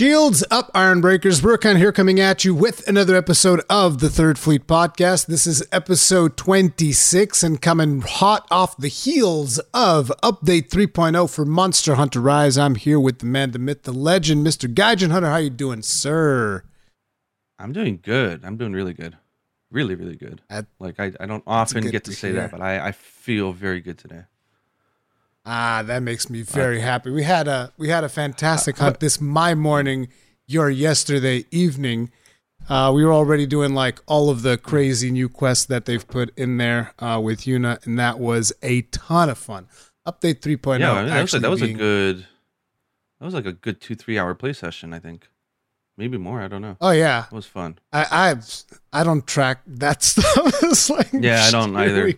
Shields up, Iron Breakers. Burkhan here coming at you with another episode of the Third Fleet Podcast. This is episode 26 and coming hot off the heels of update 3.0 for Monster Hunter Rise. I'm here with the man, the myth, the legend, Mr. Gaijin Hunter. How you doing, sir? I'm doing good. I'm doing really good. Really, really good. That- like I, I don't often get to to say hear. that, but I, I feel very good today. Ah, that makes me very happy. We had a we had a fantastic hunt this my morning, your yesterday evening. Uh, we were already doing like all of the crazy new quests that they've put in there uh, with Yuna, and that was a ton of fun. Update 3.0. yeah, I mean, that was, that was a good. That was like a good two three hour play session. I think, maybe more. I don't know. Oh yeah, It was fun. I I I don't track that stuff. it's like Yeah, I don't either.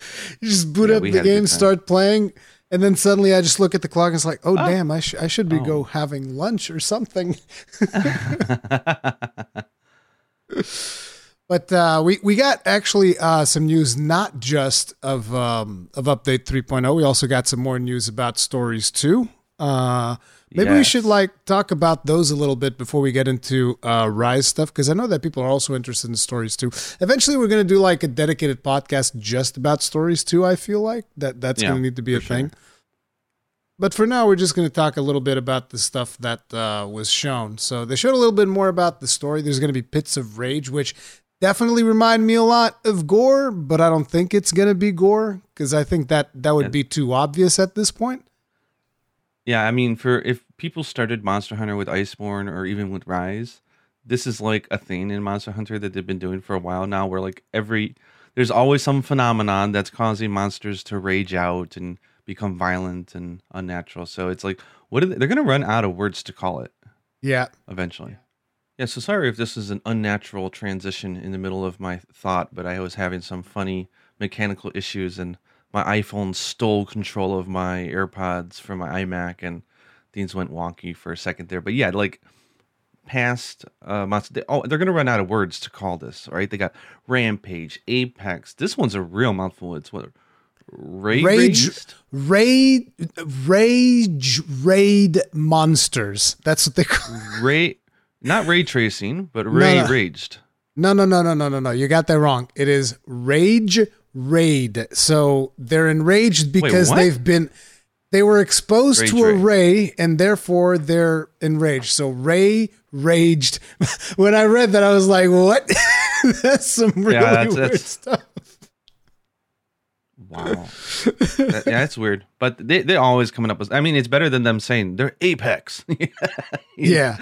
We go. You just boot Yeah, up the had a good game, start playing, and then suddenly I just look at the clock and it's like, oh, Oh. damn, I, sh- I should be Oh. go having lunch or something. But uh, we we got actually uh, some news, not just of um, of update 3.0. We also got some more news about stories too. Uh, maybe we should like talk about those a little bit before we get into uh, Rise stuff because I know that people are also interested in stories too. Eventually, we're going to do like a dedicated podcast just about stories too. I feel like that that's Yeah, going to need to be a sure. thing. But for now, we're just going to talk a little bit about the stuff that uh, was shown. So they showed a little bit more about the story. There's going to be Pits of Rage, which definitely remind me a lot of Gore, but I don't think it's going to be Gore because I think that that would be too obvious at this point. Yeah, I mean, for if people started Monster Hunter with Iceborne or even with Rise, this is like a thing in Monster Hunter that they've been doing for a while now. Where like every there's always some phenomenon that's causing monsters to rage out and become violent and unnatural. So it's like, what are they, they're going to run out of words to call it. Yeah. eventually. Yeah, so sorry if this is an unnatural transition in the middle of my thought, but I was having some funny mechanical issues and my iPhone stole control of my AirPods from my iMac and things went wonky for a second there. But yeah, like past uh months they, oh they're gonna run out of words to call this, right? They got Rampage, Apex. This one's a real mouthful. It's what Ra- Rage, Raised? raid, rage, raid monsters. That's what they call. Ray not ray tracing, but ray no. raged. No, no, no, no, no, no, no. You got that wrong. It is rage raid. So they're enraged because what? they've been they were exposed Rage to a ray. and therefore they're enraged. So ray raged. when I read that, I was like, "What?" that's some really that's- weird that's- stuff. Wow. That- yeah, it's weird. But they, they're always coming up with, I mean, it's better than them saying they're Apex. Yeah,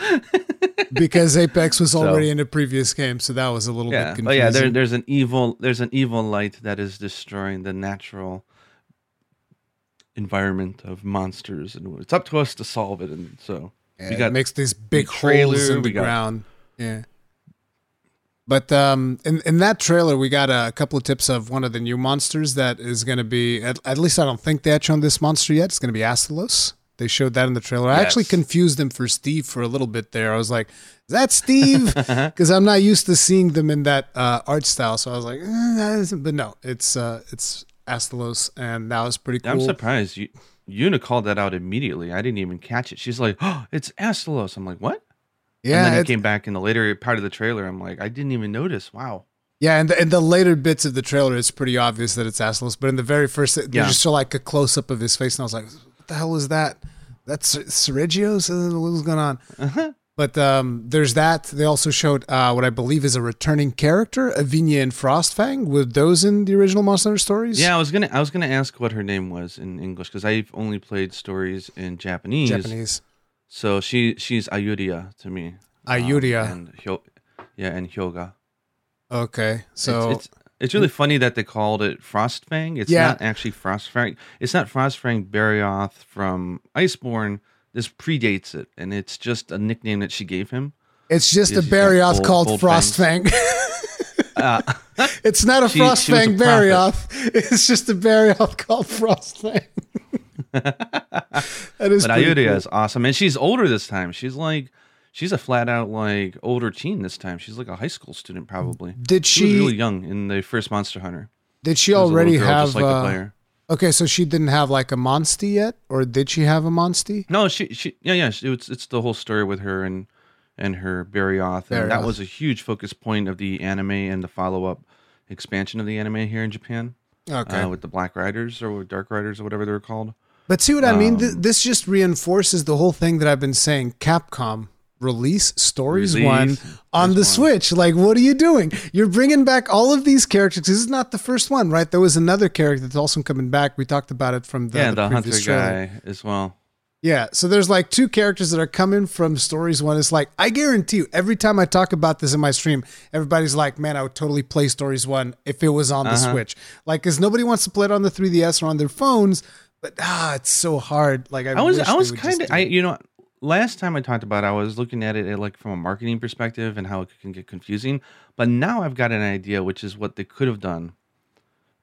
because Apex was So- already in a previous game, so that was a little yeah. bit But yeah, there, confusing. there's an evil, there's an evil light that is destroying the natural environment of monsters. And it's up to us to solve it. And so Yeah, we it got makes these big trailer, holes in the got- ground. Yeah. But um, in in that trailer, we got a couple of tips of one of the new monsters that is going to be. At, at least I don't think they had shown this monster yet. It's going to be Astalos. They showed that in the trailer. I actually confused them for Steve for a little bit there. I was like, "Is that Steve?" Because I'm not used to seeing them in that uh, art style. So I was like, eh, that isn't. But no, it's uh, it's Astalos, and that was pretty cool. I'm surprised. You, Yuna called that out immediately. I didn't even catch it. She's like, oh, it's Astalos. I'm like, what? Yeah, and then it- came back in the later part of the trailer. I'm like, I didn't even notice. Wow. Yeah, and the, in the later bits of the trailer, it's pretty obvious that it's Astalos. But in the very first, Yeah. just show like a close up of his face, and I was like, "What the hell is that? That's Seregios? What's going on?" Uh-huh. But um, there's that. They also showed uh, what I believe is a returning character, Avinia and Frostfang. Were those in the original Monster Hunter stories? Yeah, I was gonna I was gonna ask what her name was in English because I've only played stories in Japanese. Japanese. So she she's Ayuria to me. Um, Ayuria. and Hyo, yeah, and Hyoga. Okay, so it's, it's it's really funny that they called it Frostfang. It's Yeah. not actually Frostfang. It's not Frostfang Barioth from Iceborne. This predates it, and it's just a nickname that she gave him. it's just a Barioth called. Frostfang. Uh, it's not a She- she was a Frostfang. Barioth. It's just a Barioth called Frostfang. that is but pretty cool. is awesome, and she's older this time. She's like, she's a flat out like older teen this time. She's like a high school student probably. Did She she really young in the first Monster Hunter. did she She was a little already have like the uh, player. Okay, so she didn't have like a Monstie yet, or did she have a Monstie? No, she she yeah yeah. She, it's it's the whole story with her and and her Barioth, and that was a huge focus point of the anime and the follow up expansion of the anime here in Japan. Okay, uh, with the Black Riders or Dark Riders or whatever they were called. but see what I mean? Th- um, this just reinforces the whole thing that I've been saying. Capcom release Stories One on the One. Switch. Like, what are you doing? You're bringing back all of these characters. This is not the first one, right? There was another character that's also coming back. We talked about it from the, yeah, the the, hunter trailer. guy as well. Yeah, so there's like two characters that are coming from stories. One it's like, I guarantee you, every time I talk about this in my stream, everybody's like, man, I would totally play stories one if it was on the Uh-huh. Switch. Like, because nobody wants to play it on the 3DS or on their phones, but ah, it's so hard. Like, I, was I was kind of I you know last time I talked about it, I was looking at it like from a marketing perspective and how it can get confusing. But now I've got an idea, which is what they could have done,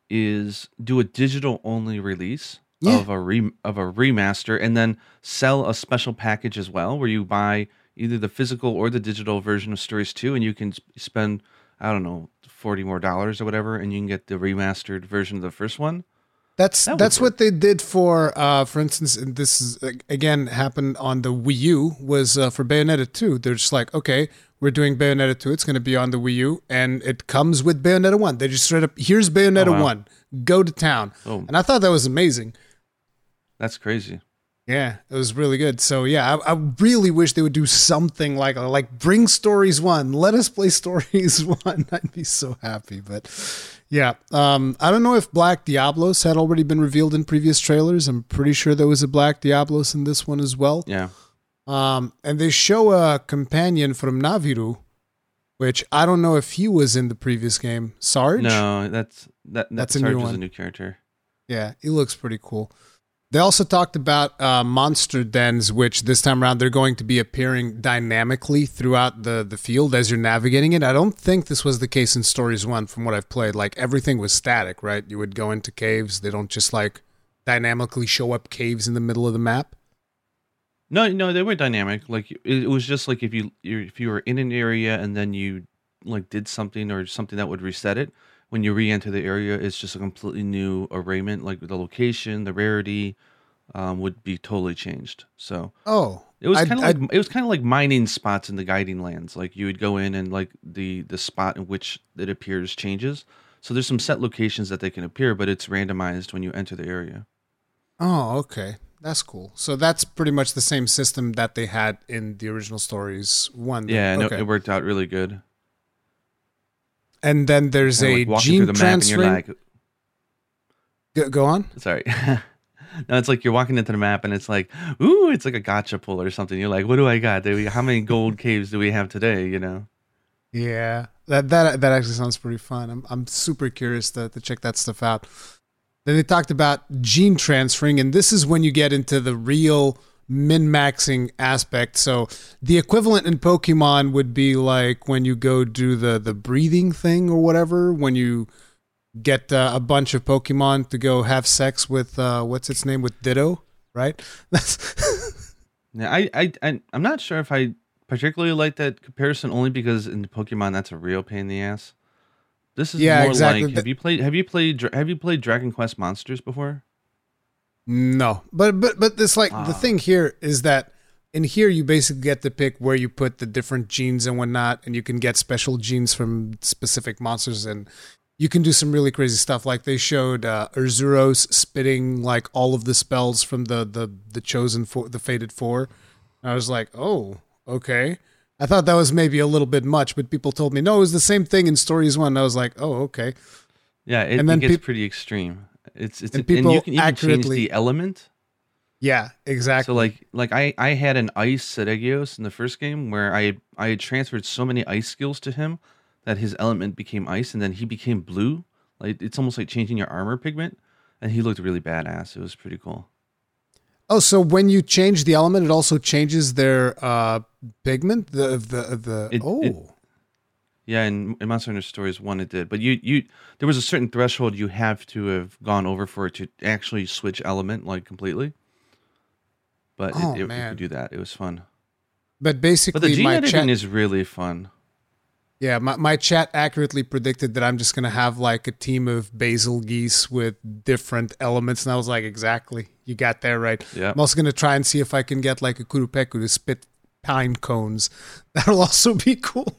is do a digital only release Yeah. of a re, of a remaster and then sell a special package as well, where you buy either the physical or the digital version of Stories Two, and you can spend I don't know forty more dollars or whatever, and you can get the remastered version of the first one. That's That that's what they did for, uh, for instance, and this is again happened on the Wii U was uh, for Bayonetta 2. They're just like, okay, we're doing Bayonetta 2. It's going to be on the Wii U, and it comes with Bayonetta 1. They just straight up, here's Bayonetta Oh, wow. 1. Go to town. Oh, And I thought that was amazing. that's crazy. Yeah, it was really good. So yeah, I, I really wish they would do something like like bring stories one. Let us play stories one. I'd be so happy. But yeah, um, I don't know if Black Diablos had already been revealed in previous trailers. I'm pretty sure there was a Black Diablos in this one as well. Yeah. Um, and they show a companion from Navirou, which I don't know if he was in the previous game. Sarge. No, that's that. That's That's a new Sarge is one. a new character. Yeah, he looks pretty cool. They also talked about uh, monster dens, which this time around they're going to be appearing dynamically throughout the, the field as you're navigating it. I don't think this was the case in Stories 1 from what I've played. Like everything was static, right? You would go into caves, they don't just like dynamically show up caves in the middle of the map. No, no, they were dynamic. Like it, was just like if you- if you were in an area and then you like did something or something that would reset it. When you re-enter the area, it's just a completely new arrayment. Like the location, the rarity, um, would be totally changed. So Oh, it was kind of like it was kind of like mining spots in the guiding lands. Like you would go in and like the the spot in which it appears changes. So there's some set locations that they can appear, but it's randomized when you enter the area. oh, okay. That's cool. So that's pretty much the same system that they had in the original Stories 1. then. Yeah, no, okay. it worked out really good. And then there's Kinda a like gene through the map and transfer. you're like, Go- go on. sorry. no, it's like you're walking into the map and it's like, ooh, it's like a gacha pull or something. You're like, what do I got? Do we, how many gold caves do we have today? You know? Yeah, that that that actually sounds pretty fun. I'm I'm super curious to to check that stuff out. Then they talked about gene transferring, and this is when you get into the real min maxing aspect. So the equivalent in Pokemon would be like when you go do the the breathing thing or whatever. When you get uh, a bunch of Pokemon to go have sex with uh, what's its name with Ditto, right? That's Yeah, I, I, I'm not sure if I particularly like that comparison only because in Pokemon that's a real pain in the ass. This is Yeah, more exactly. like have you played have you played have you played Dragon Quest Monsters before? No, but but but this like the Ah. thing here is that in here you basically get to pick where you put the different genes and whatnot, and you can get special genes from specific monsters, and you can do some really crazy stuff. Like they showed uh, Urzuros spitting like all of the spells from the the the chosen four, the fated four. And I was like, oh, okay. I thought that was maybe a little bit much, but people told me no, it was the same thing in Stories One. And I was like, oh, okay. Yeah, it, And it then gets peop- pretty extreme. It's it's And and, you can even change the element. Yeah, exactly. So like like I I had an ice Seregios in the first game where I I had transferred so many ice skills to him that his element became ice and then he became blue. Like it's almost like changing your armor pigment, and he looked really badass. It was pretty cool. Oh, so when you change the element, it also changes their uh, pigment. The the the It- oh, it- Yeah, in, in Monster Hunter Stories one it did, but you you there was a certain threshold you have to have gone over for it to actually switch element like completely. But Oh, it, it, you man. could do that. It was fun. but But basically the gene my editing chat. is really fun. Yeah, my, my chat accurately predicted that I'm just gonna have like a team of basil geese with different elements, and I was like, exactly, you got that right. Yeah. I'm also gonna try and see if I can get like a Qurupeco to spit pine cones. That'll also be cool.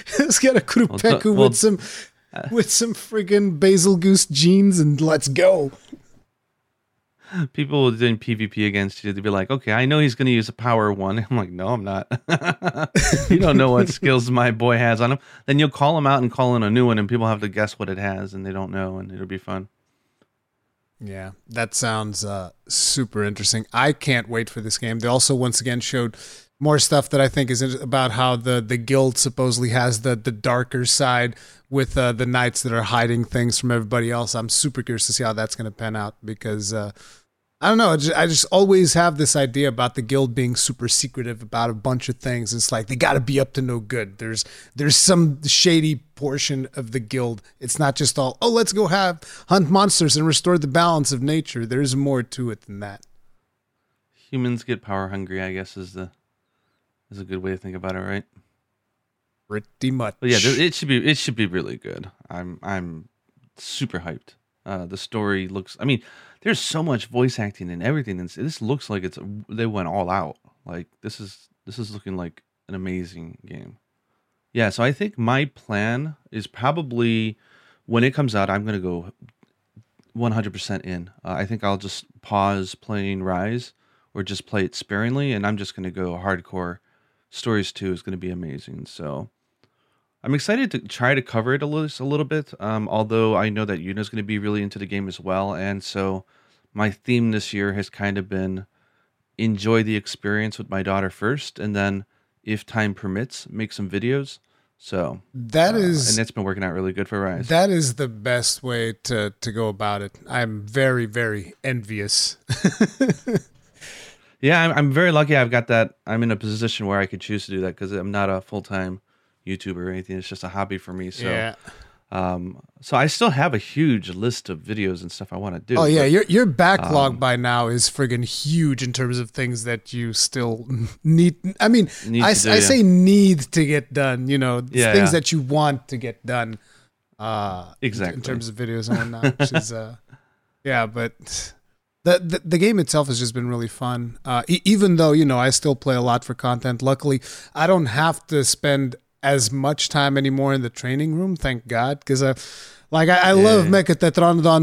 let's get a Qurupeco well, with some uh, with some friggin' basil goose jeans and let's go. People doing PvP against you, they'd be like, okay, I know he's going to use a power one. I'm like, no, I'm not. you don't know what skills my boy has on him. Then you'll call him out and call in a new one, and people have to guess what it has, and they don't know, and it'll be fun. Yeah, that sounds uh, super interesting. I can't wait for this game. They also once again showed more stuff that I think is about how the the guild supposedly has the the darker side with uh, the knights that are hiding things from everybody else. I'm super curious to see how that's going to pan out because uh, I don't know. I just always have this idea about the guild being super secretive about a bunch of things. It's like they got to be up to no good. There's there's some shady portion of the guild. It's not just all oh let's go have hunt monsters and restore the balance of nature. There's more to it than that. Humans get power hungry, I guess is the is a good way to think about it, right? Pretty much. But yeah, it should be it should be really good. I'm I'm super hyped. Uh, the story looks. I mean, there's so much voice acting and everything. And this looks like it's they went all out. Like this is this is looking like an amazing game. Yeah, so I think my plan is probably when it comes out, I'm gonna go 100% in. Uh, I think I'll just pause playing Rise or just play it sparingly, and I'm just gonna go hardcore. Stories 2 is gonna be amazing. So I'm excited to try to cover it a little, a little bit. Um, although I know that Yuna's going to be really into the game as well, and so my theme this year has kind of been enjoy the experience with my daughter first, and then, if time permits, make some videos. So that uh, is, and it's been working out really good for Rise. That is the best way to to go about it. I'm very very envious. yeah, I'm, I'm very lucky. I've got that. I'm in a position where I could choose to do that because I'm not a full time YouTube or anything. It's just a hobby for me. So, yeah. um, so I still have a huge list of videos and stuff I want to do. Oh yeah, but, your your backlog um, by now is friggin' huge in terms of things that you still need. I mean, need I, do, I yeah. say need to get done. You know, yeah, things that you want to get done. Uh, exactly. In terms of videos and whatnot, which is uh, yeah, but. The, the, the game itself has just been really fun. Uh, e- even though you know I still play a lot for content. Luckily, I don't have to spend as much time anymore in the training room, thank God, because I. Like I, I yeah. love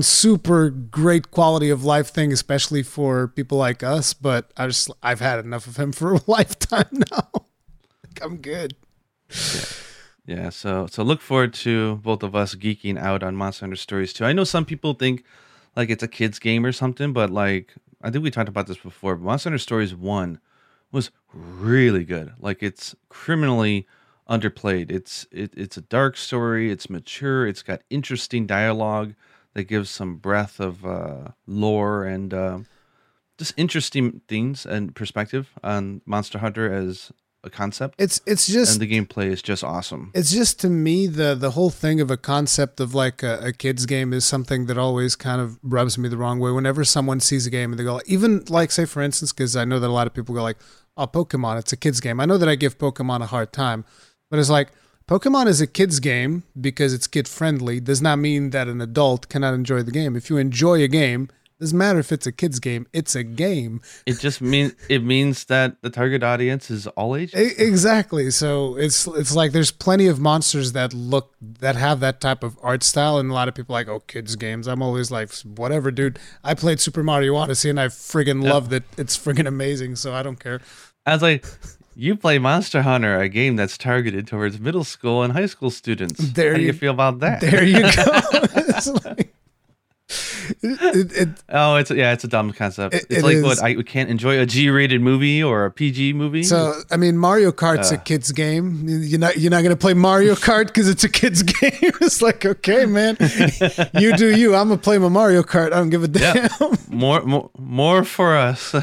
super great quality of life thing, especially for people like us. But I just I've had enough of him for a lifetime now. like I'm good. Yeah. yeah. So so look forward to both of us geeking out on Monster Hunter Stories too. I know some people think like it's a kids game or something, but like I think we talked about this before. But Monster Hunter Stories one was really good. Like it's criminally underplayed. It's it, it's a dark story. It's mature. It's got interesting dialogue that gives some breadth of uh, lore and uh, just interesting things and perspective on Monster Hunter as a concept. It's it's just and the gameplay is just awesome. It's just to me the the whole thing of a concept of like a, a kids game is something that always kind of rubs me the wrong way. Whenever someone sees a game and they go, even like say for instance, because I know that a lot of people go like, "Oh, Pokemon, it's a kids game." I know that I give Pokemon a hard time, but it's like Pokemon is a kid's game because it's kid friendly. Does not mean that an adult cannot enjoy the game. If you enjoy a game, doesn't matter if it's a kid's game. It's a game. It just means it means that the target audience is all ages. Exactly. So it's it's like there's plenty of monsters that look that have that type of art style, and a lot of people like oh kids games. I'm always like whatever, dude. I played Super Mario Odyssey and I friggin' yep. loved it. It's friggin' amazing. So I don't care. I was like, you play Monster Hunter, a game that's targeted towards middle school and high school students. There How do you, you feel about that? There you go. it's like, it, it, oh, it's yeah, it's a dumb concept. It, it's like is. what I we can't enjoy a G-rated movie or a PG movie. So I mean, Mario Kart's uh, a kids game. You're not you're not gonna play Mario Kart because it's a kids game. it's like okay, man, you do you. I'm gonna play my Mario Kart. I don't give a damn. Yeah. More more more for us.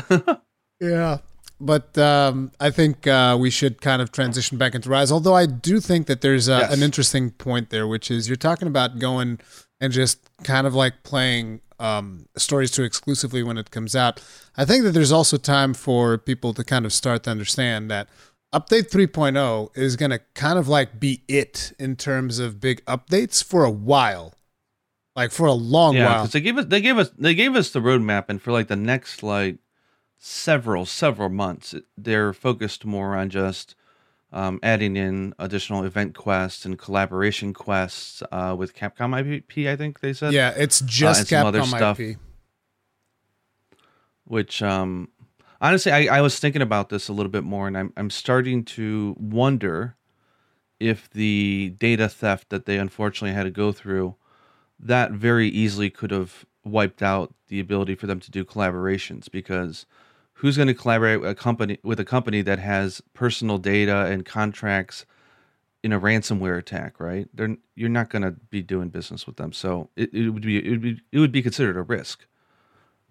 yeah but um, I think uh, we should kind of transition back into Rise. Although I do think that there's a, yes. an interesting point there, which is you're talking about going and just kind of like playing um, stories too exclusively when it comes out. I think that there's also time for people to kind of start to understand that update 3.0 is going to kind of like be it in terms of big updates for a while. Like for a long yeah, while. they gave us they gave us they gave us the roadmap, and for like the next like several several months, they're focused more on just um, adding in additional event quests and collaboration quests uh, with Capcom IP. I think they said. Yeah, it's just and some other Capcom stuff. IP. which um honestly I, I was thinking about this a little bit more and I'm I'm starting to wonder if the data theft that they unfortunately had to go through that very easily could have wiped out the ability for them to do collaborations because who's going to collaborate with a company with a company that has personal data and contracts in a ransomware attack right they're you're not going to be doing business with them so it, it would be it would be it would be considered a risk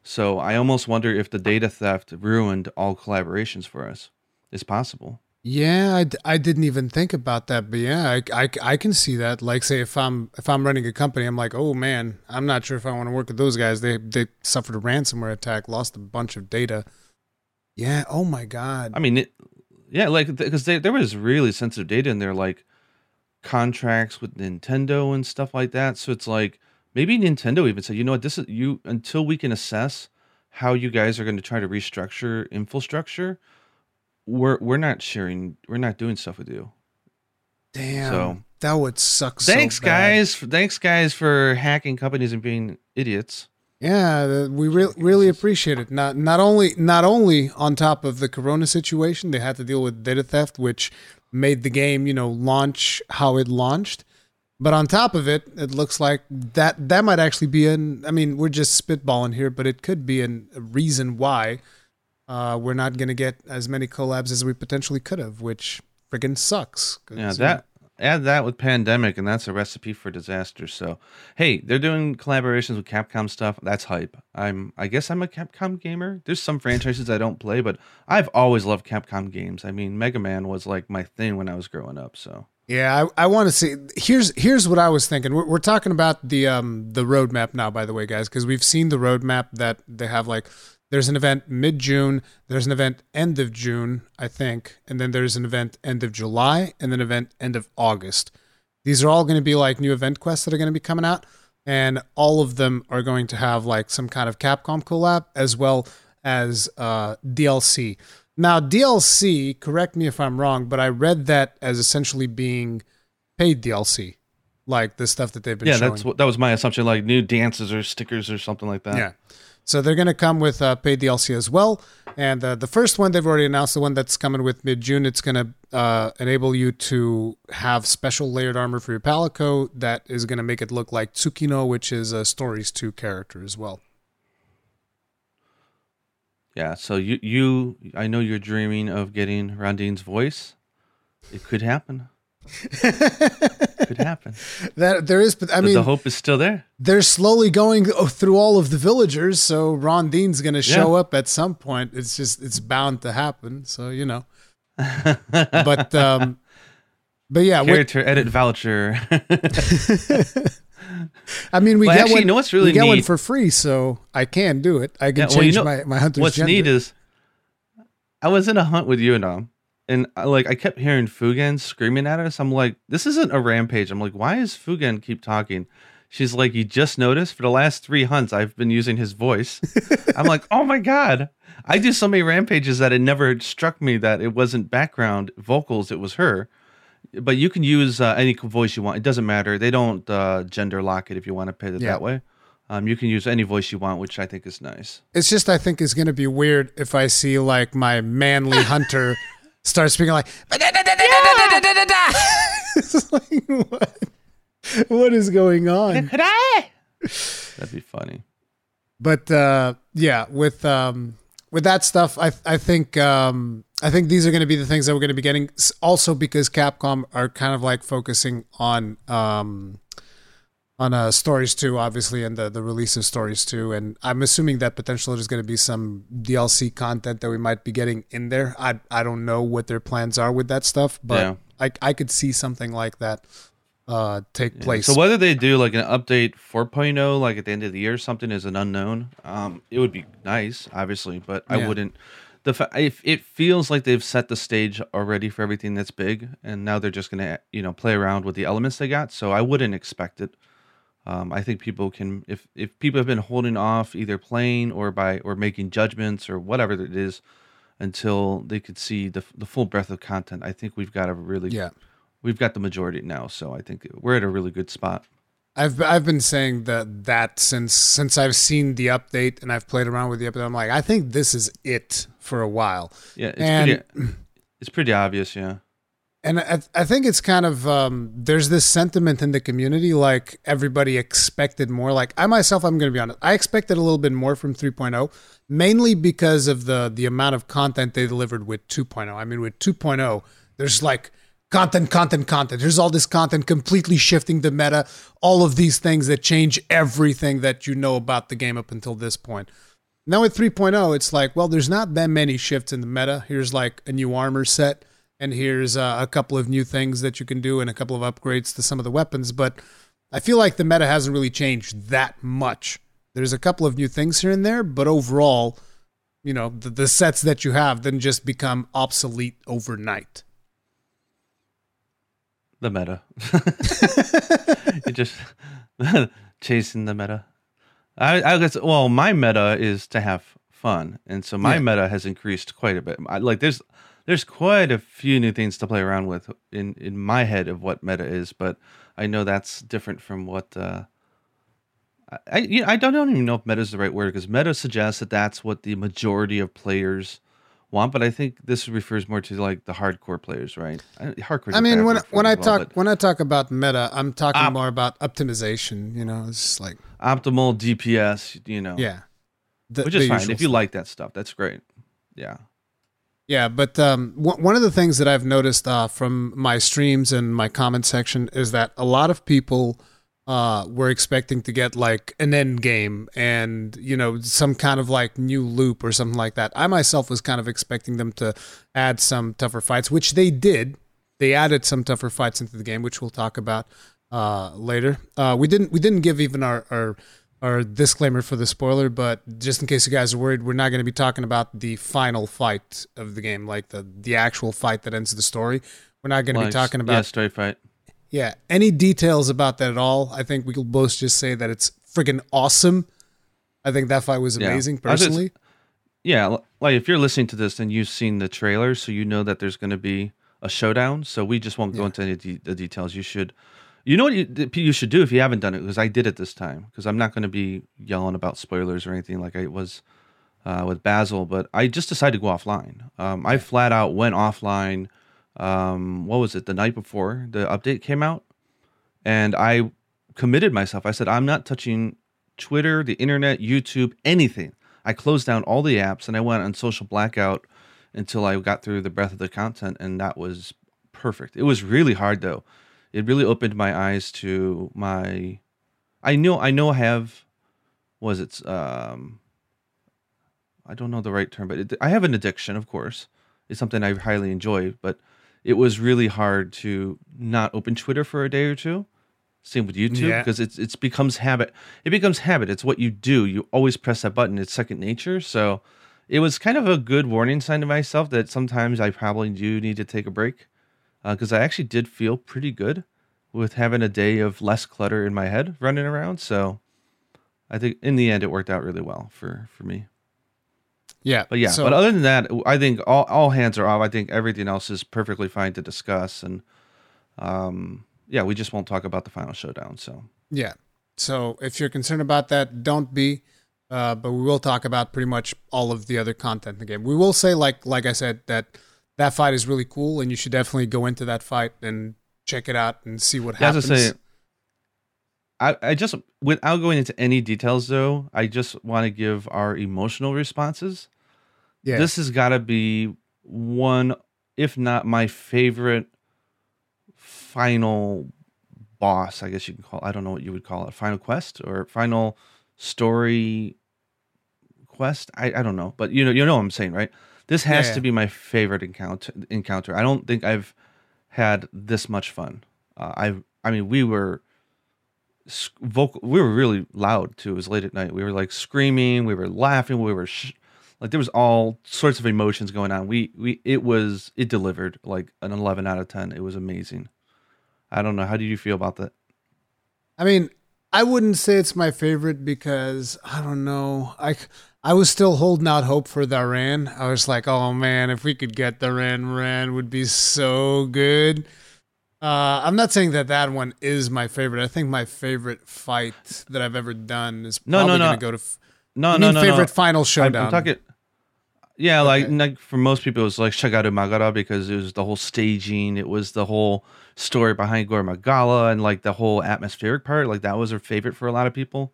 so I almost wonder if the data theft ruined all collaborations for us. It's possible. Yeah, I, didn't even think about that, but yeah, I, I, I can see that. Like, say if I'm if I'm running a company, I'm like, oh man, I'm not sure if I want to work with those guys. They they suffered a ransomware attack, lost a bunch of data. Yeah. Oh my god. I mean, it, yeah, like because there was really sensitive data in there, like contracts with Nintendo and stuff like that. So it's like maybe Nintendo even said, you know what, this is you until we can assess how you guys are going to try to restructure infrastructure. We're we're not sharing. We're not doing stuff with you. Damn. so- that would suck. so Thanks, bad. guys. Thanks, guys, for hacking companies and being idiots. Yeah, the- we re- really appreciate it. Not not only not only on top of the Corona situation, they had to deal with data theft, which made the game, you know, launch how it launched. But on top of it, it looks like that that might actually be an. I mean, we're just spitballing here, but it could be an, a reason why uh, we're not going to get as many collabs as we potentially could have, which friggin' sucks. Yeah, that add that with pandemic, and that's a recipe for disaster. So, hey, they're doing collaborations with Capcom stuff. That's hype. I'm, I guess I'm a Capcom gamer. There's some franchises I don't play, but I've always loved Capcom games. I mean, Mega Man was like my thing when I was growing up. So, Yeah, I, I want to see. Here's here's what I was thinking. We're, we're talking about the um the roadmap now, by the way, guys, because we've seen the roadmap that they have. Like, there's an event mid June, there's an event end of June, I think, and then there's an event end of July, and then an event end of August. These are all going to be like new event quests that are going to be coming out, and all of them are going to have like some kind of Capcom collab as well as uh, DLC. Now, DLC, correct me if I'm wrong, but I read that as essentially being paid DLC, like the stuff that they've been yeah, showing. that's what that was my assumption. Like new dances or stickers or something like that. Yeah. So they're going to come with uh, paid DLC as well. And uh, the first one they've already announced, the one that's coming with mid June, it's going to uh, enable you to have special layered armor for your Palico that is going to make it look like Tsukino, which is a Stories 2 character as well. Yeah. So you, you, I know you're dreaming of getting Rondine's voice. It could happen. could happen. That there is, but I I mean, the hope is still there. they're slowly going through all of the villagers, so Rondine's going to show Yeah. up at some point. It's just it's bound to happen. So you know, but um, but yeah, Character edit voucher. I mean, we Well, get actually, one. you know what's really we get one for free, so I can do it. I can Yeah, change well, you know, my my hunter's What's gender. neat is I was in a hunt with you and um, and I, like I kept hearing Fugen screaming at us. I'm like, this isn't a rampage. I'm like, why is Fugen keep talking? She's like, you just noticed for the last three hunts I've been using his voice. I'm like, oh my god. I do so many rampages that it never struck me that it wasn't background vocals, it was her. But you can use uh, any voice you want. It doesn't matter. They don't uh, gender lock it if you want to put it Yeah. that way. Um, you can use any voice you want, which I think is nice. It's just I think is gonna be weird if I see like my manly hunter start speaking like. It's like, what? What is going on? That'd be funny. but uh, yeah, with um, with that stuff, I I think um, I think these are going to be the things that we're going to be getting. Also, because Capcom are kind of like focusing on um, on uh, Stories 2, obviously, and the the release of Stories 2, and I'm assuming that potentially there's going to be some DLC content that we might be getting in there. I I don't know what their plans are with that stuff, but Yeah. I I could see something like that uh, take place. So whether they do like an update 4.0 like at the end of the year or something is an unknown. Um, it would be nice, obviously, but I Yeah. wouldn't. the fa- if it feels like they've set the stage already for everything that's big, and now they're just gonna you know play around with the elements they got. So I wouldn't expect it. Um, I think people can if if people have been holding off either playing or by or making judgments or whatever it is until they could see the the full breadth of content. I think we've got a really Yeah. we've got the majority now. So I think we're at a really good spot. I've I've been saying that that since since I've seen the update and I've played around with the update. I'm like, I think this is it for a while. Yeah, it's And- pretty it's pretty obvious. Yeah. And I, I think it's kind of um, there's this sentiment in the community like everybody expected more. Like I myself, I'm going to be honest, I expected a little bit more from 3.0, mainly because of the the amount of content they delivered with 2.0. I mean, with 2.0, there's like content, content, content. There's all this content completely shifting the meta. All of these things that change everything that you know about the game up until this point. Now with 3.0, it's like, well, there's not that many shifts in the meta. Here's like a new armor set, and here's uh, a couple of new things that you can do, and a couple of upgrades to some of the weapons. But I feel like the meta hasn't really changed that much. There's a couple of new things here and there, but overall, you know, the, the sets that you have didn't just become obsolete overnight. The meta. you just chasing the meta. I, I guess. Well, my meta is to have fun, and so my Yeah. meta has increased quite a bit. I, like there's there's quite a few new things to play around with in in my head of what meta is, but I know that's different from what. Uh, I you know, I don't, I don't even know if meta is the right word because meta suggests that that's what the majority of players want, but I think this refers more to like the hardcore players, right? I- Hardcore. I mean, when when I talk but when I talk about meta, I'm talking Op- more about optimization. You know, it's like optimal DPS, you know, yeah, the, which is fine if you stuff. like that stuff. That's great. Yeah, Yeah, but um, w- one of the things that I've noticed uh, from my streams and my comment section is that a lot of people uh, were expecting to get like an end game and you know some kind of like new loop or something like that. I myself was kind of expecting them to add some tougher fights, which they did. They added some tougher fights into the game, which we'll talk about uh, later. Uh, we didn't we didn't give even our, our our disclaimer for the spoiler, but just in case you guys are worried, we're not going to be talking about the final fight of the game, like the the actual fight that ends the story. We're not going to be talking yeah, about straight fight. yeah any details about that at all. I think we will both just say that it's friggin' awesome. I think that fight was amazing I was just- personally. Yeah, like if you're listening to this and you've seen the trailer, so you know that there's going to be a showdown. So we just won't go Yeah. into any of the, the details. You should, you know what you, you should do if you haven't done it because I did it this time because I'm not going to be yelling about spoilers or anything like I was uh, with Basil, but I just decided to go offline. Um, I flat out went offline. Um, what was it? The night before the update came out, and I committed myself. I said I'm not touching Twitter, the internet, YouTube, anything. I closed down all the apps and I went on social blackout until I got through the breadth of the content, and that was perfect. It was really hard though. It really opened my eyes to my. I know I know I have, was it um. I don't know the right term, but it, I have an addiction. Of course, it's something I highly enjoy, but it was really hard to not open Twitter for a day or two. Same with YouTube Yeah. because it's it's becomes habit. It becomes habit. It's what you do. You always press that button. It's second nature. So it was kind of a good warning sign to myself that sometimes I probably do need to take a break because I actually did feel pretty good with having a day of less clutter in my head running around. So I think in the end it worked out really well for for me. Yeah, But yeah, So, but other than that, I think all, all hands are off. I think everything else is perfectly fine to discuss, and um, yeah, we just won't talk about the final showdown. So Yeah. So if you're concerned about that, don't be. Uh, but we will talk about pretty much all of the other content in the game. We will say, like like I said, that that fight is really cool, and you should definitely go into that fight and check it out and see what yeah, as happens. I say, I I just without going into any details though, I just want to give our emotional responses. yeah, This has got to be one, if not my favorite, final boss. I guess you can call. I don't know what you would call it. Final quest or final story quest. I, I don't know, but you know you know what I'm saying, right? This has Yeah. to be my favorite encounter. Encounter. I don't think I've had this much fun. Uh, I I mean we were vocal. We were really loud too. It was late at night. We were like screaming. We were laughing. We were sh- Like there was all sorts of emotions going on. We we it was it delivered like an 11 out of 10. It was amazing. I don't know. How do you feel about that? I mean, I wouldn't say it's my favorite because I don't know. I I was still holding out hope for the Ran. I was like, oh man, if we could get the Ran Ran would be so good. Uh, I'm not saying that that one is my favorite. I think my favorite fight that I've ever done is No, probably no, no. going to go to. F- No, no, no, favorite no. final showdown. I'm talking. Yeah, like, Okay. like for most people, it was like Shagaru Magara because it was the whole staging, it was the whole story behind Gore Magala, and like the whole atmospheric part. Like that was their favorite for a lot of people.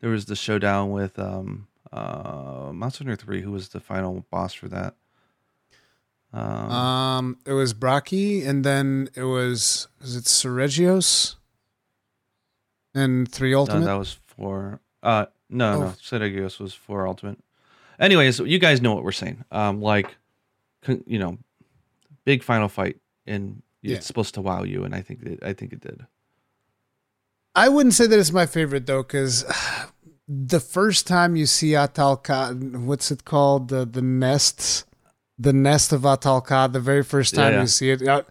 There was the showdown with um uh Monster Hunter Three, who was the final boss for that. Um, Um, it was Braki, and then it was is it Seregios, and three no, ultimate. that was four. uh no Oh. no Seregios was four Ultimate. Anyways, you guys know what we're saying. Um, like, you know, big final fight, and Yeah. it's supposed to wow you, and I think it, I think it did. I wouldn't say that it's my favorite though, because the first time you see Ahtal-Ka, what's it called? The the nest, the nest of Ahtal-Ka. The very first time Yeah. you see it, I,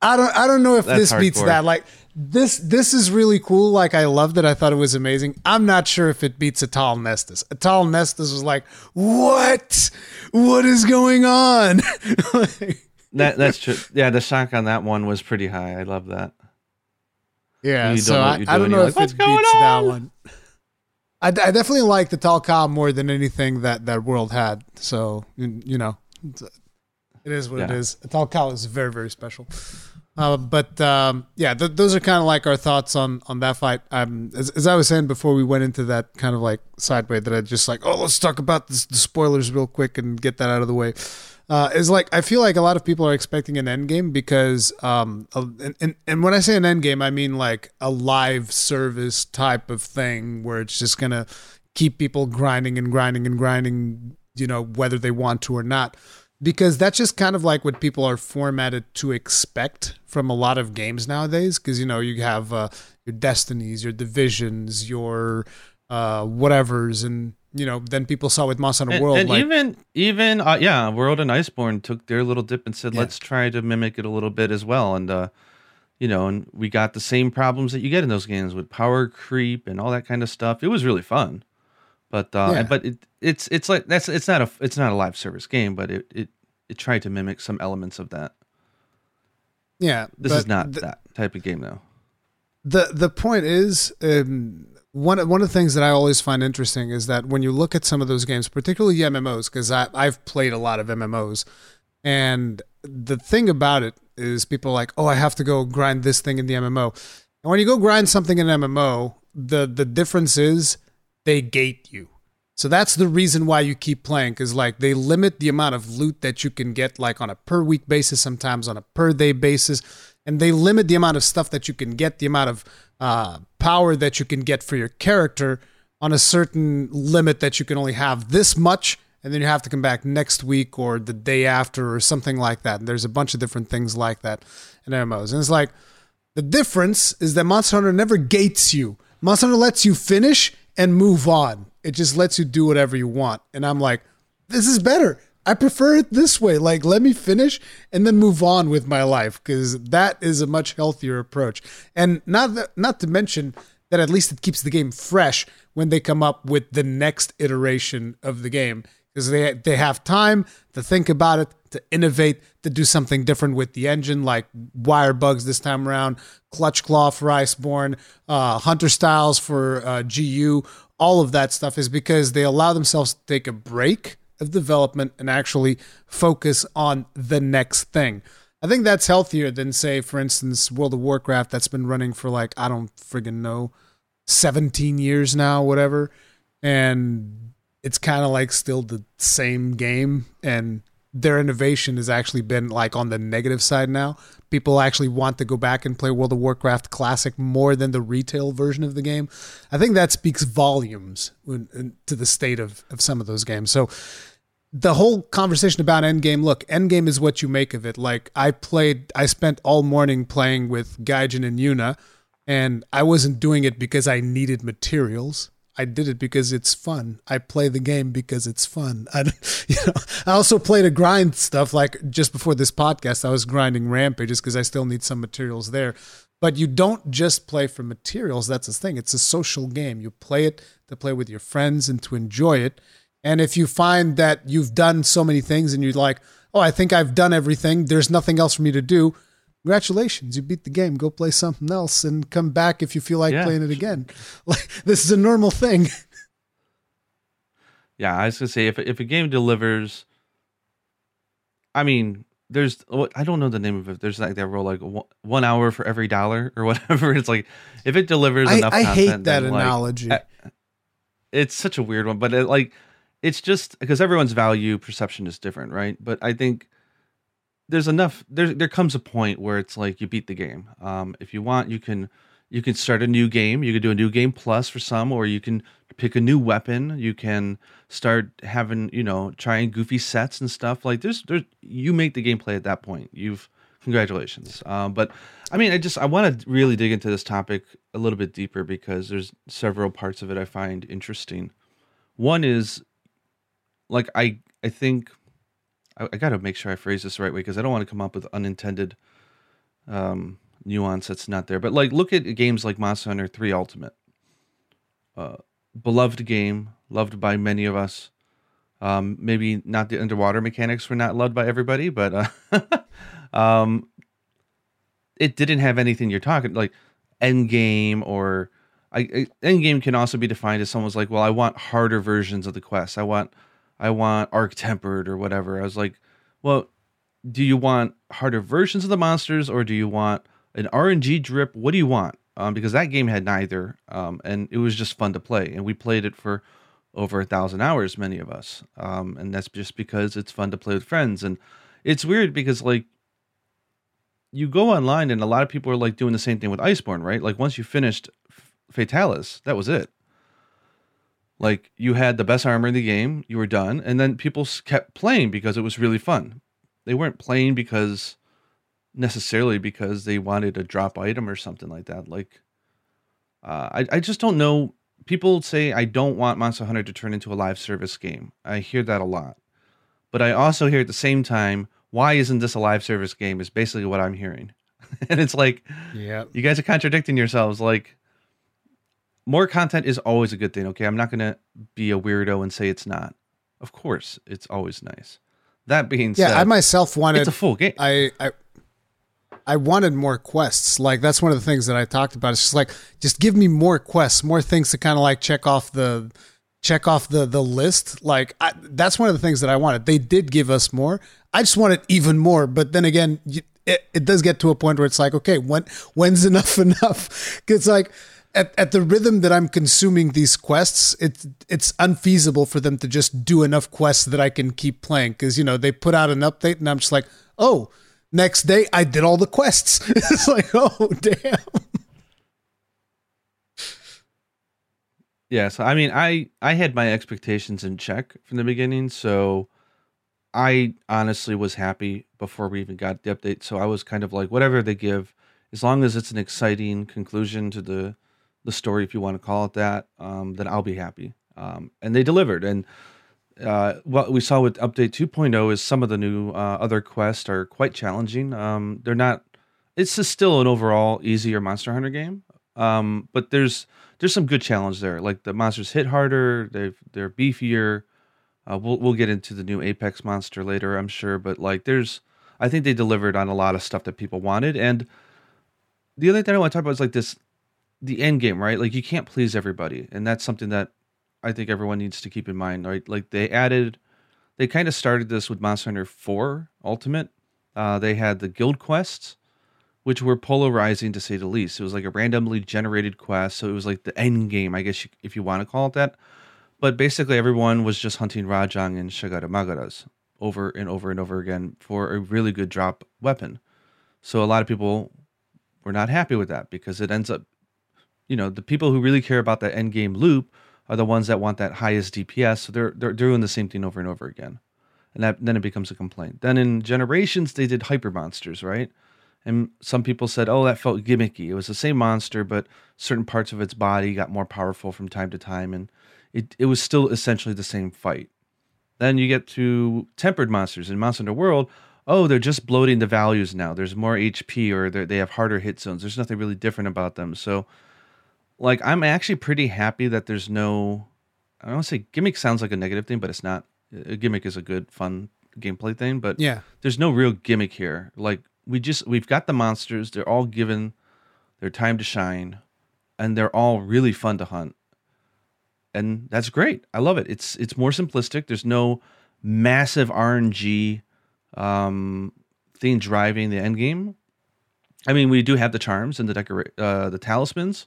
I don't I don't know if That's this beats hardcore. that. Like this this is really cool. Like I loved it. I thought it was amazing. I'm not sure if it beats Ahtal-Neset. Atal Nestus was like, what? What is going on? That that's true. Yeah, the shock on that one was pretty high. I love that. Yeah, so I, I don't know if like, "What's it beats that one. I, I definitely like the Talcom more than anything that that world had. So you, know, it's- what it Yeah. is. Talcom is very very special. Uh, but um, yeah, th- those are kind of like our thoughts on on that fight. Um, as, as I was saying before, we went into that kind of like sideway that I just like. Oh, let's talk about this, the spoilers real quick and get that out of the way uh, is like I feel like a lot of people are expecting an end game because um and, and and when I say an end game I mean like a live service type of thing where it's just gonna keep people grinding and grinding and grinding you know whether they want to or not. Because that's just kind of like what people are formatted to expect from a lot of games nowadays. Because you know you have uh, your destinies your divisions your uh whatevers and you know then people saw with Monster Hunter And, World and like even even uh, yeah, World and Iceborne took their little dip and said, Yeah. let's try to mimic it a little bit as well. And uh, you know, and we got the same problems that you get in those games with power creep and all that kind of stuff. It was really fun, but uh, Yeah. but it, it's it's like that's it's not a it's not a live service game, but it it it tried to mimic some elements of that. yeah This is not th- that type of game though. The the point is um, one one of the things that I always find interesting is that when you look at some of those games, particularly MMOs, because I've played a lot of MMOs, and the thing about it is people are like, oh, I have to go grind this thing in the MMO, and when you go grind something in MMO, the the difference is they gate you. So that's the reason why you keep playing because like they limit the amount of loot that you can get like on a per week basis, sometimes on a per day basis, and they limit the amount of stuff that you can get, the amount of uh, power that you can get for your character on a certain limit that you can only have this much, and then you have to come back next week or the day after or something like that. And there's a bunch of different things like that in MMOs, and it's like the difference is that Monster Hunter never gates you. Monster Hunter lets you finish and move on. It just lets you do whatever you want. And I'm like, this is better. I prefer it this way. Like, let me finish and then move on with my life because that is a much healthier approach. And not that, not to mention that at least it keeps the game fresh when they come up with the next iteration of the game because they they have time to think about it, to innovate, to do something different with the engine, like wire bugs this time around, clutch claw for Iceborne, uh, Hunter styles for uh, GU. All of that stuff is because they allow themselves to take a break of development and actually focus on the next thing. I think that's healthier than, say, for instance, World of Warcraft that's been running for like, I don't friggin' know, 17 years now, whatever. And it's kind of like still the same game. And their innovation has actually been like on the negative side now. People actually want to go back and play World of Warcraft Classic more than the retail version of the game. I think that speaks volumes to the state of, of some of those games. So the whole conversation about endgame look endgame is what you make of it like i played i spent all morning playing with gaijin and yuna and i wasn't doing it because i needed materials I did it because it's fun. I play the game because it's fun. I, you know, I also play to grind stuff. Like just before this podcast, I was grinding rampages because I still need some materials there. But you don't just play for materials. That's the thing. It's a social game. You play it to play with your friends and to enjoy it. And if you find that you've done so many things and you're like, oh, I think I've done everything, there's nothing else for me to do. Congratulations, you beat the game. Go play something else and come back if you feel like yeah. playing it again. Like this is a normal thing. Yeah, I was gonna say if if a game delivers, I mean, there's I don't know the name of it. There's like that rule like one hour for every dollar or whatever. It's like if it delivers I, enough. I content, hate that analogy. Like, it's such a weird one, but it, like it's just because everyone's value perception is different, right? But I think there's enough. There there comes a point where it's like you beat the game. Um, if you want, you can you can start a new game. You can do a new game plus for some, or you can pick a new weapon. You can start having you know trying goofy sets and stuff. Like there's there's you make the gameplay at that point. You've congratulations. Um, but I mean, I just I want to really dig into this topic a little bit deeper because there's several parts of it I find interesting. One is like I I think I, I got to make sure I phrase this the right way because I don't want to come up with unintended um, nuance that's not there. But like, look at games like Monster Hunter 3 Ultimate, uh, beloved game, loved by many of us. Um, maybe not the underwater mechanics were not loved by everybody, but uh, um, it didn't have anything you're talking like end game or I, end game can also be defined as someone's like, well, I want harder versions of the quest. I want I want arc tempered or whatever. I was like, well, do you want harder versions of the monsters or do you want an RNG drip? What do you want? Um, because that game had neither, um, and it was just fun to play, and we played it for over a thousand hours, many of us, um, and that's just because it's fun to play with friends. And it's weird because like you go online, and a lot of people are like doing the same thing with Iceborne, right? Like once you finished Fatalis, that was it. Like you had the best armor in the game, you were done, and then people kept playing because it was really fun. They weren't playing because necessarily because they wanted a drop item or something like that. Like uh, I I just don't know. People say I don't want Monster Hunter to turn into a live service game. I hear that a lot, but I also hear at the same time, why isn't this a live service game? Is basically what I'm hearing, and it's like, yeah, you guys are contradicting yourselves. Like more content is always a good thing. Okay, I'm not gonna be a weirdo and say it's not. Of course, it's always nice. That being yeah, said, I myself wanted it's a full game. I, I I wanted more quests. Like that's one of the things that I talked about. It's just like just give me more quests, more things to kind of like check off the check off the the list. Like I, that's one of the things that I wanted. They did give us more. I just wanted even more. But then again, it, it does get to a point where it's like, okay, when when's enough enough? It's like at, at the rhythm that I'm consuming these quests, it's it's unfeasible for them to just do enough quests that I can keep playing. Because you know they put out an update, and I'm just like, oh, next day I did all the quests. it's like, oh damn. Yeah, so I mean, I I had my expectations in check from the beginning, so I honestly was happy before we even got the update. So I was kind of like, whatever they give, as long as it's an exciting conclusion to the the story, if you want to call it that, um, then I'll be happy. Um, and they delivered. And uh, what we saw with update 2.0 is some of the new uh, other quests are quite challenging. Um, they're not. It's just still an overall easier Monster Hunter game, um, but there's there's some good challenge there. Like the monsters hit harder, they they're beefier. Uh, we'll we'll get into the new Apex monster later, I'm sure, but like there's I think they delivered on a lot of stuff that people wanted. And the other thing I want to talk about is like this the end game, right? Like you can't please everybody, and that's something that I think everyone needs to keep in mind, right? Like they added, they kind of started this with Monster Hunter 4 Ultimate. Uh, they had the guild quests, which were polarizing to say the least. It was like a randomly generated quest, so it was like the end game, I guess, you, if you want to call it that. But basically, everyone was just hunting Rajang and Shagaru Magalas over and over and over again for a really good drop weapon. So a lot of people were not happy with that because it ends up you know the people who really care about that end game loop are the ones that want that highest DPS. So they're they're doing the same thing over and over again, and that then it becomes a complaint. Then in Generations they did hyper monsters, right? And some people said, "Oh, that felt gimmicky." It was the same monster, but certain parts of its body got more powerful from time to time, and it it was still essentially the same fight. Then you get to tempered monsters in Monster Hunter World. Oh, they're just bloating the values now. There's more HP, or they have harder hit zones. There's nothing really different about them. So, like, I'm actually pretty happy that there's no. I don't want to say gimmick sounds like a negative thing, but it's not. A gimmick is a good, fun gameplay thing, but Yeah. there's no real gimmick here. Like we just we've got the monsters. They're all given their time to shine, and they're all really fun to hunt. And that's great. I love it. It's it's more simplistic. There's no massive RNG um, thing driving the end game. I mean, we do have the charms and the decora- uh, the talismans,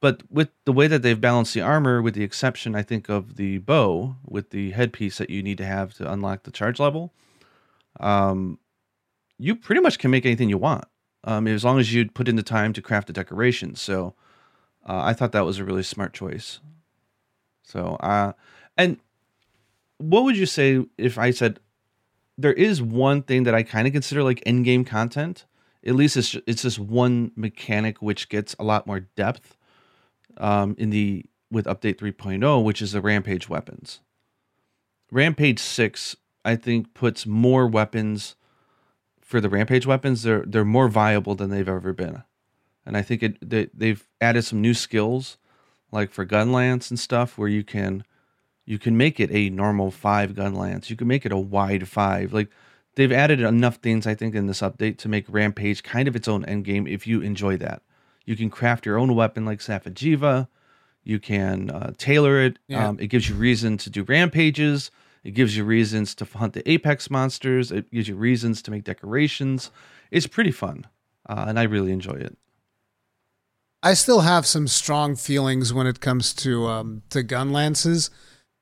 but with the way that they've balanced the armor, with the exception, I think, of the bow with the headpiece that you need to have to unlock the charge level, um, you pretty much can make anything you want, um, as long as you put in the time to craft the decorations. So, uh, I thought that was a really smart choice. So, uh, and what would you say if I said there is one thing that I kind of consider like end game content? At least it's it's just one mechanic which gets a lot more depth um, in the with update 3.0, which is the rampage weapons. Rampage 6, I think, puts more weapons for the rampage weapons. They're they're more viable than they've ever been, and I think it they, they've added some new skills, like for gun lance and stuff, where you can you can make it a normal five gun lance. You can make it a wide five. Like they've added enough things, I think, in this update to make rampage kind of its own end game. If you enjoy that, you can craft your own weapon like Safi'jiiva. You can uh, tailor it. Yeah. Um, it gives you reason to do rampages. It gives you reasons to hunt the apex monsters. It gives you reasons to make decorations. It's pretty fun, uh, and I really enjoy it. I still have some strong feelings when it comes to um, to gun lances.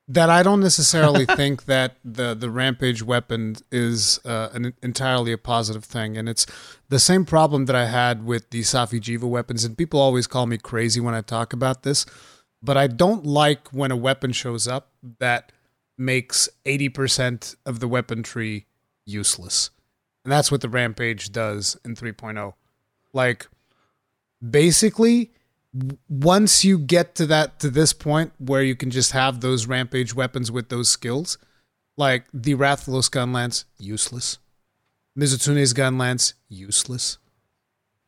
That I don't necessarily think that the the rampage weapon is uh, an entirely a positive thing, and it's the same problem that I had with the Safi'jiiva weapons. And people always call me crazy when I talk about this, but I don't like when a weapon shows up that makes eighty percent of the weapon tree useless, and that's what the rampage does in 3.0. Like basically once you get to that to this point where you can just have those rampage weapons with those skills like the Rathalos gun lance useless. Mizutsune's gun lance useless.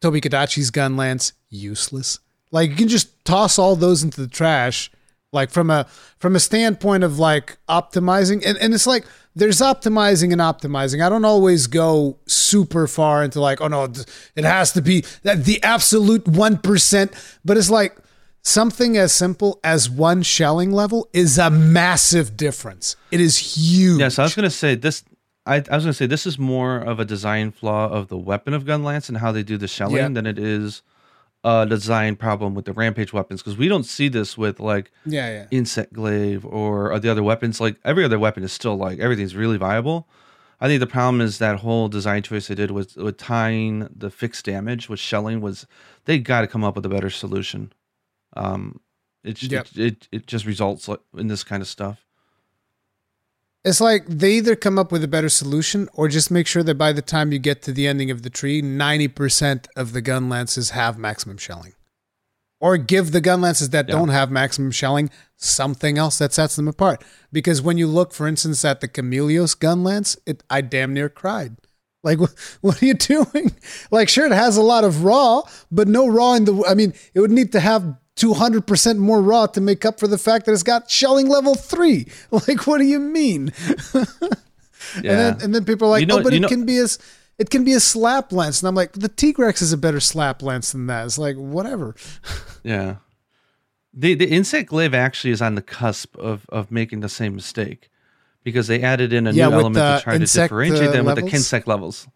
Tobi Kadachi's gun lance useless. Like you can just toss all those into the trash like from a from a standpoint of like optimizing and, and it's like there's optimizing and optimizing i don't always go super far into like oh no it has to be that the absolute 1% but it's like something as simple as one shelling level is a massive difference it is huge Yes, I was gonna say this. I, I was gonna say this is more of a design flaw of the weapon of gun lance and how they do the shelling Yeah. than it is a design problem with the rampage weapons because we don't see this with like yeah yeah insect glaive or, or the other weapons. Like every other weapon is still like everything's really viable. I think the problem is that whole design choice they did with with tying the fixed damage with shelling was they got to come up with a better solution. Um, it, Yep. it, it it just results in this kind of stuff. It's like they either come up with a better solution or just make sure that by the time you get to the ending of the tree, 90% of the gun lances have maximum shelling. Or give the gun lances that Yeah. don't have maximum shelling something else that sets them apart. Because when you look, for instance, at the Chameleos gun lance, it I damn near cried. Like, what are you doing? Like, sure, it has a lot of raw, but no raw in the. I mean, it would need to have 200% more raw to make up for the fact that it's got shelling level three. Like, what do you mean? And then, and then people are like, You know- oh, but it know- can be as. It can be a slap lance. And I'm like, the T Rex is a better slap lance than that. It's like, whatever. Yeah. The the insect glaive actually is on the cusp of of making the same mistake because they added in a Yeah, new element to try to differentiate uh, them with the kinsect levels.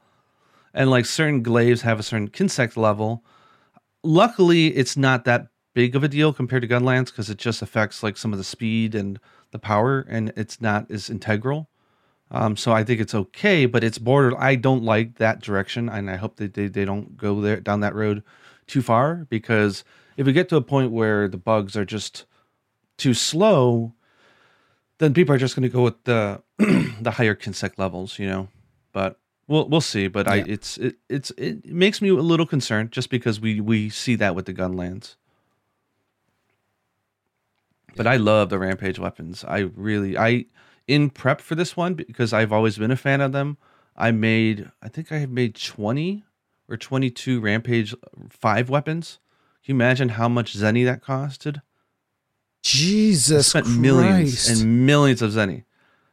And like certain glaives have a certain kinsect level. Luckily, it's not that big of a deal compared to Gunlance because it just affects like some of the speed and the power, and it's not as integral. Um, so I think it's okay, but it's border. I don't like that direction, and I hope that they, they don't go there down that road too far because if we get to a point where the bugs are just too slow, then people are just going to go with the the higher kinsect levels, you know. But we'll we'll see. But I it's it, it's it makes me a little concerned just because we we see that with the gunlance. But I love the rampage weapons. I really I in prep for this one because I've always been a fan of them. I made I think I have made 20 or 22 rampage 5 weapons. Can you imagine how much zenny that costed? Jesus I spent Christ. millions and millions of zenny.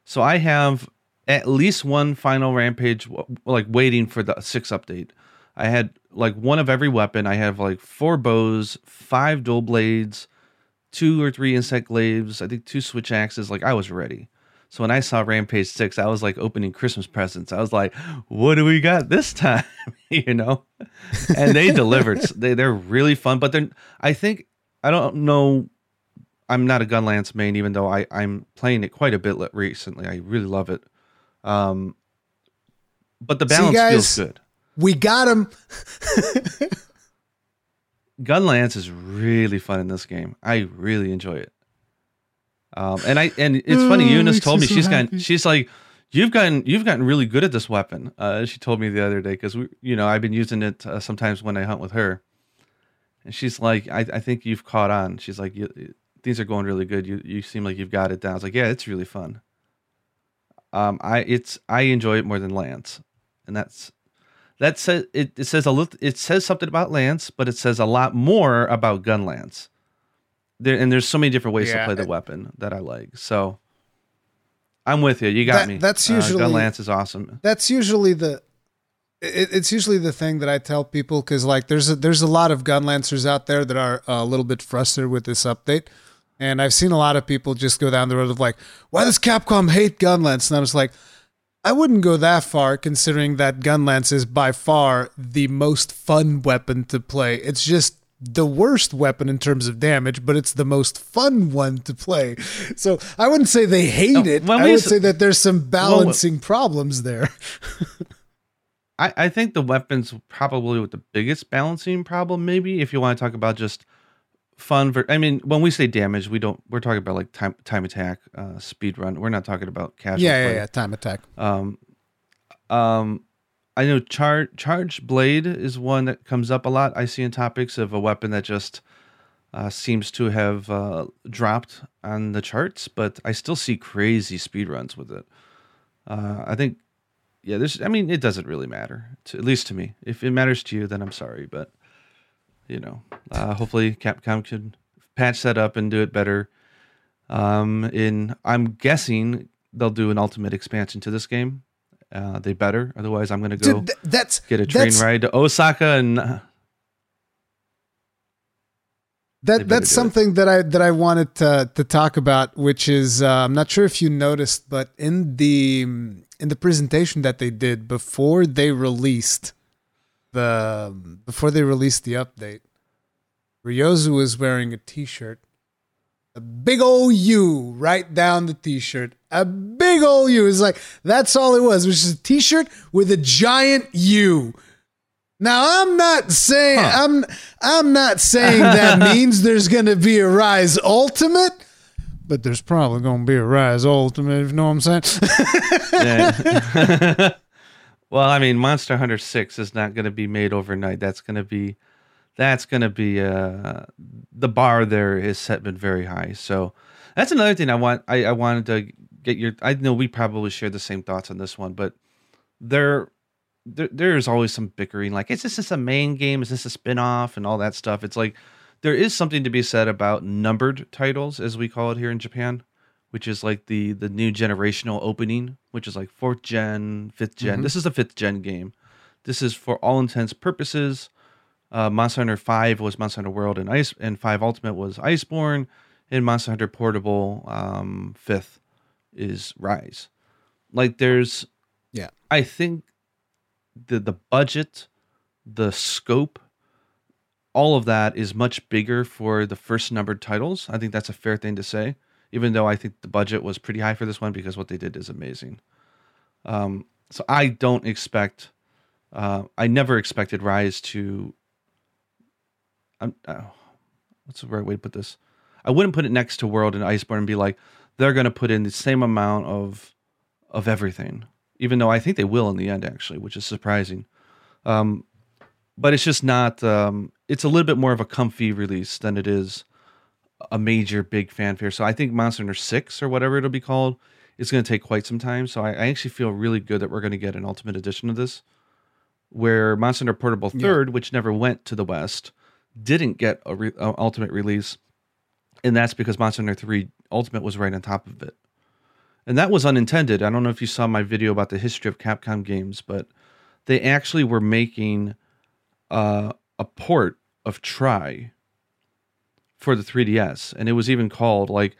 So I have at least one final rampage like waiting for the 6 update. I had like one of every weapon. I have like four bows, five dual blades, two or three insect glaives, I think two switch axes. Like I was ready. So when I saw Rampage 6, I was like opening Christmas presents. I was like, what do we got this time? you know? And they delivered. they they're really fun, but they're I think I don't know I'm not a Gunlance main, even though I, I'm playing it quite a bit recently. I really love it. Um, but the See, balance guys, feels good. We got him. Gunlance is really fun in this game. I really enjoy it. Um, and I and it's funny. Oh, Eunice told me so she's happy. gotten. She's like, you've gotten you've gotten really good at this weapon. Uh, she told me the other day because we, you know, I've been using it uh, sometimes when I hunt with her. And she's like, I, I think you've caught on. She's like, you, things are going really good. You you seem like you've got it down. I was like, yeah, it's really fun. Um, I it's I enjoy it more than Lance, and that's that says it, it says a little it says something about Lance, but it says a lot more about Gun Lance. There and there's so many different ways to play the weapon that I like. So I'm with you. You got That- me. that's Uh, usually- Gun Lance is awesome. That's usually the. It, it's usually the thing that I tell people because like there's a, there's a lot of gun lancers out there that are a little bit frustrated with this update, and I've seen a lot of people just go down the road of like, why does Capcom hate Gunlance? And I was like, I wouldn't go that far considering that Gunlance is by far the most fun weapon to play. It's just the worst weapon in terms of damage, but it's the most fun one to play. So I wouldn't say they hate No, it. I would s- say that there's some balancing problems there. I, I think the weapon's probably with the biggest balancing problem, maybe, if you want to talk about just fun ver- I mean, when we say damage, we don't we're talking about like time time attack, uh speed run. We're not talking about casual Yeah, yeah, play. yeah. Time attack. Um, um, I know char- charge blade is one that comes up a lot. I see in topics of a weapon that just uh, seems to have uh, dropped on the charts, but I still see crazy speed runs with it. Uh, I think, yeah, there's. I mean, it doesn't really matter, to, at least to me. If it matters to you, then I'm sorry, but you know, uh, hopefully Capcom could patch that up and do it better. Um, in I'm guessing they'll do an ultimate expansion to this game. Uh, they better, otherwise I'm gonna go Dude, th- that's get a train that's, ride to Osaka and uh, That that's do it. something that I that I wanted to to talk about, which is uh, I'm not sure if you noticed, but in the in the presentation that they did before they released the before they released the update, Ryozo was wearing a T-shirt, a big old U right down the T-shirt, a big old U. It's like that's all it was, which is a T-shirt with a giant U. Now I'm not saying Huh. I'm I'm not saying that means there's gonna be a Rise Ultimate, but there's probably gonna be a Rise Ultimate. If you know what I'm saying? Well, I mean, Monster Hunter Six is not going to be made overnight. That's going to be, that's going to be. Uh, the bar there is set been very high. So that's another thing I want. I, I wanted to get your. I know we probably share the same thoughts on this one, but there, there there's always some bickering. Like, is this just a main game? Is this a spin off and all that stuff? It's like there is something to be said about numbered titles, as we call it here in Japan which is like the the new generational opening, which is like fourth gen, fifth general Mhm. This is a fifth gen game. This is for all intents purposes. Uh, Monster Hunter Five was Monster Hunter World and Ice, and Five Ultimate was Iceborne, and Monster Hunter Portable um, Fifth is Rise. Like there's, Yeah. I think the the budget, the scope, all of that is much bigger for the first numbered titles. I think that's a fair thing to say even though I think the budget was pretty high for this one because what they did is amazing. Um, so I don't expect, uh, I never expected Rise to. I'm, uh, what's the right way to put this? I wouldn't put it next to World and Iceborne and be like, they're going to put in the same amount of of everything. even though I think they will in the end, actually, which is surprising. Um, but it's just not. Um, it's a little bit more of a comfy release than it is a major big fanfare. So I think Monster Hunter Six or whatever it'll be called is going to take quite some time. So I, I, actually feel really good that we're going to get an Ultimate Edition of this, where Monster Hunter Portable Third, yeah. which never went to the West, didn't get a, re- a Ultimate release, and that's because Monster Hunter Three Ultimate was right on top of it. And that was unintended. I don't know if you saw my video about the history of Capcom games, but they actually were making uh, a port of Tri for the 3DS, and it was even called like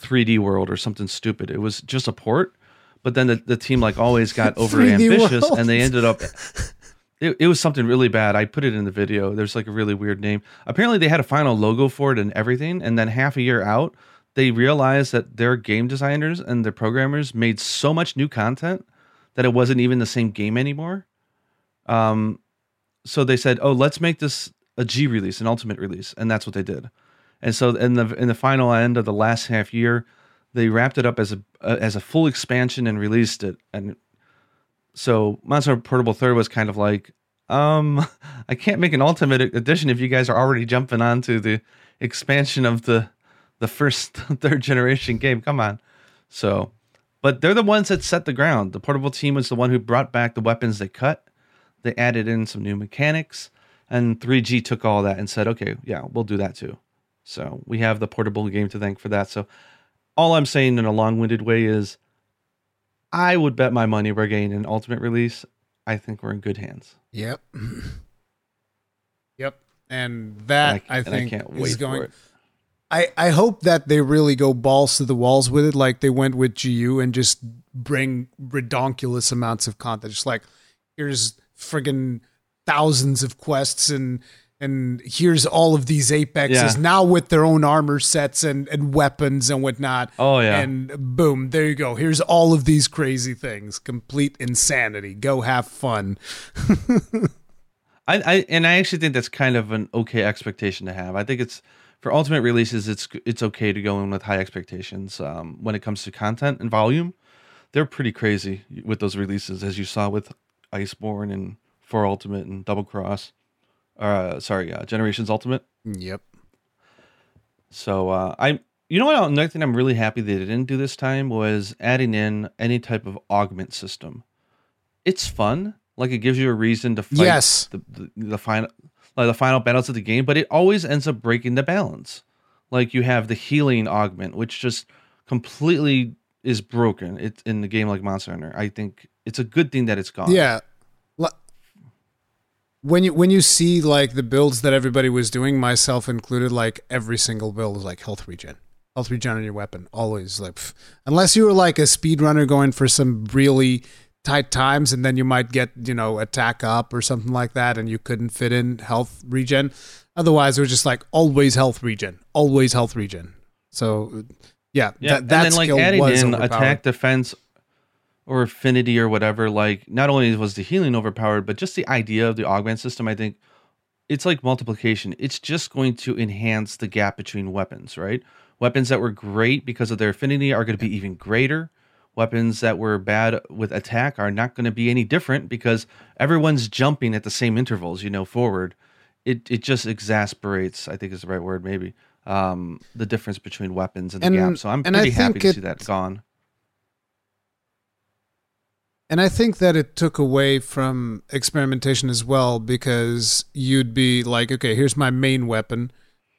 3D World or something stupid. It was just a port, but then the, the team like always got over ambitious, and they ended up. It, it was something really bad. I put it in the video. There's like a really weird name. Apparently, they had a final logo for it and everything, and then half a year out, they realized that their game designers and their programmers made so much new content that it wasn't even the same game anymore. Um, so they said, "Oh, let's make this a G release, an ultimate release," and that's what they did. And so in the in the final end of the last half year, they wrapped it up as a as a full expansion and released it. And so Monster Portable Third was kind of like, um, I can't make an ultimate edition if you guys are already jumping onto the expansion of the the first third generation game. Come on. So, but they're the ones that set the ground. The portable team was the one who brought back the weapons they cut they added in some new mechanics, and 3G took all that and said, okay, yeah, we'll do that too. So we have the portable game to thank for that. So all I'm saying in a long winded way is I would bet my money we're getting an ultimate release. I think we're in good hands. Yep. yep. And that I, I, think I is going. I, I hope that they really go balls to the walls with it, like they went with GU and just bring redonkulous amounts of content. Just like, here's friggin' thousands of quests and and here's all of these apexes yeah. now with their own armor sets and, and weapons and whatnot. Oh yeah. And boom, there you go. Here's all of these crazy things. Complete insanity. Go have fun. I, I and I actually think that's kind of an okay expectation to have. I think it's for ultimate releases, it's it's okay to go in with high expectations. Um, when it comes to content and volume, they're pretty crazy with those releases, as you saw with Iceborne and For Ultimate and Double Cross. Uh, sorry, uh, Generations Ultimate. Yep. So uh, I, you know what? Another thing I'm really happy they didn't do this time was adding in any type of augment system. It's fun. Like it gives you a reason to fight yes. the, the, the final like the final battles of the game, but it always ends up breaking the balance. Like you have the healing augment, which just completely is broken. It's in the game like Monster Hunter. I think it's a good thing that it's gone. Yeah. When you when you see like the builds that everybody was doing, myself included, like every single build was like health regen, health regen on your weapon, always like, pff. unless you were like a speedrunner going for some really tight times, and then you might get you know attack up or something like that, and you couldn't fit in health regen. Otherwise, it was just like always health regen, always health regen. So yeah, yeah, that, that and then like adding in attack defense or affinity or whatever, like not only was the healing overpowered, but just the idea of the augment system, I think it's like multiplication. It's just going to enhance the gap between weapons, right? Weapons that were great because of their affinity are going to be even greater. Weapons that were bad with attack are not going to be any different because everyone's jumping at the same intervals, you know, forward. It it just exasperates, I think is the right word, maybe, um, the difference between weapons and the gap. So I'm pretty happy to see that gone. And I think that it took away from experimentation as well because you'd be like, okay, here's my main weapon.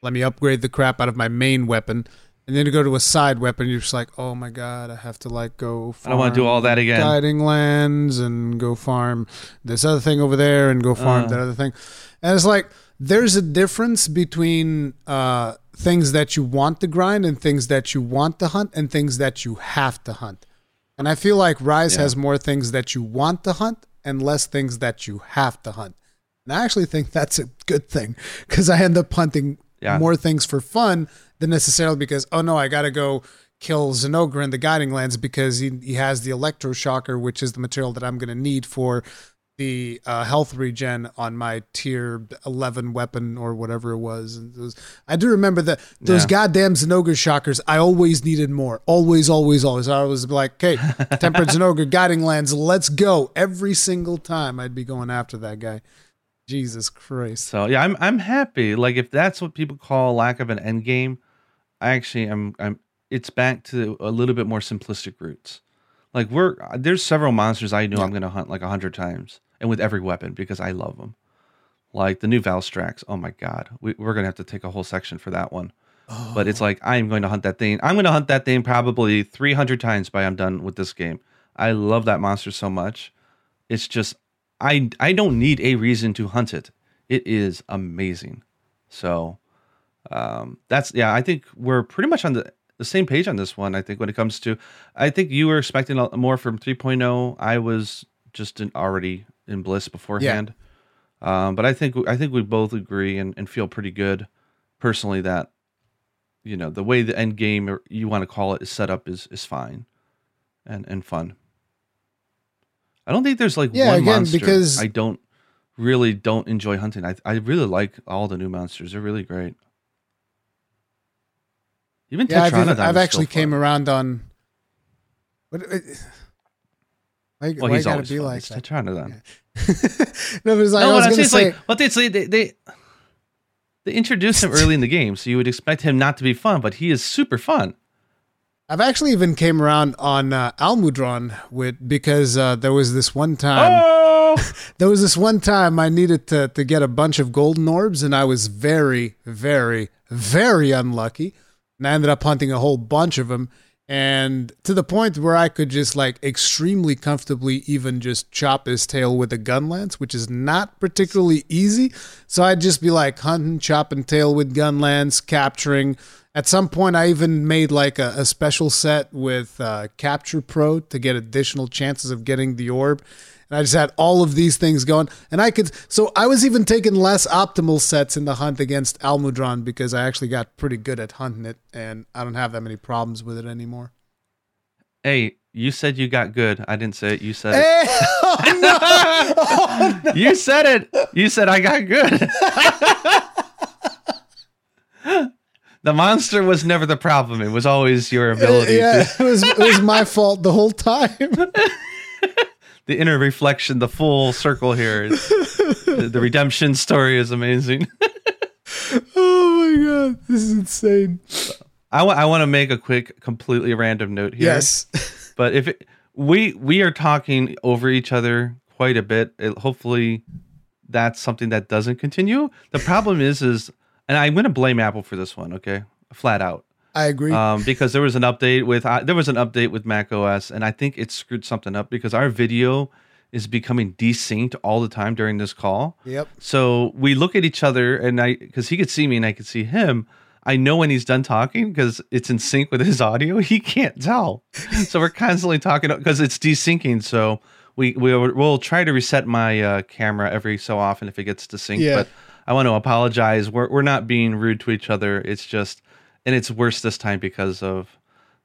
Let me upgrade the crap out of my main weapon. And then to go to a side weapon, you're just like, oh my god, I have to like go. I don't want to do all that again. Guiding lands and go farm this other thing over there and go farm uh. that other thing. And it's like there's a difference between uh, things that you want to grind and things that you want to hunt and things that you have to hunt. And I feel like Rise yeah. has more things that you want to hunt and less things that you have to hunt. And I actually think that's a good thing because I end up hunting yeah. more things for fun than necessarily because, oh no, I got to go kill Zinogre in the Guiding Lands because he, he has the Electroshocker, which is the material that I'm going to need for the uh, health regen on my tier 11 weapon or whatever it was. And it was I do remember that those Yeah. goddamn Zinogre shockers, I always needed more. Always, always, always. I was like, okay, Tempered Zinogre Guiding Lands, let's go. Every single time I'd be going after that guy. Jesus Christ. So yeah, I'm I'm happy. Like if that's what people call lack of an end game, I actually am I'm it's back to a little bit more simplistic roots. Like we're there's several monsters I know I'm gonna hunt like a hundred times, and with every weapon because I love them. Like the new Valstrax. Oh my god, we, we're gonna have to take a whole section for that one. But it's like I'm going to hunt that thing. I'm going to hunt that thing probably 300 times by I'm done with this game. I love that monster so much. It's just I I don't need a reason to hunt it. It is amazing. So um that's yeah, I think we're pretty much on the the same page on this one. I think when it comes to I think you were expecting more from 3.0. I was just already in bliss beforehand. Um but I think I think we both agree and, and feel pretty good personally that you know the way the end game or you want to call it is set up is is fine and and fun. I don't think there's like Yeah, one again, monster because- I don't really don't enjoy hunting. I I really like all the new monsters. They're really great. Even Yeah, I've, Tetranadon I've actually came around on. What? It, why, Well, why he's gotta always be fun. like that? Tetranadon. no, but it's like, no, I what was gonna say, like, well, they, they they they introduced him early in the game, so you would expect him not to be fun, but he is super fun. I've actually even came around on uh, Almudron with because uh, there was this one time. Oh, There was this one time I needed to to get a bunch of golden orbs, and I was very, very, very unlucky. And I ended up hunting a whole bunch of them, and to the point where I could just like extremely comfortably even just chop his tail with a gun lance, which is not particularly easy. So I'd just be like hunting, chopping tail with gun lance, capturing. At some point, I even made like a, a special set with uh, Capture Pro to get additional chances of getting the orb. And I just had all of these things going. And I could, so I was even taking less optimal sets in the hunt against Almudron because I actually got pretty good at hunting it. And I don't have that many problems with it anymore. hey, you said you got good. I didn't say it. You said it. Hey, eh, oh, no. You said it. You said I got good. the monster was never the problem. It was always your eh, ability. yeah, To, it was, it was my fault the whole time. The inner reflection, the full circle here. is- the, the redemption story is amazing. oh my God. This is insane. I want to make a quick, completely random note here. Yes. but if it, we we are talking over each other quite a bit, it, hopefully that's something that doesn't continue. The problem is, is and I'm going to blame Apple for this one. Okay, flat out. I agree. um, because there was an update with uh, there was an update with Mac OS, and I think it screwed something up because our video is becoming desynced all the time during this call. yep. So we look at each other, and I because he could see me and I could see him. I know when he's done talking because it's in sync with his audio. He can't tell, so we're constantly talking because it's desyncing. So we we will try to reset my uh, camera every so often if it gets desynced. Yeah. But I want to apologize. We're we're not being rude to each other. It's just, and it's worse this time because of.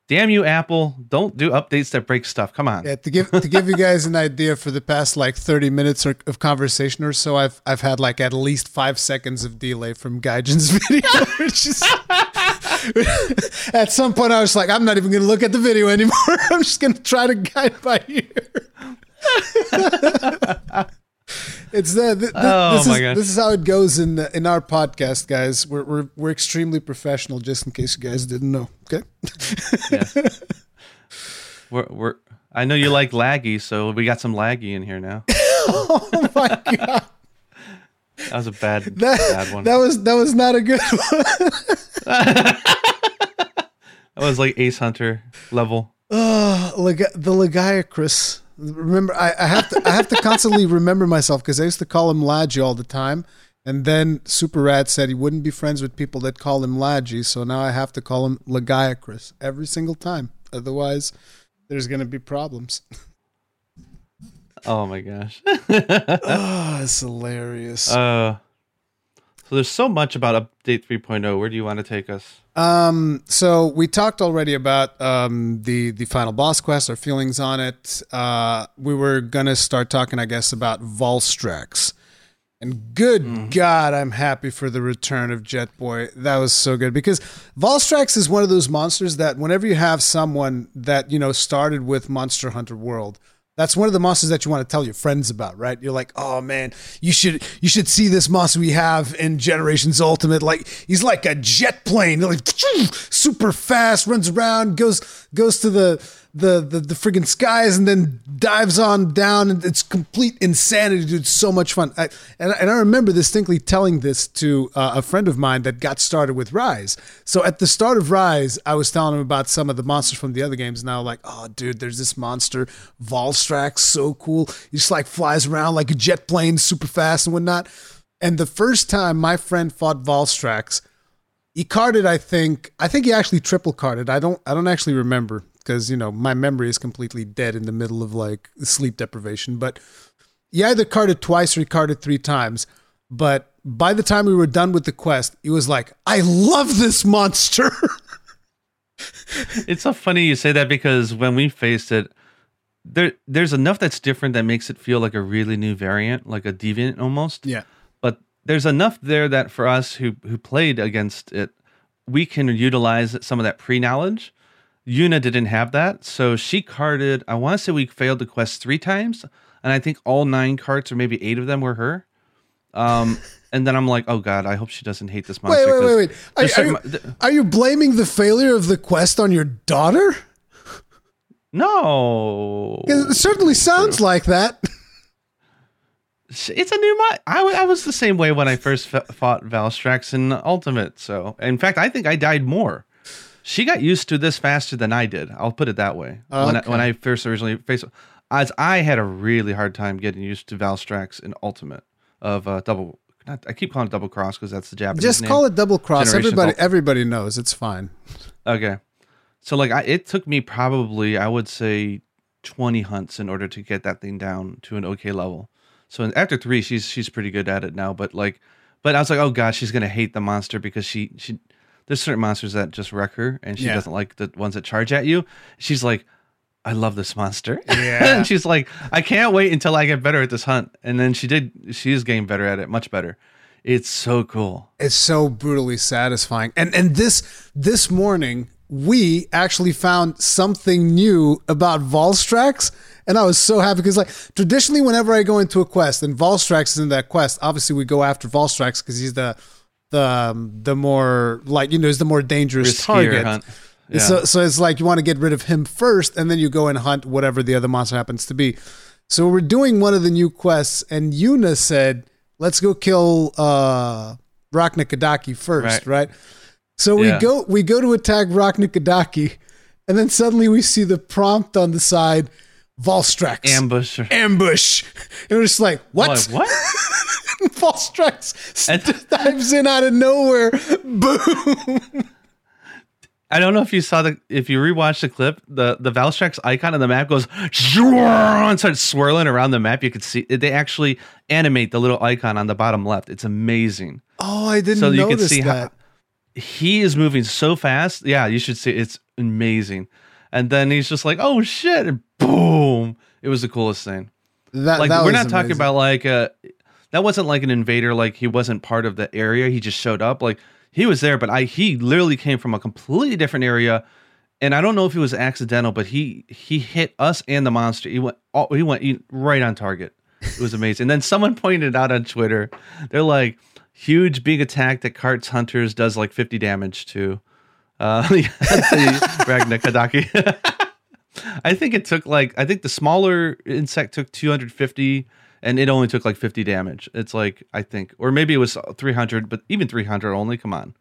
Damn you, Apple! Don't do updates that break stuff. Come on. Yeah, to give to give you guys an idea, for the past like thirty minutes or, of conversation or so, I've I've had like at least five seconds of delay from Gaijin's video. Which is at some point I was like, I'm not even to look at the video anymore. I'm just to try to guide by ear. It's the, th- th- Oh, this my is this is how it goes in the, in our podcast, guys. We're, we're we're extremely professional, just in case you guys didn't know. Okay. Yes. we're we're. I know you like laggy, so we got some laggy in here now. oh my god. That was a bad That, bad one. that was that was not a good one. That was like Ace Hunter level. Oh, the Lagiacrus. Remember, I, I have to I have to constantly remember myself because I used to call him Lagi all the time, and then Super Rad said he wouldn't be friends with people that call him Lagi, so now I have to call him Lagiacrus every single time. Otherwise, there's gonna be problems. Oh my gosh. oh, it's hilarious. uh, So there's so much about update 3.0. Where do you want to take us? Um, so we talked already about um, the the final boss quest, our feelings on it. Uh, we were gonna start talking, I guess, about Valstrax. And good mm. God, I'm happy for the return of Jet Boy. That was so good because Valstrax is one of those monsters that whenever you have someone that you know started with Monster Hunter World that's one of the monsters that you want to tell your friends about, right? You're like, oh man, you should you should see this monster we have in Generations Ultimate. Like he's like a jet plane, like super fast, runs around, goes goes to the the the, the friggin' skies and then dives on down. And it's complete insanity dude. So much fun. I, and, and i remember distinctly telling this to uh, a friend of mine that got started with rise. So at the start of rise i was telling him about some of the monsters from the other games. Now like oh dude there's this monster valstrax so cool. He just like flies around like a jet plane super fast and whatnot. And the first time my friend fought valstrax he carded i think i think he actually triple carded i don't i don't actually remember because you know my memory is completely dead in the middle of like sleep deprivation. But he either carded twice or he carded three times. But by the time we were done with the quest, he was like, "I love this monster." it's so funny you say that because when we faced it, there there's enough that's different that makes it feel like a really new variant, like a deviant almost. Yeah. There's enough there that for us who who played against it, we can utilize some of that pre knowledge Yuna didn't have that, so she carded. I want to say we failed the quest three times, and I think all nine cards or maybe eight of them were her. Um, and then I'm like, oh god, I hope she doesn't hate this monster. Wait, wait, wait, wait. Are, are, you, are you blaming the failure of the quest on your daughter? No, it certainly sounds like that. It's a new mod. I, I was the same way when I first f- fought Valstrax in Ultimate. So, in fact, I think I died more she got used to this faster than I did. I'll put it that way. Okay. When I, when I first originally faced, as I had a really hard time getting used to Valstrax in Ultimate of uh, double. Not, I keep calling it double cross because that's the Japanese. Just name. call it double cross. Generation everybody, everybody knows it's fine. Okay, so like I, it took me probably I would say twenty hunts in order to get that thing down to an okay level. So after three, she's she's pretty good at it now. But like, but I was like, oh god, she's gonna hate the monster because she she there's certain monsters that just wreck her, and she yeah. doesn't like the ones that charge at you. She's like, I love this monster. Yeah. and she's like, I can't wait until I get better at this hunt. And then she did. She is getting better at it, much better. It's so cool. It's so brutally satisfying. And and this this morning we actually found something new about Valstrax. And I was so happy because, like, traditionally, whenever I go into a quest and Valstrax is in that quest, obviously we go after Valstrax because he's the the um, the more like you know is the more dangerous Riskier target. Hunt. Yeah. So so it's like you want to get rid of him first, and then you go and hunt whatever the other monster happens to be. So we're doing one of the new quests, and Yuna said, "Let's go kill uh, Rakna first, right?" right? So we yeah. go we go to attack Rakna and then suddenly we see the prompt on the side, Valstrax ambush ambush, and we're just like, "What? Like, what?" Valstrax and- dives in out of nowhere. Boom. I don't know if you saw the if you rewatch the clip, the the Valstrax icon on the map goes and starts swirling around the map. You could see they actually animate the little icon on the bottom left. It's amazing. Oh, I didn't. So you see that. how he is moving so fast. Yeah, you should see. It's amazing. And then he's just like, "Oh shit!" and boom. It was the coolest thing. That, like that we're not amazing. talking about like a that wasn't like an invader like he wasn't part of the area he just showed up like he was there but i he literally came from a completely different area and i don't know if it was accidental but he he hit us and the monster he went he went right on target it was amazing and then someone pointed out on twitter they're like huge big attack that carts hunters does like 50 damage to uh Rakna Kadaki. I think it took like I think the smaller insect took 250 and it only took like 50 damage. It's like I think, or maybe it was 300, but even 300 only. Come on,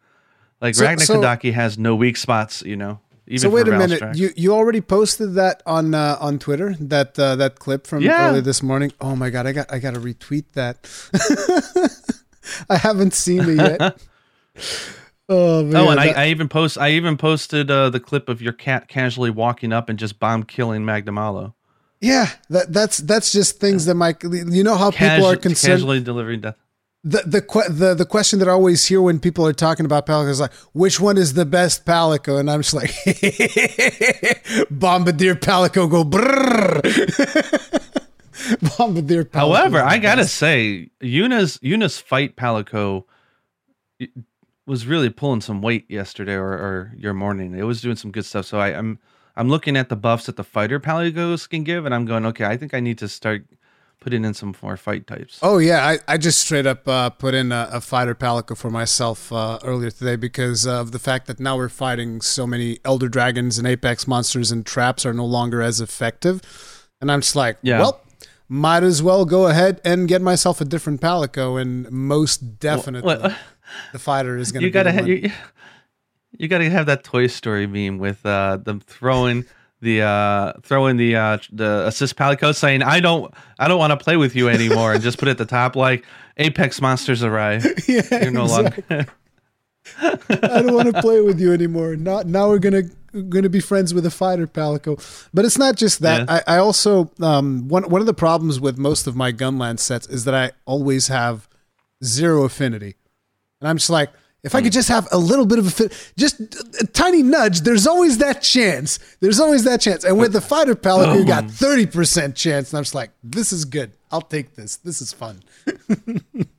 like so, Ragna so, Kadaki has no weak spots, you know. Even so wait a minute, you you already posted that on uh, on Twitter that uh, that clip from yeah. early this morning. Oh my god, I got I got to retweet that. I haven't seen it yet. Oh, man, oh, and that... I, I, even post I even posted uh, the clip of your cat casually walking up and just bomb killing Magnamalo. Yeah, that that's that's just things that might you know how Casu- people are concerned casually delivering death. the the the the question that I always hear when people are talking about Palico is like, which one is the best Palico? And I'm just like, Bombardier Palico go brrr. Bombardier. Palico However, I gotta say, Yuna's Yuna's fight Palico was really pulling some weight yesterday or, or your morning. It was doing some good stuff. So I, I'm I'm looking at the buffs that the fighter Palicos can give, and I'm going, okay, I think I need to start putting in some more fight types. Oh yeah, I, I just straight up uh, put in a, a, fighter Palico for myself uh, earlier today because of the fact that now we're fighting so many Elder Dragons and Apex monsters and traps are no longer as effective, and I'm just like, yeah. well, might as well go ahead and get myself a different Palico, and most definitely well, well, the fighter is going to. You gotta ha- you, you gotta have that Toy Story meme with uh, them throwing the uh throwing the uh the assist palico saying i don't i don't want to play with you anymore and just put it at the top like apex monsters arrive yeah you're no exactly. longer i don't want to play with you anymore not now we're gonna gonna be friends with a fighter palico but it's not just that yeah. I, I also um one one of the problems with most of my gunlance sets is that i always have zero affinity and i'm just like if I could just have a little bit of a fit, just a tiny nudge, there's always that chance. There's always that chance. And with the fighter palette, you got 30% um. chance. And I'm just like, this is good. I'll take this. This is fun.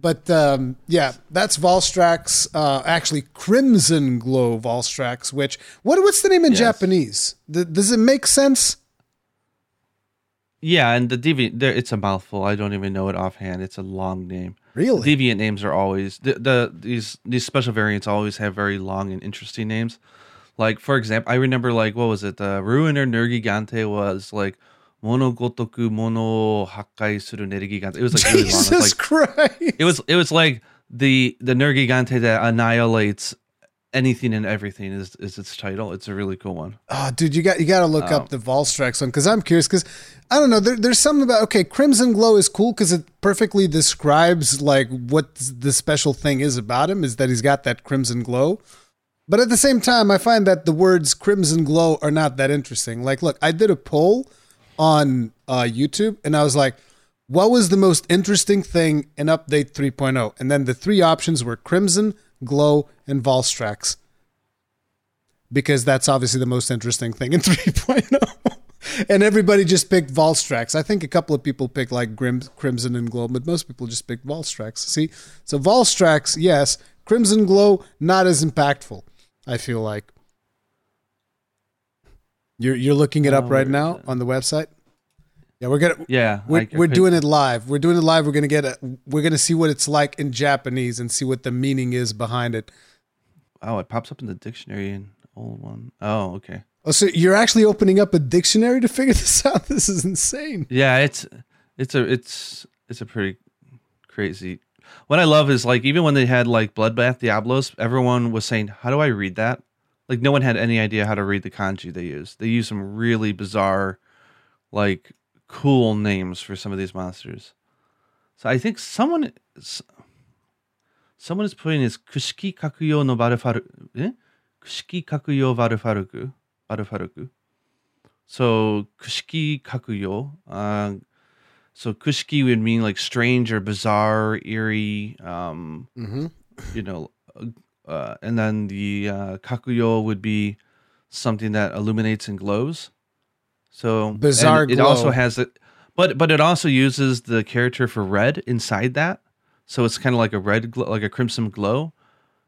but um, yeah, that's Valstrax. Uh, actually, Crimson Glow Valstrax, which, what, what's the name in yes. Japanese? does it make sense? Yeah, and the deviant, it's a mouthful. I don't even know it offhand. It's a long name. Really? Deviant names are always the, the these these special variants always have very long and interesting names. Like for example, I remember like what was it? The Ruiner Nergigante was like Mono Hakkai Suru Nergigante. It was like really Jesus long. It was, like, Christ. It was it was like the the Nergigante that annihilates anything and everything is is its title. It's a really cool one. Oh, dude, you got you got to look um, up the Valstrax one because I'm curious because I don't know. There, there's something about okay, Crimson Glow is cool because it perfectly describes like what the special thing is about him is that he's got that crimson glow. But at the same time, I find that the words crimson glow are not that interesting. Like, look, I did a poll on uh, YouTube and I was like, what was the most interesting thing in update 3.0? And then the three options were crimson, glow, and Valstrax. Because that's obviously the most interesting thing in 3.0 and everybody just picked Valstrax. I think a couple of people picked like Grim, Crimson and Glow, but most people just picked Valstrax. See, so Valstrax, yes. Crimson Glow, not as impactful. I feel like you're you're looking it up oh, right now on the website. Yeah, we're gonna. Yeah, we're, we're doing it live. We're doing it live. We're gonna get a. We're gonna see what it's like in Japanese and see what the meaning is behind it. Oh, it pops up in the dictionary in old one. Oh, okay. Oh, so you're actually opening up a dictionary to figure this out? This is insane. Yeah, it's it's a it's it's a pretty crazy. What I love is like even when they had like Bloodbath Diablos, everyone was saying, "How do I read that?" Like no one had any idea how to read the kanji they use. They use some really bizarre, like cool names for some of these monsters. So I think someone is, someone is putting his Kushiki Kakuyo no Barufaru eh? Kushiki Kakuyo Barufaruku Barufaruku. So kushiki kakuyo. Uh, so kushiki would mean like strange or bizarre, eerie. Um, mm-hmm. You know, uh, and then the uh, kakuyo would be something that illuminates and glows. So bizarre. It glow. also has it, but but it also uses the character for red inside that. So it's kind of like a red, like a crimson glow.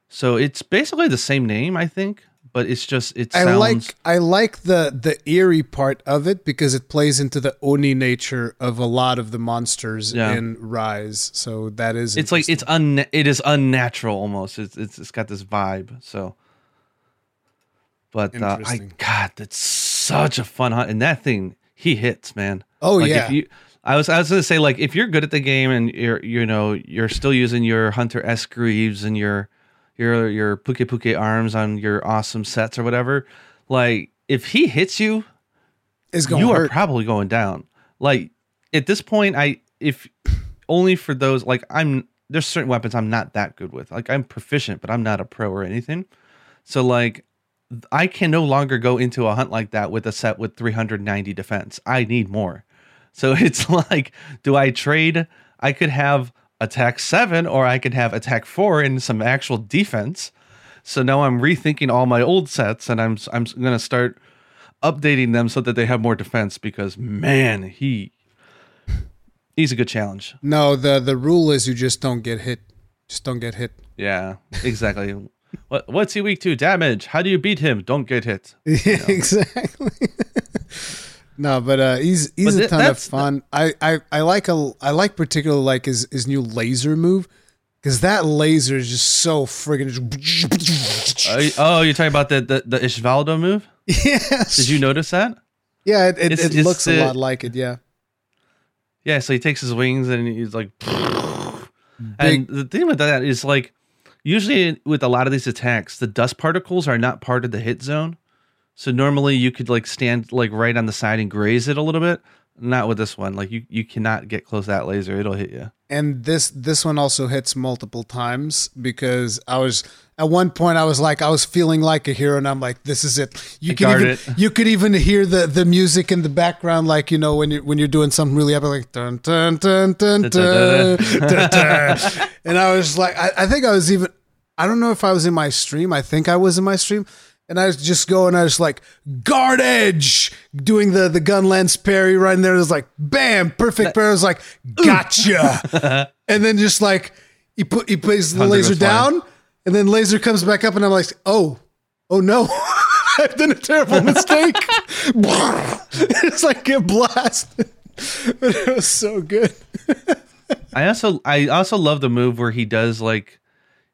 So it's basically the same name, I think but it's just it sounds. I like I like the the eerie part of it because it plays into the oni nature of a lot of the monsters yeah. in Rise. So that is it's like it's un it is unnatural almost. It's it's, it's got this vibe. So, but uh, I God, that's such a fun hunt, and that thing he hits, man. Oh like yeah. If you, I was I was gonna say like if you're good at the game and you're you know you're still using your Hunter S Greaves and your your your puke puke arms on your awesome sets or whatever, like if he hits you, is going you hurt. are probably going down. Like at this point, I if only for those like I'm there's certain weapons I'm not that good with. Like I'm proficient, but I'm not a pro or anything. So like I can no longer go into a hunt like that with a set with 390 defense. I need more. So it's like, do I trade I could have attack seven or I could have attack four in some actual defense. So now I'm rethinking all my old sets and I'm I'm gonna start updating them so that they have more defense because man, he he's a good challenge. No, the the rule is you just don't get hit. Just don't get hit. Yeah, exactly. what what's he weak to? Damage. How do you beat him? Don't get hit. Yeah, exactly. no, but uh, he's he's But a ton of fun. I, I I like a I like particularly like his his new laser move because that laser is just so friggin' just Uh, oh, you're talking about the the, the Ishvalda move? yes. Did you notice that? Yeah, it, it, It's- it it's looks a lot like it. Yeah. Yeah, so he takes his wings and he's like, Big- and the thing with that is like, usually with a lot of these attacks, the dust particles are not part of the hit zone. So normally you could like stand like right on the side and graze it a little bit. Not with this one. Like you, you cannot get close to that laser; it'll hit you. and this this one also hits multiple times because I was at one point I was like I was feeling like a hero and I'm like this is it you can Guard even it. you could even hear the the music in the background like you know when you when you're doing something really epic like dun dun dun dun dun, dun, dun. and I was like I, I think I was even I don't know if I was in my stream I think I was in my stream and I was just going I was like guard edge doing the the gunlance parry right in there. It was like bam! Perfect parry I was like gotcha! And then just like he put he plays the laser goes flying. down, and then laser comes back up, and I'm like, oh, oh no, I've done a terrible mistake. it's like get blasted, but it was so good. I also, I also love the move where he does like,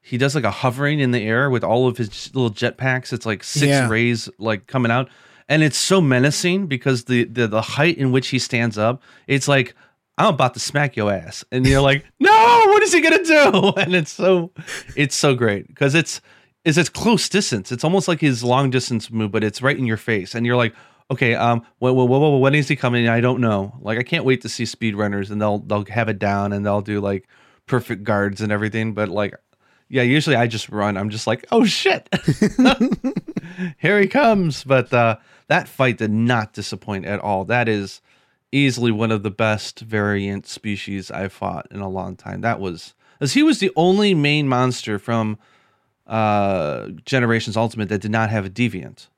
he does like a hovering in the air with all of his little jetpacks. It's like six Yeah. rays like coming out, and it's so menacing because the the the height in which he stands up, it's like. I'm about to smack your ass, and you're like, "No, what is he gonna do?" And it's so, it's so great because it's is it's close distance. It's almost like his long distance move, but it's right in your face, and you're like, "Okay, um, when, when, when, when is he coming?" I don't know. Like, I can't wait to see speedrunners, and they'll they'll have it down, and they'll do like perfect guards and everything. But like, yeah, usually I just run. I'm just like, "Oh shit, here he comes!" But uh, that fight did not disappoint at all. That is easily one of the best variant species I've fought in a long time. That was as he was the only main monster from uh Generations Ultimate that did not have a deviant.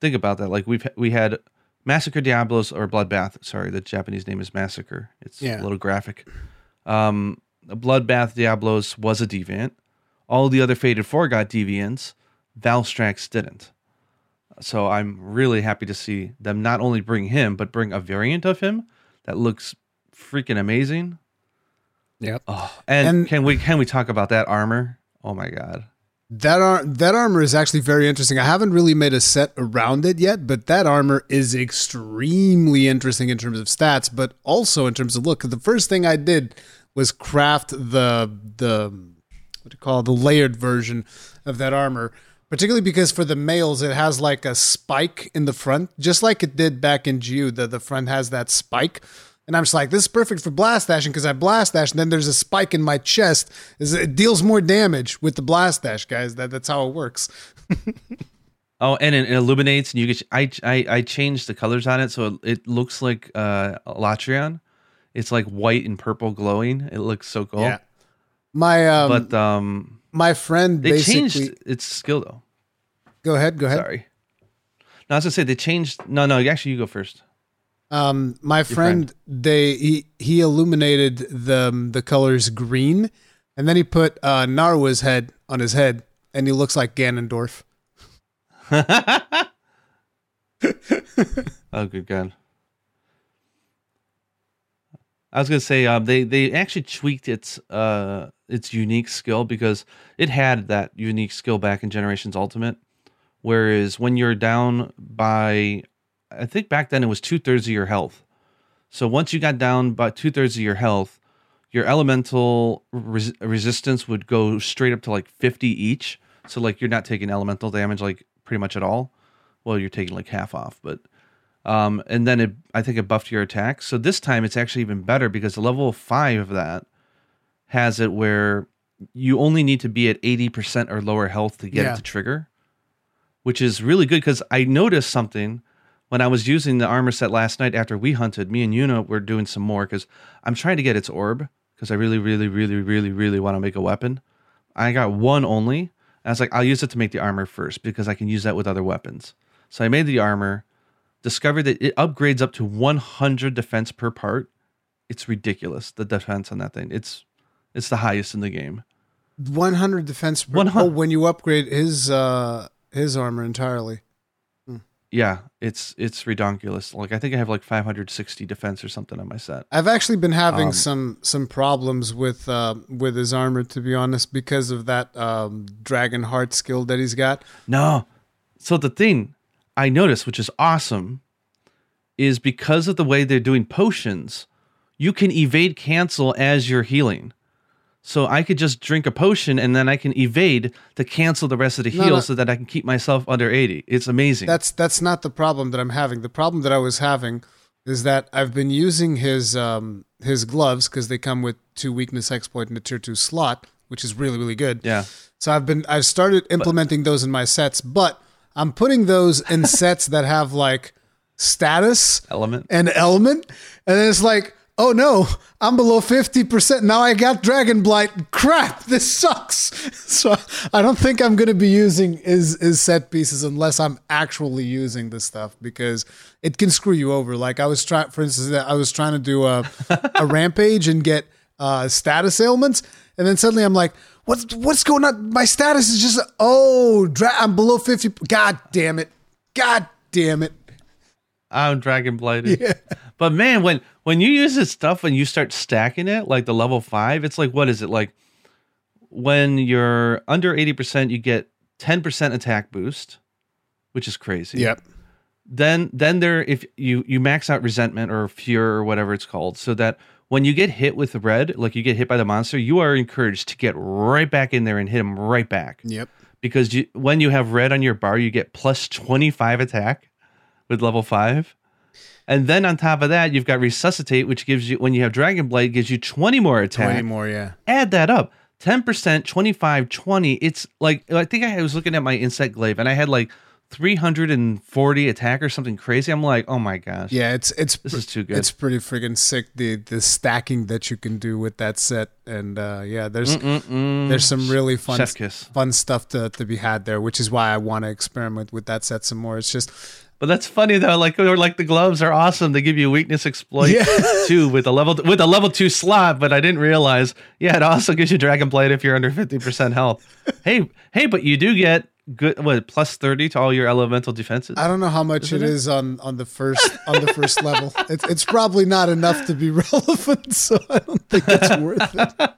Think about that. Like we've we had Massacre Diablos or Bloodbath. Sorry, the Japanese name is Massacre. It's Yeah. a little graphic. Um, Bloodbath Diablos was a deviant. All the other Faded Four got deviants. Valstrax didn't. So I'm really happy to see them not only bring him, but bring a variant of him that looks freaking amazing. Yep. Oh, and, And- can we can we talk about that armor? Oh my god. That ar- that armor is actually very interesting. I haven't really made a set around it yet, but that armor is extremely interesting in terms of stats, but also in terms of look. The first thing I did was craft the the what do you call the layered version of that armor. Particularly because for the males, it has like a spike in the front, just like it did back in GU. The the front has that spike. And I'm just like, this is perfect for blast dashing because I blast dash, and then there's a spike in my chest. Is It deals more damage with the blast dash, guys. That that's how it works. Oh, and it, it illuminates, and you get. I, I I changed the colors on it so it, it looks like uh Alatreon. It's like white and purple glowing. It looks so cool. Yeah. My um, But um, my friend they basically. changed its skill though. Go ahead. Go ahead. Sorry. No, I was gonna say they changed. No, no. Actually, you go first. Um, my friend, they he he illuminated the the colors green, and then he put uh, Narwa's head on his head, and he looks like Ganondorf. Oh, good God. I was gonna say um, they they actually tweaked its uh its unique skill because it had that unique skill back in Generations Ultimate, whereas when you're down by, I think back then it was two thirds of your health. So once you got down by two thirds of your health, your elemental res- resistance would go straight up to like fifty each. So like you're not taking elemental damage like pretty much at all. Well, you're taking like half off, but um, and then it I think it buffed your attack. So this time it's actually even better because the level five of that has it where you only need to be at eighty percent or lower health to get Yeah. it to trigger, which is really good because I noticed something when I was using the armor set last night after we hunted. Me and Yuna were doing some more because I'm trying to get its orb because I really, really, really, really, really want to make a weapon. I got one only. I was like, I'll use it to make the armor first because I can use that with other weapons. So I made the armor, discovered that it upgrades up to 100 defense per part. It's ridiculous the defense on that thing. It's it's the highest in the game. 100 defense per 100. oh, when you upgrade his uh his armor entirely. Yeah, it's it's redonkulous. Like I think I have like 560 defense or something on my set. I've actually been having Um, some some problems with uh, with his armor, to be honest, because of that um, dragon heart skill that he's got. No. So the thing I noticed, which is awesome, is because of the way they're doing potions, you can evade cancel as you're healing. So I could just drink a potion and then I can evade to cancel the rest of the heal no. so that I can keep myself under 80. It's amazing. That's that's not the problem that I'm having. The problem that I was having is that I've been using his um, his gloves because they come with two weakness exploit in the tier two slot, which is really really good. yeah. So I've been I've started implementing those in my sets, but I'm putting those in sets that have like status Element. and element, and then it's like, oh no, I'm below fifty percent now. I got dragon blight. Crap, this sucks. So I don't think I'm gonna be using is, his set pieces unless I'm actually using this stuff because it can screw you over. Like I was trying, for instance, I was trying to do a a rampage and get uh, status ailments, and then suddenly I'm like. What's what's going on? My status is just oh, dra- I'm below fifty. God damn it! God damn it! I'm dragon blighted. Yeah. But man, when when you use this stuff and you start stacking it, like the level five, it's like what is it like? When you're under eighty percent, you get ten percent attack boost, which is crazy. Yep. Then then there, if you you max out resentment or fear or whatever it's called, so that when you get hit with red, like you get hit by the monster, you are encouraged to get right back in there and hit him right back Yep. because you, when you have red on your bar, you get plus 25 attack with level 5. And then on top of that, you've got resuscitate, which gives you when you have dragon blight gives you 20 more attack. Twenty more. Yeah. Add that up. 10%, 25, 20. It's like I think I was looking at my insect glaive and I had like 340 attack or something crazy. I'm like, "Oh my gosh." Yeah, it's it's This is too good. It's pretty friggin' sick the the stacking that you can do with that set, and uh, yeah, there's Mm-mm-mm. there's some really fun fun stuff to to be had there, which is why I want to experiment with that set some more. It's just But that's funny though. Like or like the gloves are awesome. They give you weakness exploit Yeah. too with a level with a level two slot. But I didn't realize. Yeah, it also gives you dragon blight if you're under fifty percent health. hey, hey, but you do get good what plus thirty to all your elemental defenses. I don't know how much Isn't it it? is on on the first on the first level. It's it's probably not enough to be relevant, so I don't think it's worth it.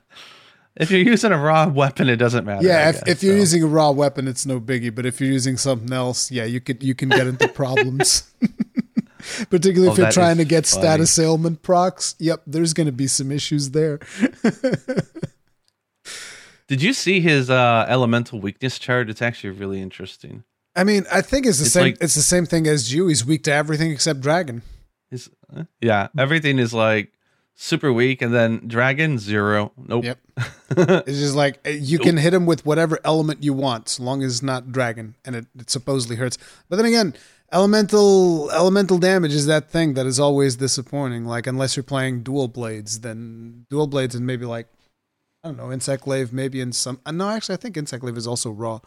If you're using a raw weapon, it doesn't matter. Yeah, if, guess, if you're so. using a raw weapon, it's no biggie. But if you're using something else, yeah, you could you can get into problems. Particularly Oh, if you're trying to get funny. status ailment procs. Yep, there's going to be some issues there. Did you see his uh, elemental weakness chart? It's actually really interesting. I mean, I think it's the It's same. like- it's the same thing as you. He's weak to everything except dragon. His, uh, yeah, everything is like super weak, and then dragon zero. Nope. Yep. It's just like uh, you can hit him with whatever element you want, so long as it's not dragon, and it, it supposedly hurts. But then again, elemental elemental damage is that thing that is always disappointing. Like unless you're playing dual blades, then dual blades and maybe like I don't know, insect glaive, maybe in some. Uh, no, actually, I think insect glaive is also raw.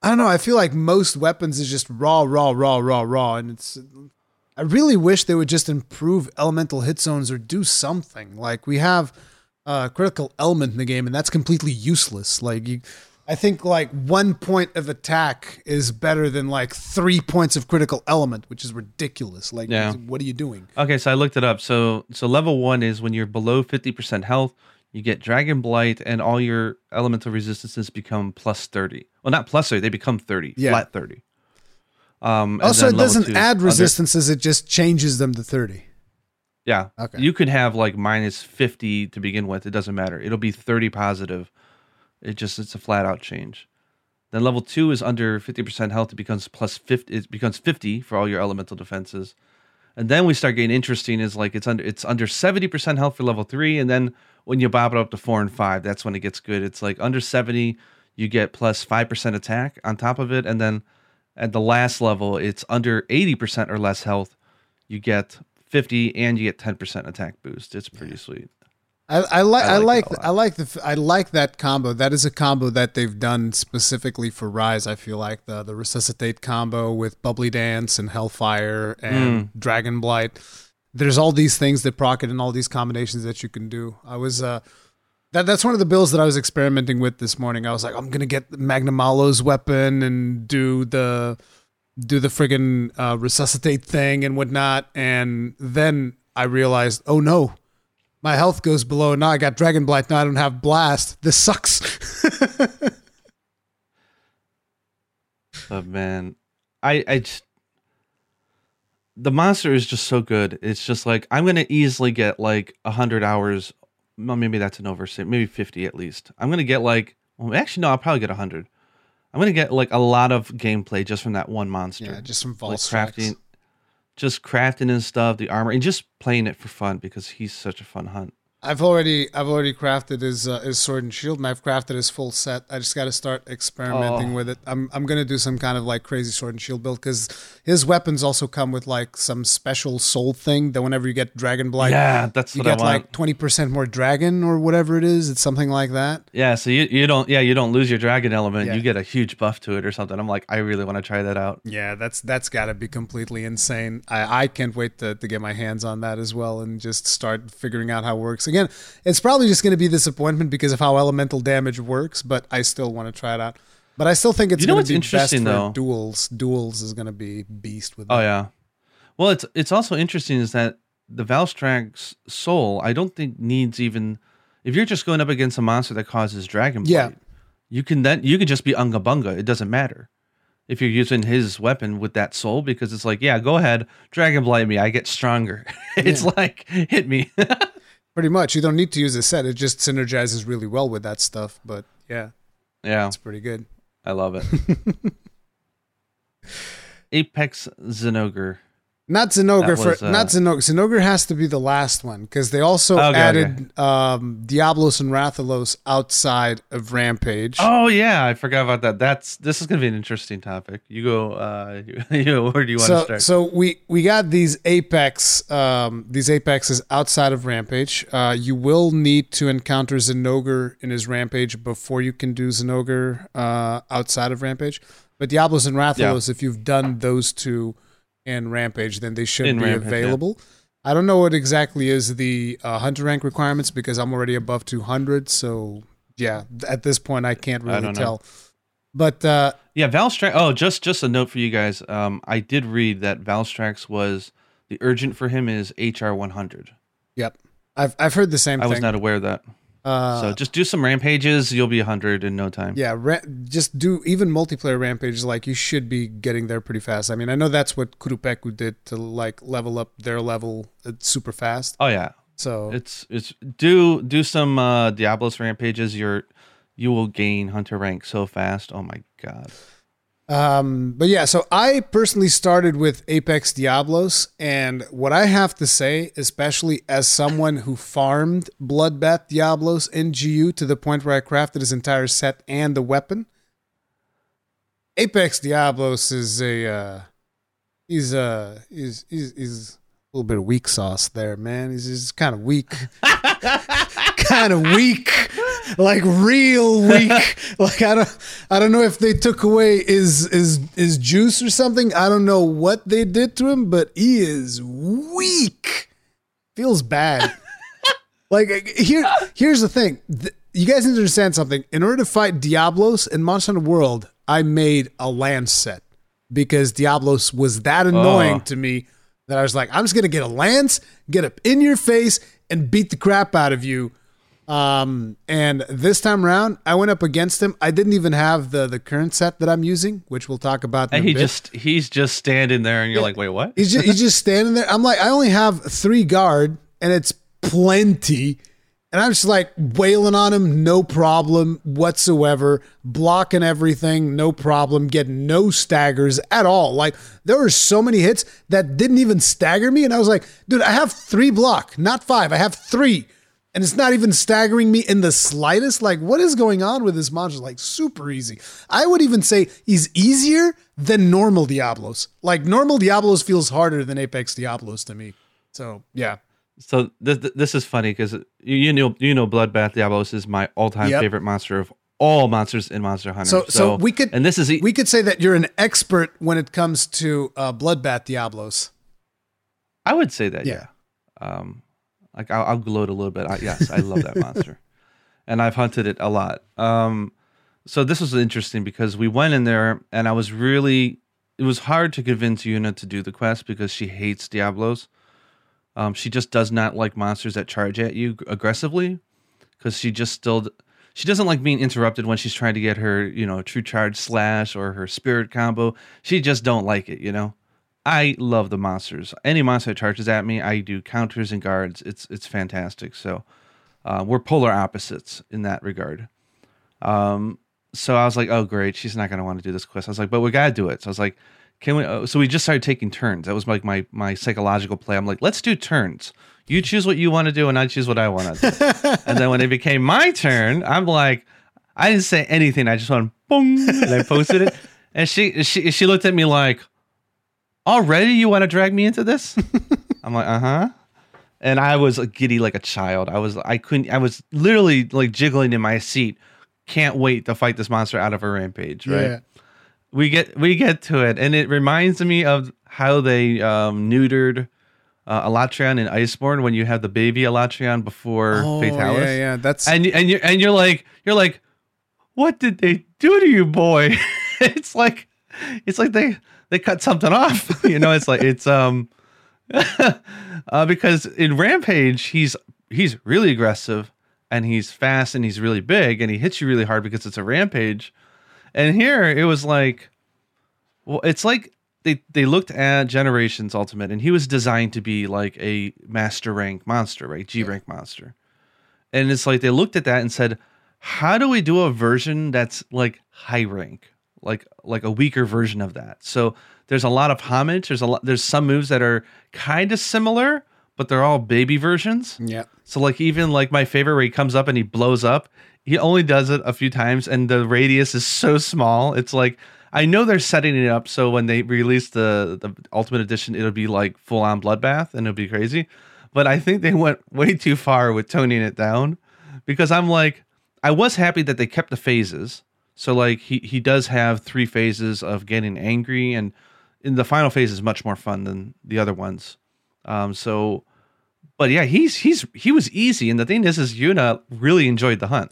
I don't know. I feel like most weapons is just raw, raw, raw, raw, raw, and it's. I really wish they would just improve elemental hit zones or do something. Like we have uh, critical element in the game, and that's completely useless. Like you, I think like one point of attack is better than like three points of critical element, which is ridiculous. Like, Yeah. what are you doing? Okay, so I looked it up. So so level one is when you're below fifty percent health, you get dragon blight, and all your elemental resistances become plus thirty. Well, not plus thirty; they become thirty, Yeah. flat thirty. Um, and Also, then it doesn't add under- resistances; it just changes them to thirty. Yeah. Okay. You could have like minus 50 to begin with. It doesn't matter. It'll be 30 positive. It just, it's a flat out change. Then level two is under 50% health. It becomes plus 50. It becomes 50 for all your elemental defenses. And then we start getting interesting is like it's under, it's under 70% health for level three. And then when you bob it up to four and five, that's when it gets good. It's like under 70, you get plus 5% attack on top of it. And then at the last level, it's under 80% or less health. You get 50 and you get 10% attack boost. It's pretty sweet. I, I, li- I like I like I like the I like that combo. That is a combo that they've done specifically for Rise. I feel like the the resuscitate combo with Bubbly Dance and Hellfire and mm. Dragon Blight. There's all these things that proc it and all these combinations that you can do. I was uh that that's one of the builds that I was experimenting with this morning. I was like, I'm gonna get Magnamalo's weapon and do the do the friggin' uh, resuscitate thing and whatnot, and then I realized, oh no, my health goes below. Now I got Dragon Blight. Now I don't have Blast. This sucks. oh man, I I just, the monster is just so good. It's just like I'm gonna easily get like a hundred hours. Well, maybe that's an oversight. Maybe fifty at least. I'm gonna get like. Well, actually, no. I'll probably get a hundred. I'm gonna get like a lot of gameplay just from that one monster. Yeah, just from like crafting, just crafting and stuff, the armor, and just playing it for fun because he's such a fun hunt. I've already I've already crafted his uh, his sword and shield, and I've crafted his full set. I just got to start experimenting oh. with it. I'm I'm gonna do some kind of like crazy sword and shield build because his weapons also come with like some special soul thing that whenever you get dragon blight, yeah, that's you get like twenty percent more dragon or whatever it is. It's something like that. Yeah, so you, you don't yeah you don't lose your dragon element. Yeah. You get a huge buff to it or something. I'm like I really want to try that out. Yeah, that's that's got to be completely insane. I I can't wait to to get my hands on that as well and just start figuring out how it works. Again, it's probably just going to be disappointment because of how elemental damage works, but I still want to try it out. But I still think it's you know going to be best for though? duels. Duels is going to be beast with. Oh yeah, well it's it's also interesting is that the Valstrax's soul I don't think needs even if you're just going up against a monster that causes dragon blight, yeah. you can then you can just be unga bunga. It doesn't matter if you're using his weapon with that soul because it's like yeah go ahead dragon blight me I get stronger. it's yeah. like hit me. Pretty much. You don't need to use a set. It just synergizes really well with that stuff. But yeah. Yeah. It's pretty good. I love it. Apex Zinogre. Not Zinogre for uh, not Zinogre. Zinogre has to be the last one because they also okay, added okay. Um, Diablos and Rathalos outside of Rampage. Oh yeah, I forgot about that. That's this is gonna be an interesting topic. You go. Uh, you, where do you want so, to start? So we we got these Apex um, these Apexes outside of Rampage. Uh, you will need to encounter Zinogre in his Rampage before you can do Zinogre uh, outside of Rampage. But Diablos and Rathalos, yeah. if you've done those two and Rampage, then they should In be Rampage, available. Yeah. I don't know what exactly is the uh, hunter rank requirements because I'm already above 200. So yeah, at this point I can't really I tell. Know. But uh, yeah, Valstrax. Oh, just just a note for you guys. Um, I did read that Valstrax was the urgent for him is HR 100. Yep, I've I've heard the same. I thing. was not aware of that. Uh, so just do some rampages, you'll be 100 in no time. Yeah, ra- just do even multiplayer rampages. Like you should be getting there pretty fast. I mean, I know that's what Qurupeco did to like level up their level uh, super fast. Oh yeah. So it's it's do do some uh, Diablos rampages. You're you will gain hunter rank so fast. Oh my god. Um, but yeah, so I personally started with Apex Diablos, and what I have to say, especially as someone who farmed Bloodbath Diablos in GU to the point where I crafted his entire set and the weapon, Apex Diablos is a uh, he's uh he's he's, he's a little bit of weak sauce there, man. He's kind of weak, kind of weak like real weak. like I don't I don't know if they took away his his his juice or something. I don't know what they did to him, but he is weak. Feels bad. like here here's the thing. You guys need to understand something. In order to fight Diablos in Monster Hunter World, I made a lance set because Diablos was that annoying oh. to me that I was like, I'm just gonna get a lance, get up in your face, and beat the crap out of you um, and this time around, I went up against him. I didn't even have the the current set that I'm using, which we'll talk about. and he bit. just he's just standing there, and you're yeah. like, wait, what? He's just, he's just standing there. I'm like, I only have three guard, and it's plenty. And I'm just like wailing on him, no problem whatsoever, blocking everything, no problem, getting no staggers at all. Like there were so many hits that didn't even stagger me, and I was like, dude, I have three block, not five. I have three and it's not even staggering me in the slightest. Like, what is going on with this monster? Like, super easy. I would even say he's easier than normal Diablos. Like, normal Diablos feels harder than Apex Diablos to me. So, yeah. So this this is funny because you, you know you know Bloodbath Diablos is my all time Yep. favorite monster of all monsters in Monster Hunter. So, so, we could and this is e- we could say that you're an expert when it comes to uh, bloodbath Diablos. I would say that Yeah. yeah. Um, like I'll, I'll gloat a little bit. I, yes, I love that monster, and I've hunted it a lot. Um, so this was interesting because we went in there, and I was really. It was hard to convince Yuna to do the quest because she hates Diablos. Um, she just does not like monsters that charge at you aggressively, because she just still she doesn't like being interrupted when she's trying to get her you know true charge slash or her spirit combo. She just don't like it, you know. I love the monsters. Any monster that charges at me, I do counters and guards. It's it's fantastic. So uh, we're polar opposites in that regard. Um, so I was like, oh great, she's not gonna want to do this quest. I was like, but we gotta do it. So I was like, can we? Uh, so we just started taking turns. That was like my my psychological play. I'm like, let's do turns. You choose what you want to do, and I choose what I want to do. and then when it became my turn, I'm like, I didn't say anything. I just went boom, and I posted it. And she she she looked at me like, already you want to drag me into this? I'm like, uh huh. And I was giddy like a child. I was I couldn't. I was literally like jiggling in my seat. Can't wait to fight this monster out of a rampage. Right Yeah. we get we get to it, and it reminds me of how they um, neutered uh, Alatreon in Iceborne when you have the baby Alatreon before Oh, Fatalis, yeah, yeah. That's and and you and you're like you're like, what did they do to you, boy? it's like it's like they they cut something off. you know, it's like it's um uh, because in Rampage he's he's really aggressive and he's fast and he's really big and he hits you really hard because it's a rampage. And here it was like, well, it's like they they looked at Generations Ultimate and he was designed to be like a master rank monster, right? G rank monster. And it's like they looked at that and said, how do we do a version that's like high rank, like like a weaker version of that? So there's a lot of homage. There's a lot. There's some moves that are kind of similar, but they're all baby versions. yeah. So like even like my favorite where he comes up and he blows up, he only does it a few times and the radius is so small. It's like I know they're setting it up so when they release the the ultimate edition it'll be like full on bloodbath and it'll be crazy. But I think they went way too far with toning it down because I'm like I was happy that they kept the phases. So like he he does have three phases of getting angry and in the final phase is much more fun than the other ones. Um so but yeah, he's he's he was easy, and the thing is, is Yuna really enjoyed the hunt.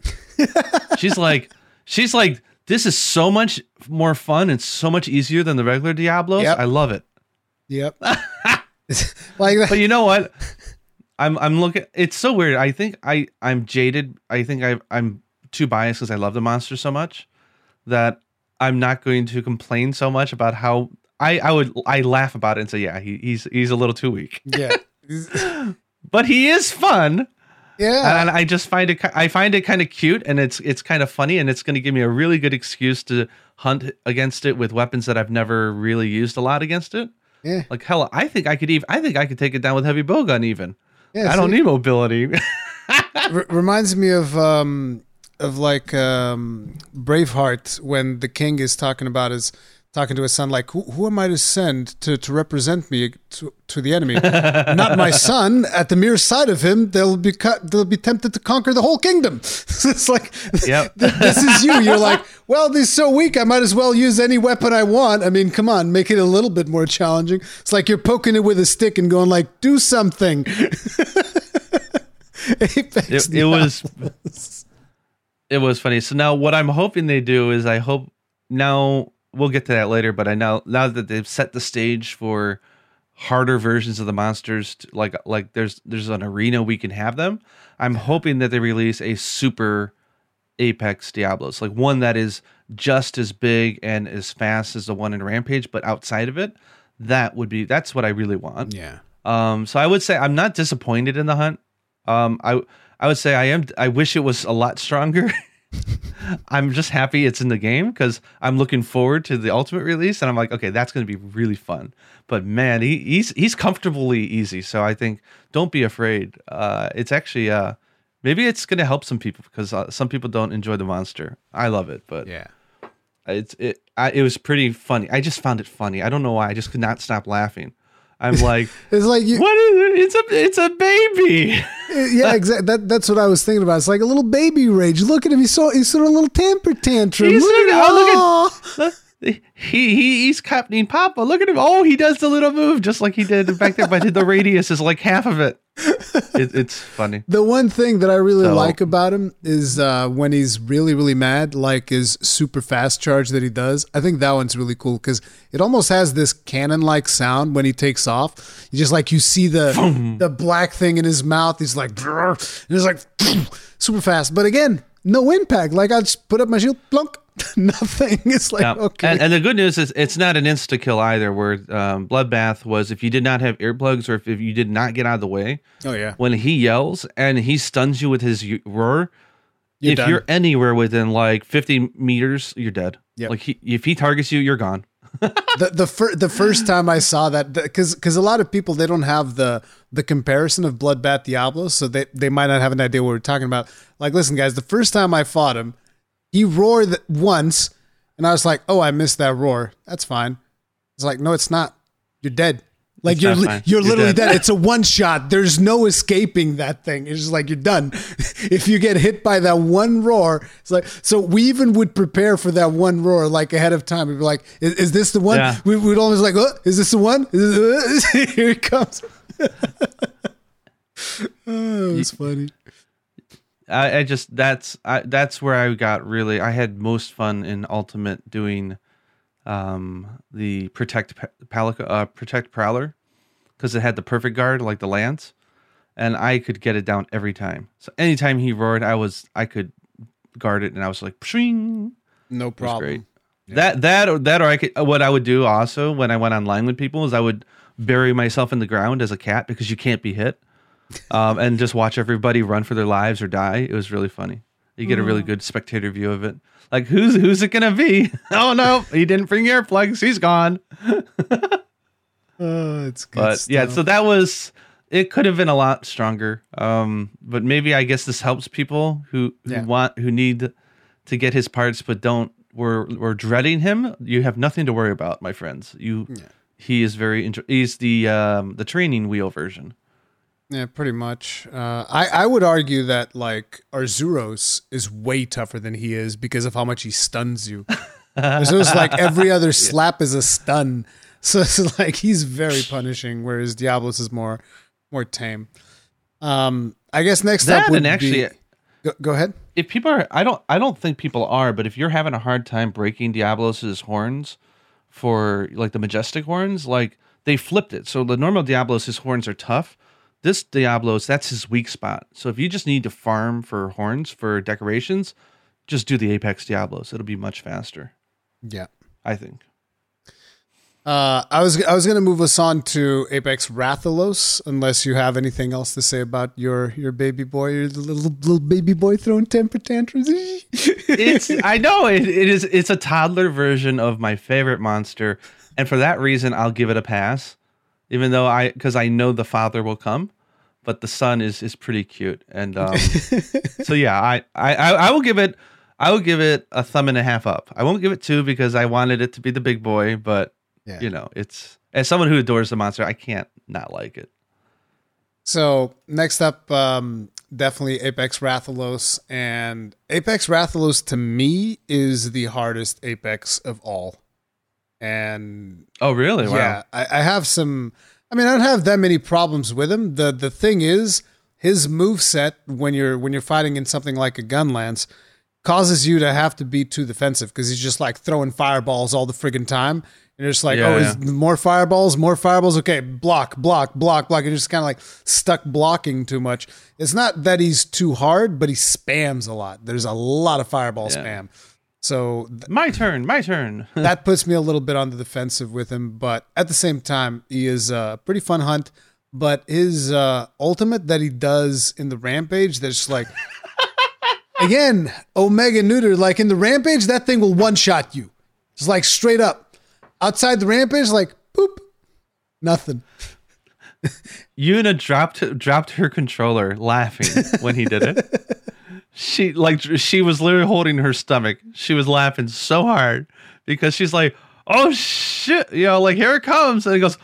she's like, she's like, this is so much more fun and so much easier than the regular Diablos. Yep. I love it. Yep. like that. But you know what? I'm I'm looking. It's so weird. I think I I'm jaded. I think I I'm too biased because I love the monster so much that I'm not going to complain so much about how I I would I laugh about it and say yeah he, he's he's a little too weak, yeah. but he is fun. Yeah. and I just find it I find it kind of cute and it's it's kind of funny and it's going to give me a really good excuse to hunt against it with weapons that I've never really used a lot against it. Yeah. Like hell, I think I could even I think I could take it down with heavy bowgun even. Yeah, I don't need mobility. R- reminds me of um of like um Braveheart when the king is talking about his talking to his son like who, who am I to send to, to represent me to, to the enemy? Not my son. At the mere sight of him they'll be cut they'll be tempted to conquer the whole kingdom. It's like Yep. th- this is you. You're like well he's so weak I might as well use any weapon I want. I mean come on make it a little bit more challenging. It's like you're poking it with a stick and going like do something. Apex it, it was it was funny. So now what I'm hoping they do is I hope now we'll get to that later, but I know now that they've set the stage for harder versions of the monsters to, like like there's there's an arena we can have them. I'm hoping that they release a super Apex Diablos, like one that is just as big and as fast as the one in Rampage, but outside of it, that would be that's what I really want. yeah Um, so I would say I'm not disappointed in the hunt. Um, I I would say I am. I wish it was a lot stronger. I'm just happy it's in the game because I'm looking forward to the ultimate release, and I'm like, okay, that's going to be really fun. But man, he, he's he's comfortably easy, so I think don't be afraid. Uh, it's actually uh, maybe it's going to help some people because uh, some people don't enjoy the monster. I love it, but yeah it's it I, it was pretty funny. I just found it funny. I don't know why. I just could not stop laughing. I'm like, it's like you, what is it? It's a it's a baby. Uh, yeah, exactly. That that's what I was thinking about. It's like a little baby rage. Look at him. He's so he's sort of a little temper tantrum. He's look at oh, look he, he he's Captain Papa. Look at him. Oh, he does the little move just like he did back there, but the radius is like half of it. it it's funny. The one thing that I really So- like about him is uh, when he's really, really mad, like his super fast charge that he does. I think that one's really cool because it almost has this cannon-like sound when he takes off. You just like you see the the black thing in his mouth. He's like, and it's like super fast. But again, no impact. Like I just put up my shield, plunk, nothing. It's like Yeah. okay, And, and the good news is it's not an insta kill either. Where um, bloodbath was if you did not have earplugs or if, if you did not get out of the way oh yeah, when he yells and he stuns you with his roar. You're if done. you're anywhere within like 50 meters, you're dead. Yep. Like he, if he targets you, you're gone. the the, fir- the first time I saw that because because a lot of people they don't have the the comparison of Bloodbath Diablo, so they they might not have an idea what we're talking about. Like, listen, guys, the first time I fought him, he roared once, and I was like, oh, I missed that roar. That's fine. It's like, no, it's not. You're dead. Like you're you're You're literally dead. dead. It's a one shot. There's no escaping that thing. It's just like you're done. if you get hit by that one roar, it's like so. We even would prepare for that one roar like ahead of time. We'd be like, "Is, is this the one?" Yeah. We, we'd always like, "Oh, is this the one?" Is this- uh, Here it comes. oh, it it's funny. I, I just that's I, that's where I got really I had most fun in Ultimate doing um the protect Pa- Palico uh, protect Prowler because it had the perfect guard like the lance and I could get it down every time. So anytime he roared, I was I could guard it and I was like pshing. No problem. great. That that or that or I could what I would do also when I went online with people is I would bury myself in the ground as a cat because you can't be hit, um, and just watch everybody run for their lives or die. It was really funny. You get a really good spectator view of it. Like who's who's it gonna be? oh no, he didn't bring earplugs. He's gone. Oh, it's good. But yeah, so that was it. Could have been a lot stronger. Um, but maybe I guess this helps people who who Yeah. want who need to get his parts, but don't. We're we're dreading him. You have nothing to worry about, my friends. You. He is very. Inter- he's the um, the training wheel version. Yeah, pretty much. Uh, I I would argue that like Arzuros is way tougher than he is because of how much he stuns you. Arzuros like every other slap is a stun, so it's like he's very punishing, whereas Diablos is more more tame. Um, I guess next That up would actually, be, go, go ahead. if people are, I don't, I don't think people are, but if you're having a hard time breaking Diabolos's horns for like the majestic horns, like they flipped it. So the normal Diablos, his horns are tough. This Diablos, that's his weak spot. So if you just need to farm for horns for decorations, just do the Apex Diablos. It'll be much faster, Yeah. I think. Uh, I was I was gonna move us on to Apex Rathalos, unless you have anything else to say about your your baby boy, your little little baby boy throwing temper tantrums. it's I know it, it is it's a toddler version of my favorite monster, and for that reason I'll give it a pass, even though I because I know the father will come, but the son is is pretty cute, and um, so yeah, I, I I will give it I will give it a thumb and a half up. I won't give it two because I wanted it to be the big boy, but Yeah. you know it's as someone who adores the monster, I can't not like it. So next up, um, definitely Apex Rathalos, and Apex Rathalos to me is the hardest Apex of all. And Oh really? Wow. yeah, I, I have some. I mean, I don't have that many problems with him. the The thing is, his move set when you're when you're fighting in something like a gun lance causes you to have to be too defensive because he's just like throwing fireballs all the friggin' time. And you're just like, Yeah, oh, yeah. more fireballs, more fireballs. Okay, block, block, block, block. And you're just kind of like stuck blocking too much. It's not that he's too hard, but he spams a lot. There's a lot of fireball Yeah. spam. So th- My turn. My turn. that puts me a little bit on the defensive with him. But at the same time, he is a pretty fun hunt. But his uh, ultimate that he does in the rampage, there's like, again, Omega Neuter, like in the rampage, that thing will one shot you. It's like straight up. Outside the rampage, like, boop, nothing. Yuna dropped dropped her controller laughing when he did it. she like she was literally holding her stomach. She was laughing so hard because she's like, "Oh shit!" You know, like here it comes, and he goes,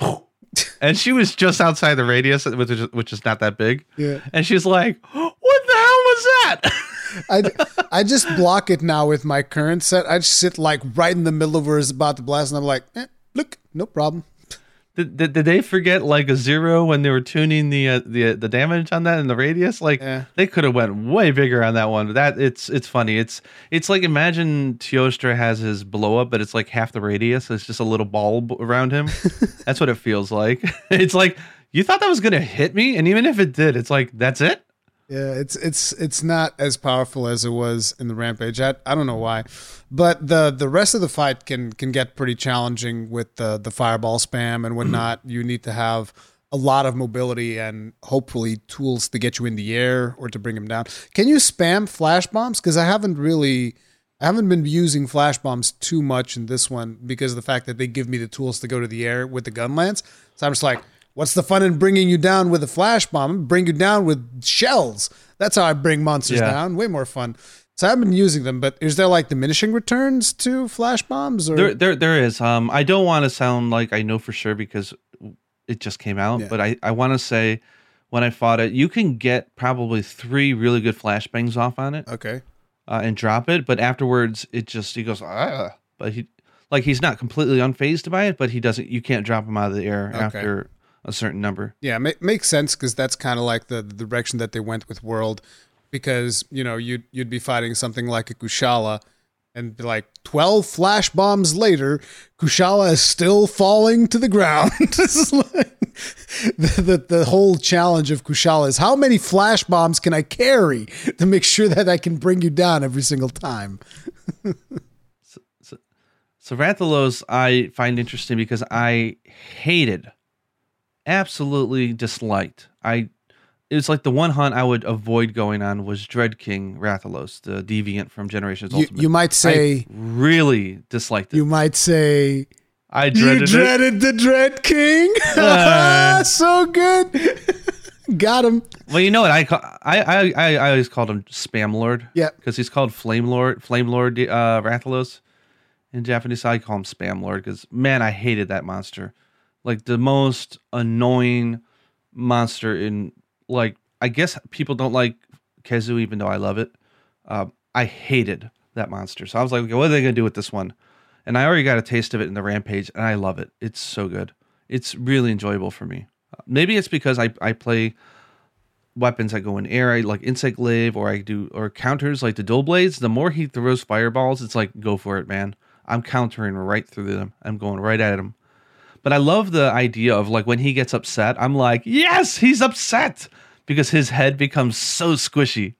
and she was just outside the radius, which is, which is not that big. Yeah. And she's like, "What the hell was that?" I, I just block it now with my current set. I just sit like right in the middle of where it's about to blast, and I'm like, eh, look, no problem. Did, did, did, they forget like a zero when they were tuning the uh, the the damage on that and the radius? Like yeah. they could have went way bigger on that one. But That it's it's funny. It's it's like imagine Teostra has his blow up, but it's like half the radius. It's just a little bulb around him. that's what it feels like. it's like you thought that was gonna hit me, and even if it did, it's like that's it. Yeah, it's it's it's not as powerful as it was in the Rampage. I, I don't know why, but the the rest of the fight can can get pretty challenging with the the fireball spam and whatnot. you need to have a lot of mobility and hopefully tools to get you in the air or to bring him down. Can you spam flash bombs? Because I haven't really. I haven't been using flash bombs too much in this one because of the fact that they give me the tools to go to the air with the gun lance. So I'm just like, What's the fun in bringing you down with a flash bomb? Bring you down with shells. That's how I bring monsters yeah. down. Way more fun. So I've been using them, but is there like diminishing returns to flash bombs? Or? There, there, there is. Um, I don't want to sound like I know for sure because it just came out, yeah. but I, I want to say when I fought it, you can get probably three really good flashbangs off on it. Okay. Uh, and drop it, but afterwards it just he goes ah, but he like he's not completely unfazed by it, but he doesn't. You can't drop him out of the air okay. after a certain number. Yeah, ma- makes sense because that's kind of like the, the direction that they went with World, because you know you'd you'd be fighting something like a Kushala, and be like twelve flash bombs later, Kushala is still falling to the ground. this is like the, the the whole challenge of Kushala is how many flash bombs can I carry to make sure that I can bring you down every single time. so, so, so Rathalos I find interesting because I hated absolutely disliked. I it was like the one hunt I would avoid going on was Dread King Rathalos, the deviant from Generations you, Ultimate. You might say I really disliked it. You might say I dreaded you dreaded it. the Dread King. Uh, so good. Got him. Well, you know what I call I I I, always called him Spam Lord. Yeah, because he's called Flame Lord, Flame Lord uh, Rathalos in Japanese. I call him Spam Lord because man, I hated that monster like the most annoying monster in like I guess people don't like Khezu even though I love it. Uh, I hated that monster. So I was like, okay, what are they gonna do with this one? And I already got a taste of it in the Rampage, and I love it. It's so good. It's really enjoyable for me. Uh, maybe it's because I I play weapons that go in air, I like insect glaive, or I do or counters like the dual blades. The more he throws fireballs, it's like go for it, man. I'm countering right through them. I'm going right at him. But I love the idea of like when he gets upset, I'm like, yes, he's upset because his head becomes so squishy.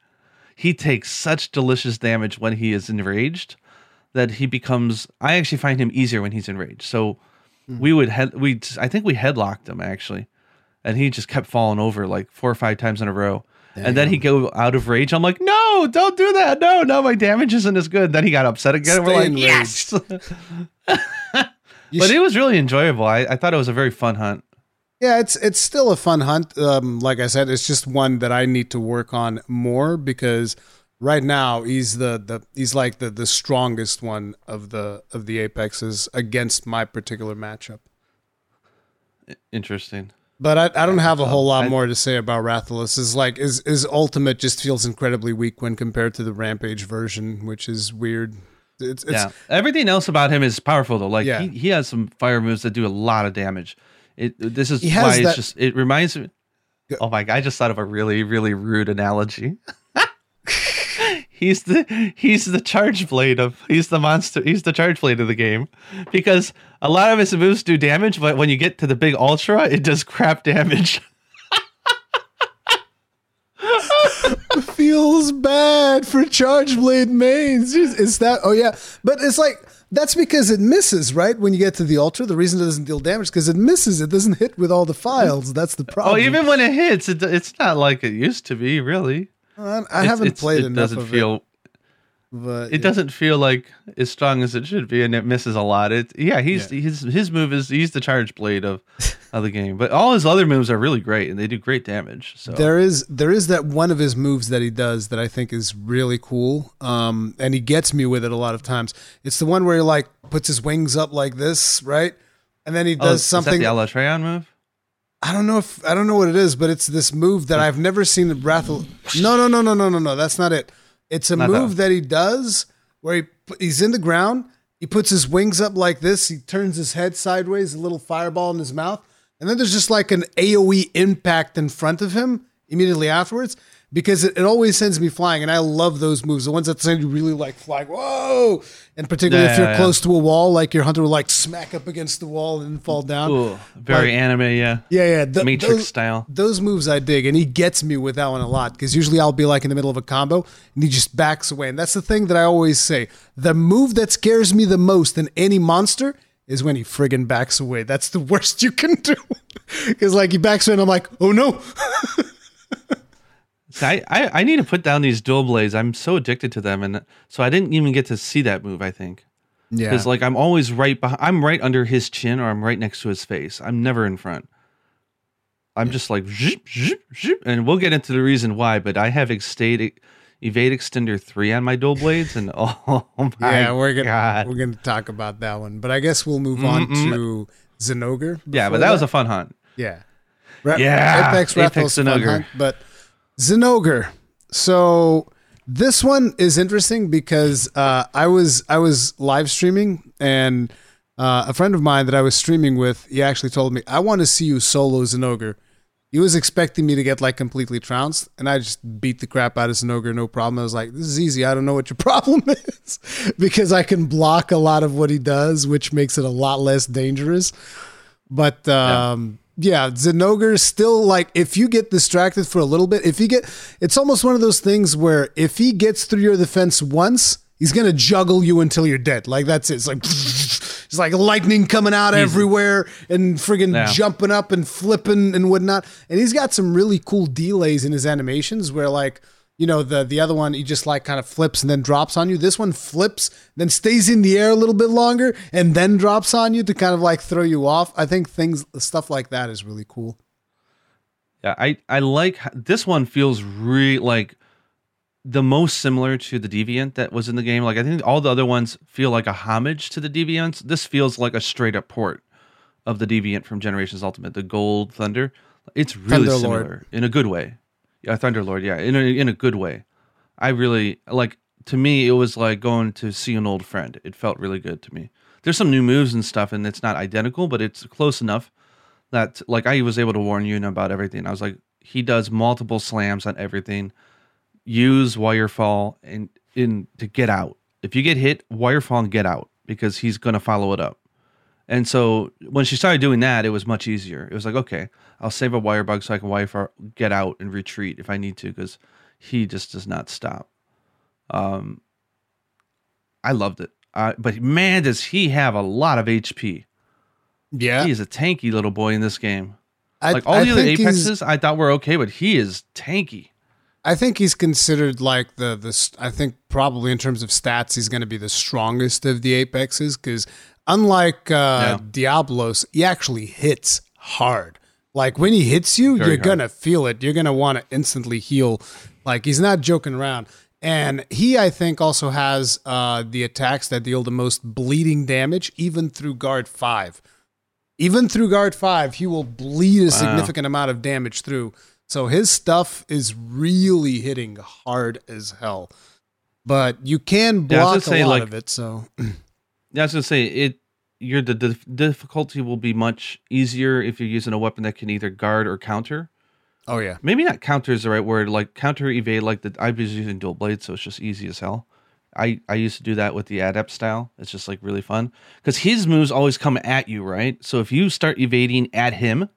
He takes such delicious damage when he is enraged that he becomes. I actually find him easier when he's enraged. So mm-hmm. we would head. We I think we headlocked him actually, and he just kept falling over like four or five times in a row. Damn. And then he go out of rage. I'm like, no, don't do that. No, no, my damage isn't as good. Then he got upset again. Stay we're like, yes. but sh- it was really enjoyable. I, I thought it was a very fun hunt. Yeah, it's it's still a fun hunt. Um, like I said, it's just one that I need to work on more because right now he's the, the he's like the, the strongest one of the of the apexes against my particular matchup. Interesting. But I, I don't have a whole lot more to say about Rathalos. Is like his his ultimate just feels incredibly weak when compared to the Rampage version, which is weird. It's, it's, yeah. Everything else about him is powerful though. Like yeah. he, he has some fire moves that do a lot of damage. It this is why it's just it reminds me. Oh my god! I just thought of a really really rude analogy. he's the he's the charge blade of he's the monster he's the charge blade of the game because a lot of his moves do damage, but when you get to the big ultra, it does crap damage. feels bad for Charge Blade mains. Is that? Oh yeah, but it's like that's because it misses, right? When you get to the altar, the reason it doesn't deal damage because it misses. It doesn't hit with all the files. That's the problem. Oh, even when it hits, it, it's not like it used to be, really. I, I haven't it's, played it enough. Doesn't feel. It. But it yeah. doesn't feel like as strong as it should be, and it misses a lot. It yeah, he's yeah. his his move is he's the charge blade of of the game, but all his other moves are really great and they do great damage. So there is there is that one of his moves that he does that I think is really cool, um, and he gets me with it a lot of times. It's the one where he like puts his wings up like this, right? and then he Oh, does is something. that the Alatreon move? I don't know if I don't know what it is, but it's this move that I've never seen the Wrath. No, no, no, no, no, no, no. That's not it. It's a Not move that. that he does where he he's in the ground. He puts his wings up like this. He turns his head sideways, a little fireball in his mouth, and then there's just like an AOE impact in front of him immediately afterwards. Because it, it always sends me flying, and I love those moves. The ones that send you really like flying, whoa! And particularly if you're yeah, yeah. close to a wall, like your hunter will like smack up against the wall and then fall down. Ooh, very anime, yeah. Yeah, yeah. th- Matrix those- style. those moves I dig, and he gets me with that one a lot because usually I'll be like in the middle of a combo and he just backs away. And that's the thing that I always say: the move that scares me the most in any monster is when he friggin' backs away. That's the worst you can do because like he backs away, and I'm like, oh no. See, I, I, I need to put down these dual blades. I'm so addicted to them, and so I didn't even get to see that move. I think Yeah, because like I'm always right behind. I'm right under his chin, or I'm right next to his face. I'm never in front. I'm just like and we'll get into the reason why. But I have extade, evade extender three on my dual blades, and oh, my yeah, we're gonna god, we're gonna talk about that one, but I guess we'll move on Mm-mm. to Zinogre. yeah, but that was a fun hunt. Yeah. Ra- Yeah, Apex Apex Zinogre. hunt, but Zinogre. So this one is interesting because uh, I was I was live streaming and uh, a friend of mine that I was streaming with, he actually told me, "I want to see you solo Zinogre." He was expecting me to get like completely trounced, and I just beat the crap out of Zinogre, no problem. I was like, "This is easy. I don't know what your problem is," because I can block a lot of what he does, which makes it a lot less dangerous. But um, yeah, Zinogre still like if you get distracted for a little bit, if you get, it's almost one of those things where if he gets through your defense once, he's gonna juggle you until you're dead. Like that's it. It's like it's like lightning coming out everywhere and friggin' Yeah. jumping up and flipping and whatnot. And he's got some really cool delays in his animations where like. You know the the other one he just like kind of flips and then drops on you. This one flips, then stays in the air a little bit longer, and then drops on you to kind of like throw you off. I think things stuff like that is really cool. Yeah, I I like this one feels really like the most similar to the Deviant that was in the game. Like I think all the other ones feel like a homage to the Deviants. This feels like a straight up port of the Deviant from Generations Ultimate, the Gold Thunder. It's really Thunderlord. similar in a good way. Yeah, Thunderlord. Yeah, in a in a good way. I really like. To me, it was like going to see an old friend. It felt really good to me. There's some new moves and stuff, and it's not identical, but it's close enough that like I was able to warn you about everything. I was like, he does multiple slams on everything. Use wirefall and in to get out. If you get hit, wirefall and get out because he's gonna follow it up. And so when she started doing that, it was much easier. It was like, okay, I'll save a wire bug so I can Wirefall get out and retreat if I need to because he just does not stop. Um, I loved it. Uh, but man, does he have a lot of HP. Yeah, He is a tanky little boy in this game. I, Like all I the other apexes, I thought were okay, but he is tanky. I think he's considered like the the. I think probably in terms of stats, he's going to be the strongest of the apexes because unlike uh, Yeah. Diablos, he actually hits hard. Like when he hits you, Very you're hard. gonna feel it. You're gonna want to instantly heal. Like he's not joking around. And he, I think, also has uh, the attacks that deal the most bleeding damage, even through guard five. Even through guard five, he will bleed a significant amount of damage through. So his stuff is really hitting hard as hell. But you can Yeah, block gonna say, a lot like- of it. So Yeah, I was gonna say it. Your the dif- difficulty will be much easier if you're using a weapon that can either guard or counter. oh yeah, Maybe not counter is the right word. Like counter evade, like the I was using dual blades, so it's just easy as hell. I I used to do that with the adept style. It's just like really fun because his moves always come at you, right? So if you start evading at him,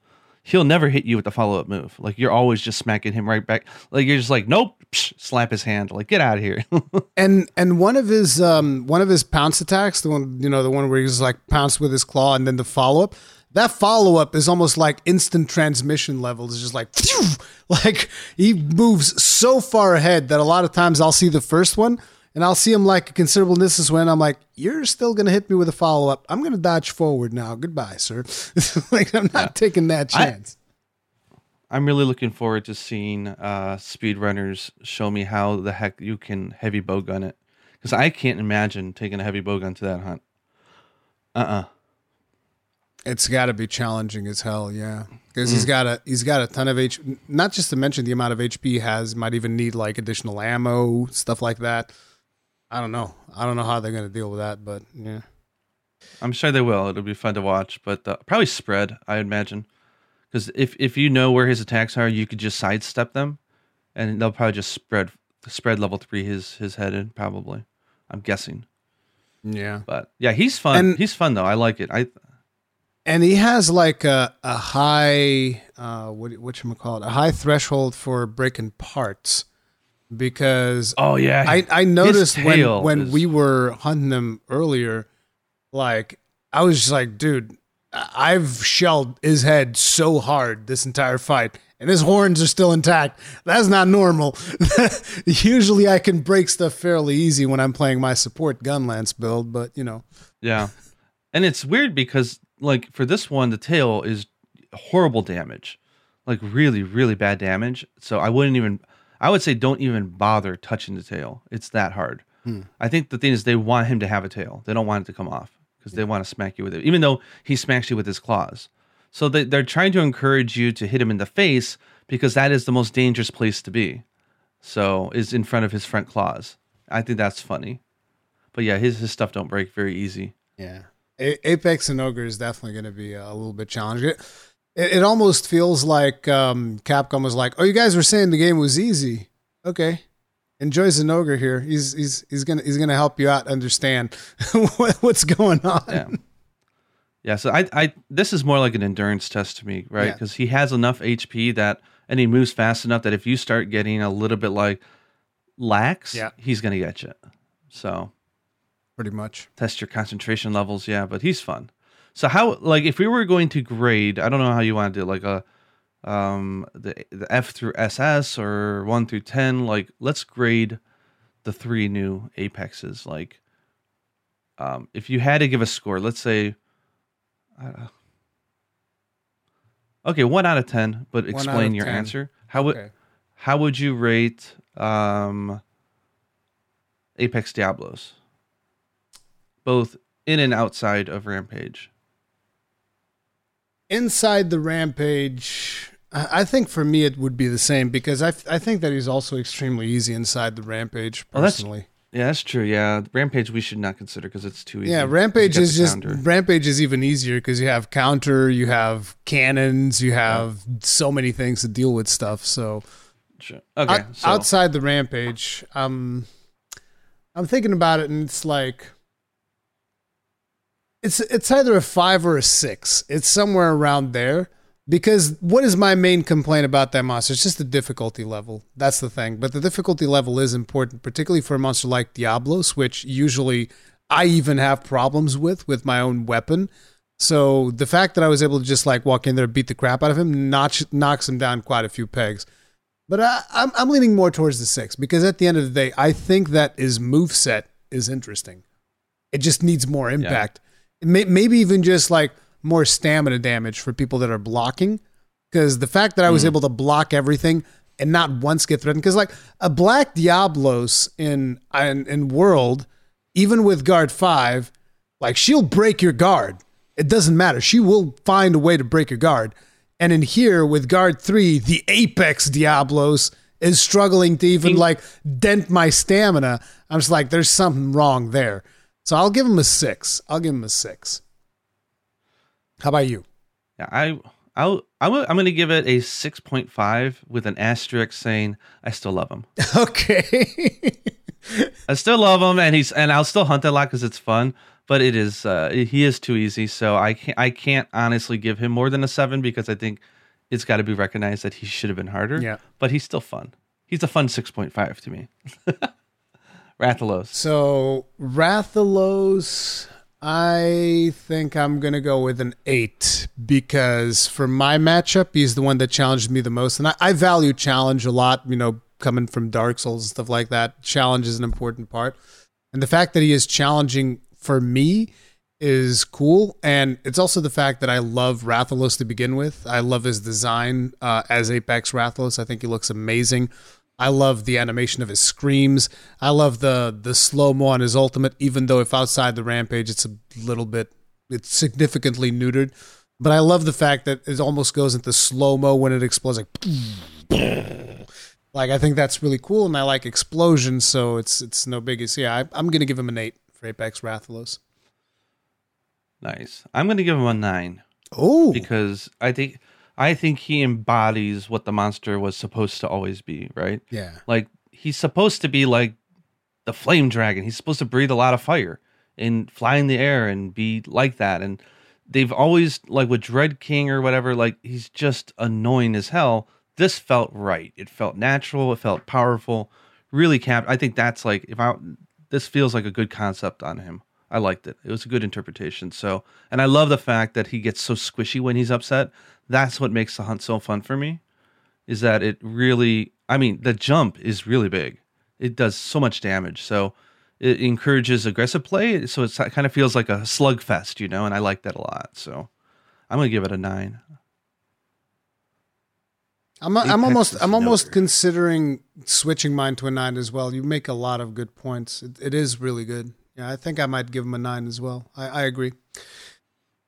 he'll never hit you with the follow up move. Like you're always just smacking him right back. Like you're just like nope, psh, slap his hand. Like get out of here. and and one of his um one of his pounce attacks, the one you know the one where he's like pounce with his claw, and then the follow up. That follow up is almost like instant transmission levels. It's just like, phew! like he moves so far ahead that a lot of times I'll see the first one and I'll see him like a considerable distance when I'm like, you're still gonna hit me with a follow up. I'm gonna dodge forward now. Goodbye, sir. like I'm not taking that chance. I'm really looking forward to seeing uh, speedrunners show me how the heck you can heavy bow gun it. Because I can't imagine taking a heavy bow gun to that hunt. Uh uh It's got to be challenging as hell, yeah. Because mm. he's got a he's got a ton of HP. Not just to mention the amount of HP he has. Might even need like additional ammo, stuff like that. I don't know. I don't know how they're gonna deal with that, but yeah. I'm sure they will. It'll be fun to watch, but uh, probably spread. I imagine, because if if you know where his attacks are, you could just sidestep them, and they'll probably just spread spread level three his his head in. Probably, I'm guessing. Yeah, but yeah, he's fun. And, he's fun though. I like it. I and he has like a a high uh what what you call it a high threshold for breaking parts because oh yeah I I noticed when when is... we were hunting them earlier like I was just like dude I've shelled his head so hard this entire fight and his horns are still intact. That's not normal. Usually I can break stuff fairly easy when I'm playing my support gunlance build, but you know. Yeah. And it's weird because like for this one, the tail is horrible damage, like really, really bad damage. So I wouldn't even. I would say don't even bother touching the tail. It's that hard. Hmm. I think the thing is they want him to have a tail. They don't want it to come off because they want to smack you with it, even though he smacks you with his claws. So they, they're trying to encourage you to hit him in the face because that is the most dangerous place to be. So is in front of his front claws. I think that's funny. But yeah, his his stuff don't break very easy. Yeah. A- Apex Zinogre is definitely going to be a little bit challenging. It, it, almost feels like um, Capcom was like, "Oh, you guys were saying the game was easy. Okay, enjoy Zinogre here. He's he's he's gonna he's gonna help you out understand what's going on." Yeah. yeah. So I I this is more like an endurance test to me, right? Because yeah. he has enough HP that and he moves fast enough that if you start getting a little bit like lax, yeah. he's gonna get you. So pretty much. Test your concentration levels, yeah, but he's fun. So how like if we were going to grade, I don't know how you want to do it, like a um the the F through SS or 1 through 10, like let's grade the three new apexes like um if you had to give a score, let's say uh, Okay, 1 out of 10, but explain your 10. answer. How would okay. how would you rate um Apex Diablos? both in and outside of Rampage? Inside the Rampage, I think for me it would be the same because I, I think that he's also extremely easy inside the Rampage personally. Oh, yeah, that's true. Yeah, Rampage we should not consider because it's too easy. Yeah, Rampage is just counter. Rampage is even easier because you have counter, you have cannons, you have yeah. so many things to deal with stuff. So, sure. okay, so. outside the Rampage, um, I'm thinking about it, and it's like it's it's either a five or a six. It's somewhere around there. Because what is my main complaint about that monster? It's just the difficulty level. That's the thing. But the difficulty level is important, particularly for a monster like Diablos, which usually I even have problems with with my own weapon. So the fact that I was able to just like walk in there, beat the crap out of him, notch, knocks him down quite a few pegs. But I, I'm I'm leaning more towards the six because at the end of the day, I think that his move set is interesting. It just needs more impact. Yeah maybe even just like more stamina damage for people that are blocking. Because the fact that I was mm. able to block everything and not once get threatened, because like a black Diablos in, in in World, even with guard five, like she'll break your guard. It doesn't matter. She will find a way to break your guard. And in here with guard three, the apex Diablos is struggling to even like dent my stamina. I'm just like, there's something wrong there. So I'll give him a six. I'll give him a six. How about you? Yeah, I I'll I'm, I'm going to give it a 6.5 with an asterisk saying I still love him. Okay. I still love him and he's and I'll still hunt a lot cuz it's fun, but it is uh he is too easy, so I can't I can't honestly give him more than a 7 because I think it's got to be recognized that he should have been harder. Yeah. But he's still fun. He's a fun 6.5 to me. Rathalos. So Rathalos, I think I'm gonna go with an eight because for my matchup, he's the one that challenged me the most, and I, I value challenge a lot. You know, coming from Dark Souls and stuff like that, challenge is an important part, and the fact that he is challenging for me is cool. And it's also the fact that I love Rathalos to begin with. I love his design uh, as Apex Rathalos. I think he looks amazing. I love the animation of his screams. I love the the slow mo on his ultimate, even though if outside the rampage, it's a little bit it's significantly neutered. But I love the fact that it almost goes into slow mo when it explodes, like. Like I think that's really cool, and I like explosions, so it's it's no biggie. So yeah, I, am gonna give him an eight for Apex Rathalos. Nice. I'm gonna give him a nine. Oh, because I think I think he embodies what the monster was supposed to always be. Right? Yeah. Like he's supposed to be like the flame dragon. He's supposed to breathe a lot of fire and fly in the air and be like that. And they've always like with Dread King or whatever. Like he's just annoying as hell this felt right. It felt natural. It felt powerful. Really cap. I think that's like if I this feels like a good concept on him. I liked it. It was a good interpretation. So, and I love the fact that he gets so squishy when he's upset. That's what makes the hunt so fun for me. Is that it really? I mean, the jump is really big. It does so much damage. So it encourages aggressive play. So it kind of feels like a slugfest, you know. And I like that a lot. So I'm gonna give it a nine. I'm a, I'm almost I'm almost considering switching mine to a nine as well. You make a lot of good points. It, it is really good. Yeah, I think I might give him a nine as well. I, I agree.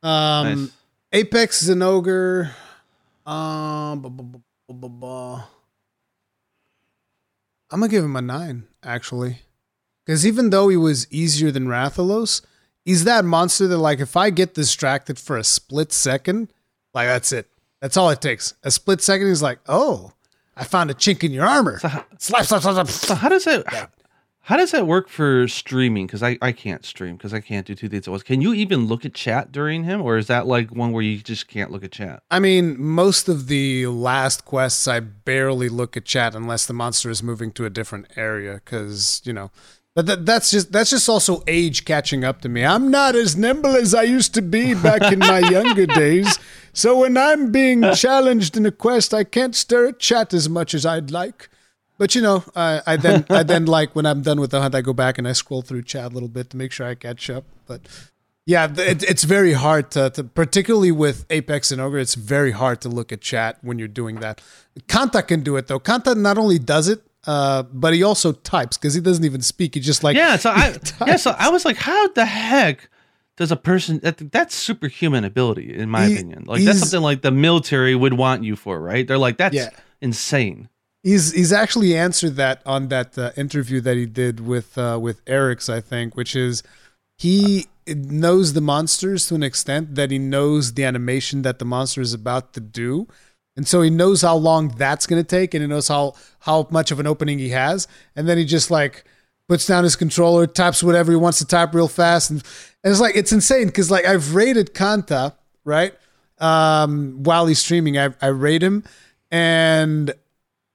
Um, nice. Apex Zinogre. Um, I'm gonna give him a nine actually, because even though he was easier than Rathalos, he's that monster that like if I get distracted for a split second, like that's it. That's all it takes. A split second, he's like, "Oh, I found a chink in your armor." So slap, slap, slap, slap. So how does it? Yeah. How does that work for streaming? Because I, I can't stream because I can't do two things at once. Can you even look at chat during him, or is that like one where you just can't look at chat? I mean, most of the last quests, I barely look at chat unless the monster is moving to a different area. Because you know, but that, that's just that's just also age catching up to me. I'm not as nimble as I used to be back in my younger days. So when I'm being challenged in a quest, I can't stare at chat as much as I'd like. But you know, I, I then I then like when I'm done with the hunt, I go back and I scroll through chat a little bit to make sure I catch up. But yeah, it, it's very hard to, to, particularly with Apex Zinogre, it's very hard to look at chat when you're doing that. Kanta can do it though. Kanta not only does it, uh, but he also types because he doesn't even speak. He just like yeah. So I yeah. So I was like, how the heck does a person that that's superhuman ability in my he, opinion? Like that's something like the military would want you for, right? They're like that's yeah. insane. He's he's actually answered that on that uh, interview that he did with uh, with Eric's, I think, which is he knows the monsters to an extent that he knows the animation that the monster is about to do. And so he knows how long that's going to take and he knows how how much of an opening he has. And then he just like puts down his controller types whatever he wants to type real fast. And, and it's like it's insane because like i've rated kanta right um, while he's streaming. I, I rate him. And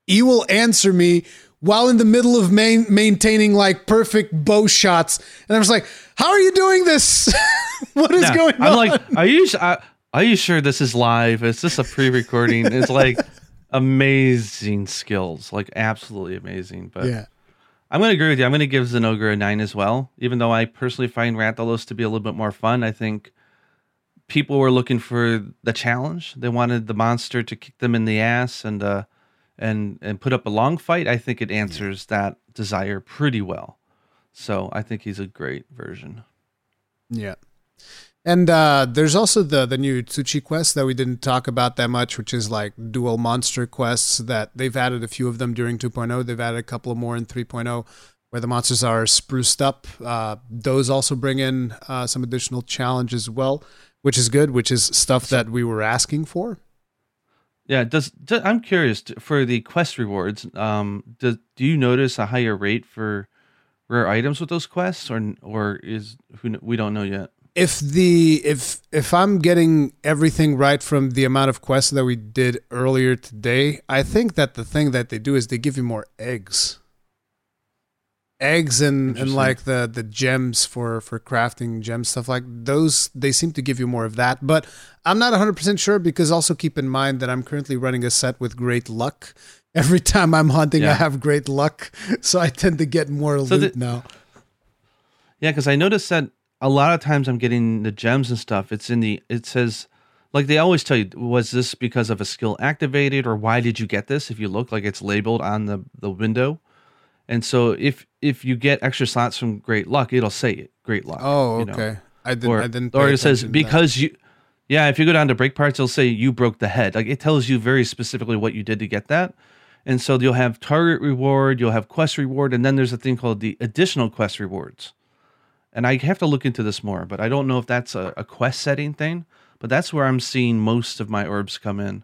he will answer me while in the middle of main, maintaining like perfect bow shots and i was like how are you doing this what is going I'm on i'm like are you I, are you sure this is live? Is this a pre-recording? it's like amazing skills, like absolutely amazing. But yeah, I'm going to agree with you. I'm going to give Zinogre a nine as well. Even though I personally find Rathalos to be a little bit more fun, I think people were looking for the challenge. They wanted the monster to kick them in the ass and uh, and and put up a long fight. I think it answers yeah. that desire pretty well. So I think he's a great version. Yeah. And uh, there's also the the new Tsuchi quest that we didn't talk about that much, which is like dual monster quests that they've added a few of them during 2.0. They've added a couple more in 3.0 where the monsters are spruced up. Uh, those also bring in uh, some additional challenge as well, which is good, which is stuff that we were asking for. Yeah, does, does I'm curious for the quest rewards. Um, do do you notice a higher rate for rare items with those quests, or or is who we don't know yet? if the if if I'm getting everything right from the amount of quests that we did earlier today, I think that the thing that they do is they give you more eggs. Eggs and, and like the the gems for for crafting gems stuff like those they seem to give you more of that but I'm not 100% sure because also keep in mind that I'm currently running a set with great luck every time I'm hunting yeah. I have great luck so I tend to get more so loot the, now yeah because I noticed that a lot of times I'm getting the gems and stuff. It's in the it says like they always tell you was this because of a skill activated or why did you get this if you look like it's labeled on the the window. And so if if you get extra slots from great luck, it'll say it great luck. Oh, okay. You know? I didn't. or, I didn't. or it says because you. Yeah, if you go down to break parts, it'll say you broke the head. Like it tells you very specifically what you did to get that. And so you'll have target reward, you'll have quest reward, and then there's a thing called the additional quest rewards. And I have to look into this more, but I don't know if that's a, a quest setting thing. But that's where I'm seeing most of my orbs come in.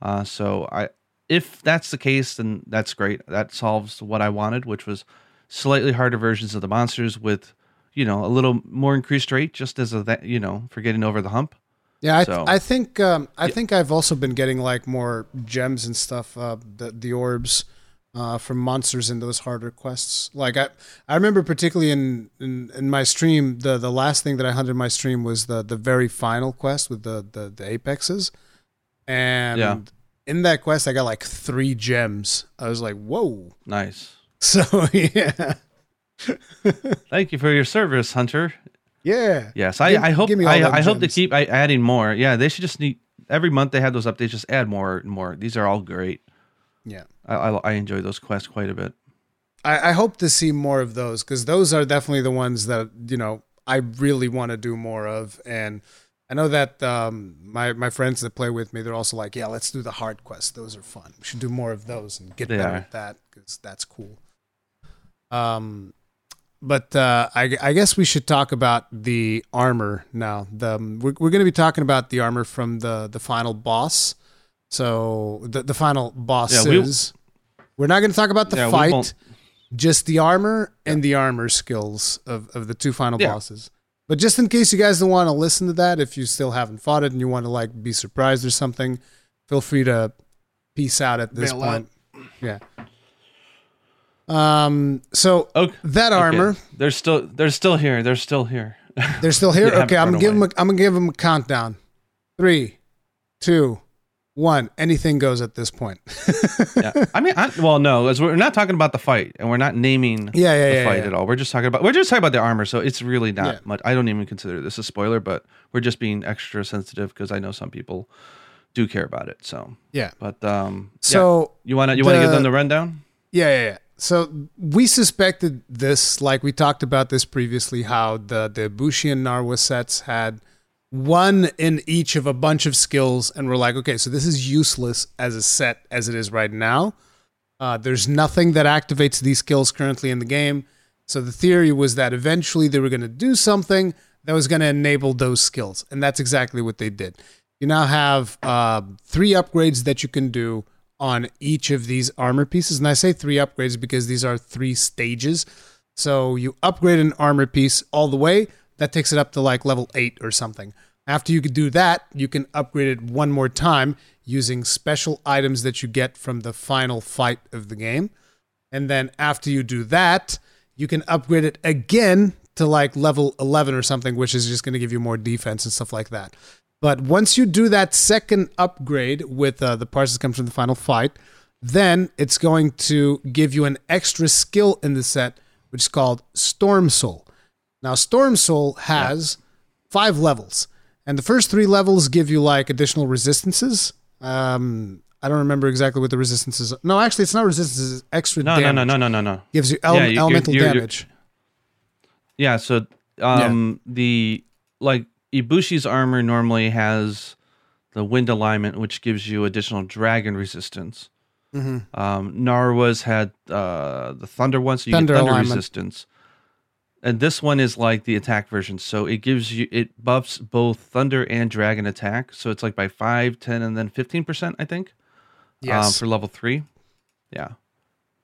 Uh, so I, if that's the case, then that's great. That solves what I wanted, which was slightly harder versions of the monsters with, you know, a little more increased rate, just as a that you know for getting over the hump. Yeah, I, So- I think um, I think I've also been getting like more gems and stuff, uh, the the orbs uh, from monsters in those harder quests. Like I I remember particularly in, in in my stream, the the last thing that I hunted in my stream was the the very final quest with the the, the apexes, and Yeah. In that quest I got like three gems. I was like, whoa. Nice. So yeah, Thank you for your service, Hunter. yeah. Yes, I, Give- I hope give me all I, I hope to keep adding more. Yeah, they should just need every month they have those updates. Just add more and more. These are all great. Yeah. I, I, I enjoy those quests quite a bit. I, I hope to see more of those because those are definitely the ones that you know I really want to do more of, and I know that um, my my friends that play with me, they're also like, yeah, let's do the hard quests. Those are fun. We should do more of those and get better at that because that's cool. Um, but uh, I, I guess we should talk about the armor now. The um, we're, we're going to be talking about the armor from the the final boss. So the the final bosses. we- we, are not going to talk about the Yeah, fight just the armor and the armor skills of, of the two final Yeah. bosses. But just in case you guys don't want to listen to that, if you still haven't fought it and you want to like be surprised or something, feel free to peace out at this Bail out. point. Yeah. Um. So Okay. that okay. armor, They're still they're still here. They're still here. they're still here. They okay, I'm run gonna give them. away. A, I'm gonna give them a countdown. Three, two, one. Anything goes at this point. yeah. I mean, I, well, no, as we're not talking about the fight, and we're not naming Yeah, yeah, the yeah, fight yeah. at all. We're just talking about we're just talking about the armor. So it's really not Yeah. much. I don't even consider this a spoiler, but we're just being extra sensitive because I know some people do care about it. So, Yeah. but um. So you want to you want to give them the rundown? Yeah, yeah, yeah. So we suspected this, like we talked about this previously, how the the Ibushi and Narwa sets had one in each of a bunch of skills, and we're like, okay, so this is useless as a set as it is right now. Uh, there's nothing that activates these skills currently in the game. So the theory was that eventually they were going to do something that was going to enable those skills, and that's exactly what they did. You now have uh, three upgrades that you can do on each of these armor pieces, and I say three upgrades because these are three stages. So you upgrade an armor piece all the way, that takes it up to like level eight or something. After you do that, you can upgrade it one more time using special items that you get from the final fight of the game. And then after you do that, you can upgrade it again to like level 11 or something, which is just going to give you more defense and stuff like that. But once you do that second upgrade with uh, the parts that comes from the final fight, then it's going to give you an extra skill in the set, which is called Storm Soul. Now, Storm Soul has five levels, and the first three levels give you like additional resistances. Um, I don't remember exactly what the resistances. Are. No, actually, it's not resistances. It's extra No, damage. no, no, no, no, no, no. Gives you ele- Yeah, you- you're- elemental you're- you're- damage. Yeah, so um the like Ibushi's armor normally has the wind alignment, which gives you additional dragon resistance. Mhm. Um, Narwa's had uh, the thunder one, so you Thunder get thunder alignment. resistance. And this one is like the attack version, so it gives you it buffs both thunder and dragon attack. So it's like by 5, 10, and then fifteen percent, I think. Um, Yes. for level three. Yeah.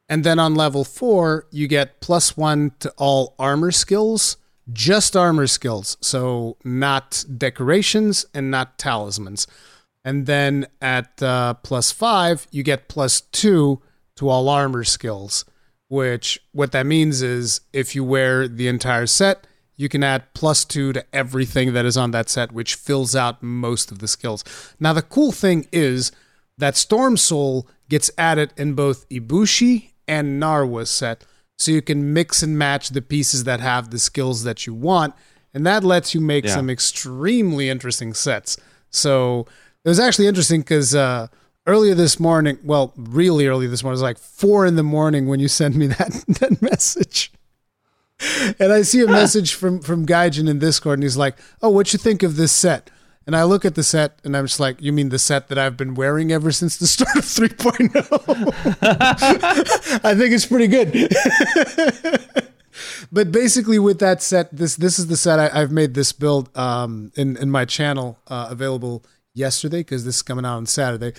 And then on level four, you get plus one to all armor skills, just armor skills. So not decorations and not talismans. And then at uh, plus five, you get plus two to all armor skills, which what that means is if you wear the entire set, you can add plus two to everything that is on that set, which fills out most of the skills. Now, the cool thing is that Storm Soul gets added in both Ibushi and Narwa's set, so you can mix and match the pieces that have the skills that you want, and that lets you make Yeah. some extremely interesting sets. So it was actually interesting because uh, earlier this morning, well, really early this morning, it was like four in the morning when you sent me that that message. and I see a message from from Gaijin in Discord, and he's like, "Oh, what you think of this set?" And I look at the set, and I'm just like, "You mean the set that I've been wearing ever since the start of 3.0?" I think it's pretty good. but basically, with that set, this this is the set I, have made this build um, in in my channel uh, available yesterday because this is coming out on Saturday,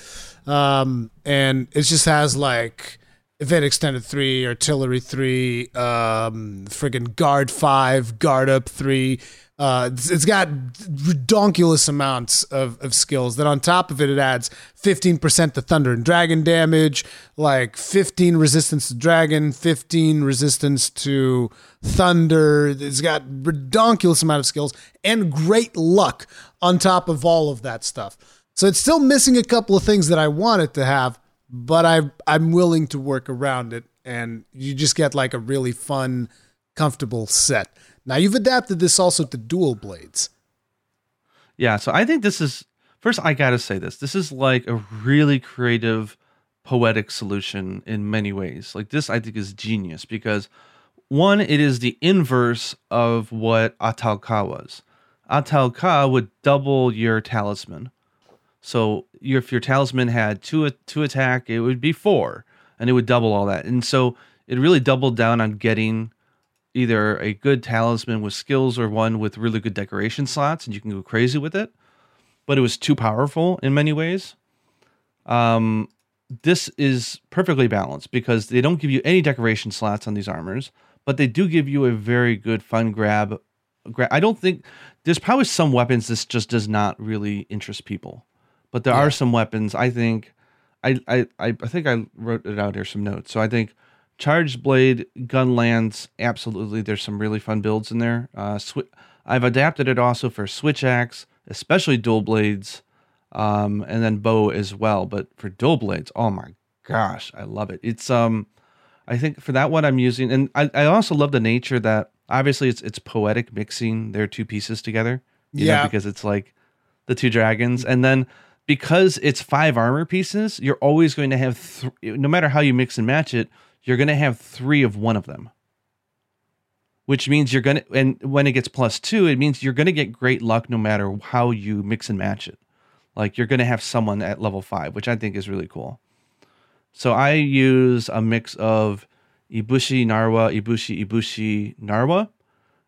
um, and it just has like Evade Extended 3, Artillery 3, um, friggin' Guard 5, Guard Up 3. Uh, it's, it's got redonkulous amounts of, of skills. Then on top of it, it adds 15% to Thunder and Dragon damage, like 15 resistance to Dragon, 15 resistance to Thunder. It's got redonkulous amount of skills and great luck on top of all of that stuff. So it's still missing a couple of things that I wanted to have, but I I'm willing to work around it, and you just get like a really fun, comfortable set. Now you've adapted this also to dual blades. Yeah, so I think this is first. I gotta say this. This is like a really creative, poetic solution in many ways. Like this, I think is genius because one, it is the inverse of what Ahtal-Ka was. Ahtal-Ka would double your talisman. So if your talisman had two two attack, it would be four, and it would double all that. And so it really doubled down on getting either a good talisman with skills or one with really good decoration slots, and you can go crazy with it. But it was too powerful in many ways. Um, this is perfectly balanced because they don't give you any decoration slots on these armors, but they do give you a very good fun grab. I don't think there's probably some weapons this just does not really interest people but there yeah. are some weapons. I think, I, I I think I wrote it out here some notes. So I think charged blade, gunlance, absolutely. There's some really fun builds in there. Uh, sw- I've adapted it also for switch axe, especially dual blades, um, and then bow as well. But for dual blades, oh my gosh, I love it. It's um, I think for that one I'm using, and I, I also love the nature that obviously it's it's poetic mixing their two pieces together. yeah, know, because it's like the two dragons, mm. and then because it's five armor pieces, you're always going to have, th- no matter how you mix and match it, you're going to have three of one of them. Which means you're going to, and when it gets plus two, it means you're going to get great luck no matter how you mix and match it. Like you're going to have someone at level five, which I think is really cool. So I use a mix of Ibushi Narwa, Ibushi, Ibushi, Narwa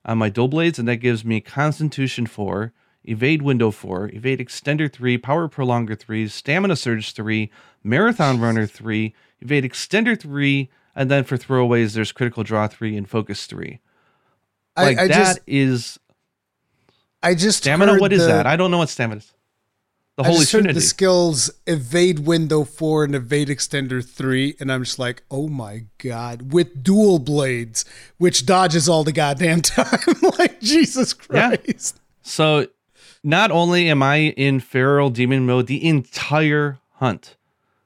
on my dual blades, and that gives me Constitution 4, Evade Window 4, Evade Extender 3, Power Prolonger 3, Stamina Surge 3, Marathon Runner 3, Evade Extender 3, and then for throwaways, there's Critical Draw 3 and Focus 3. Like I, I that just, is. I just stamina. What is the, that? I don't know what stamina is. The Holy Trinity. The skills evade window four and evade extender three, and I'm just like, oh my god, with dual blades, which dodges all the goddamn time. like Jesus Christ. Yeah. So not only am I in feral demon mode the entire hunt,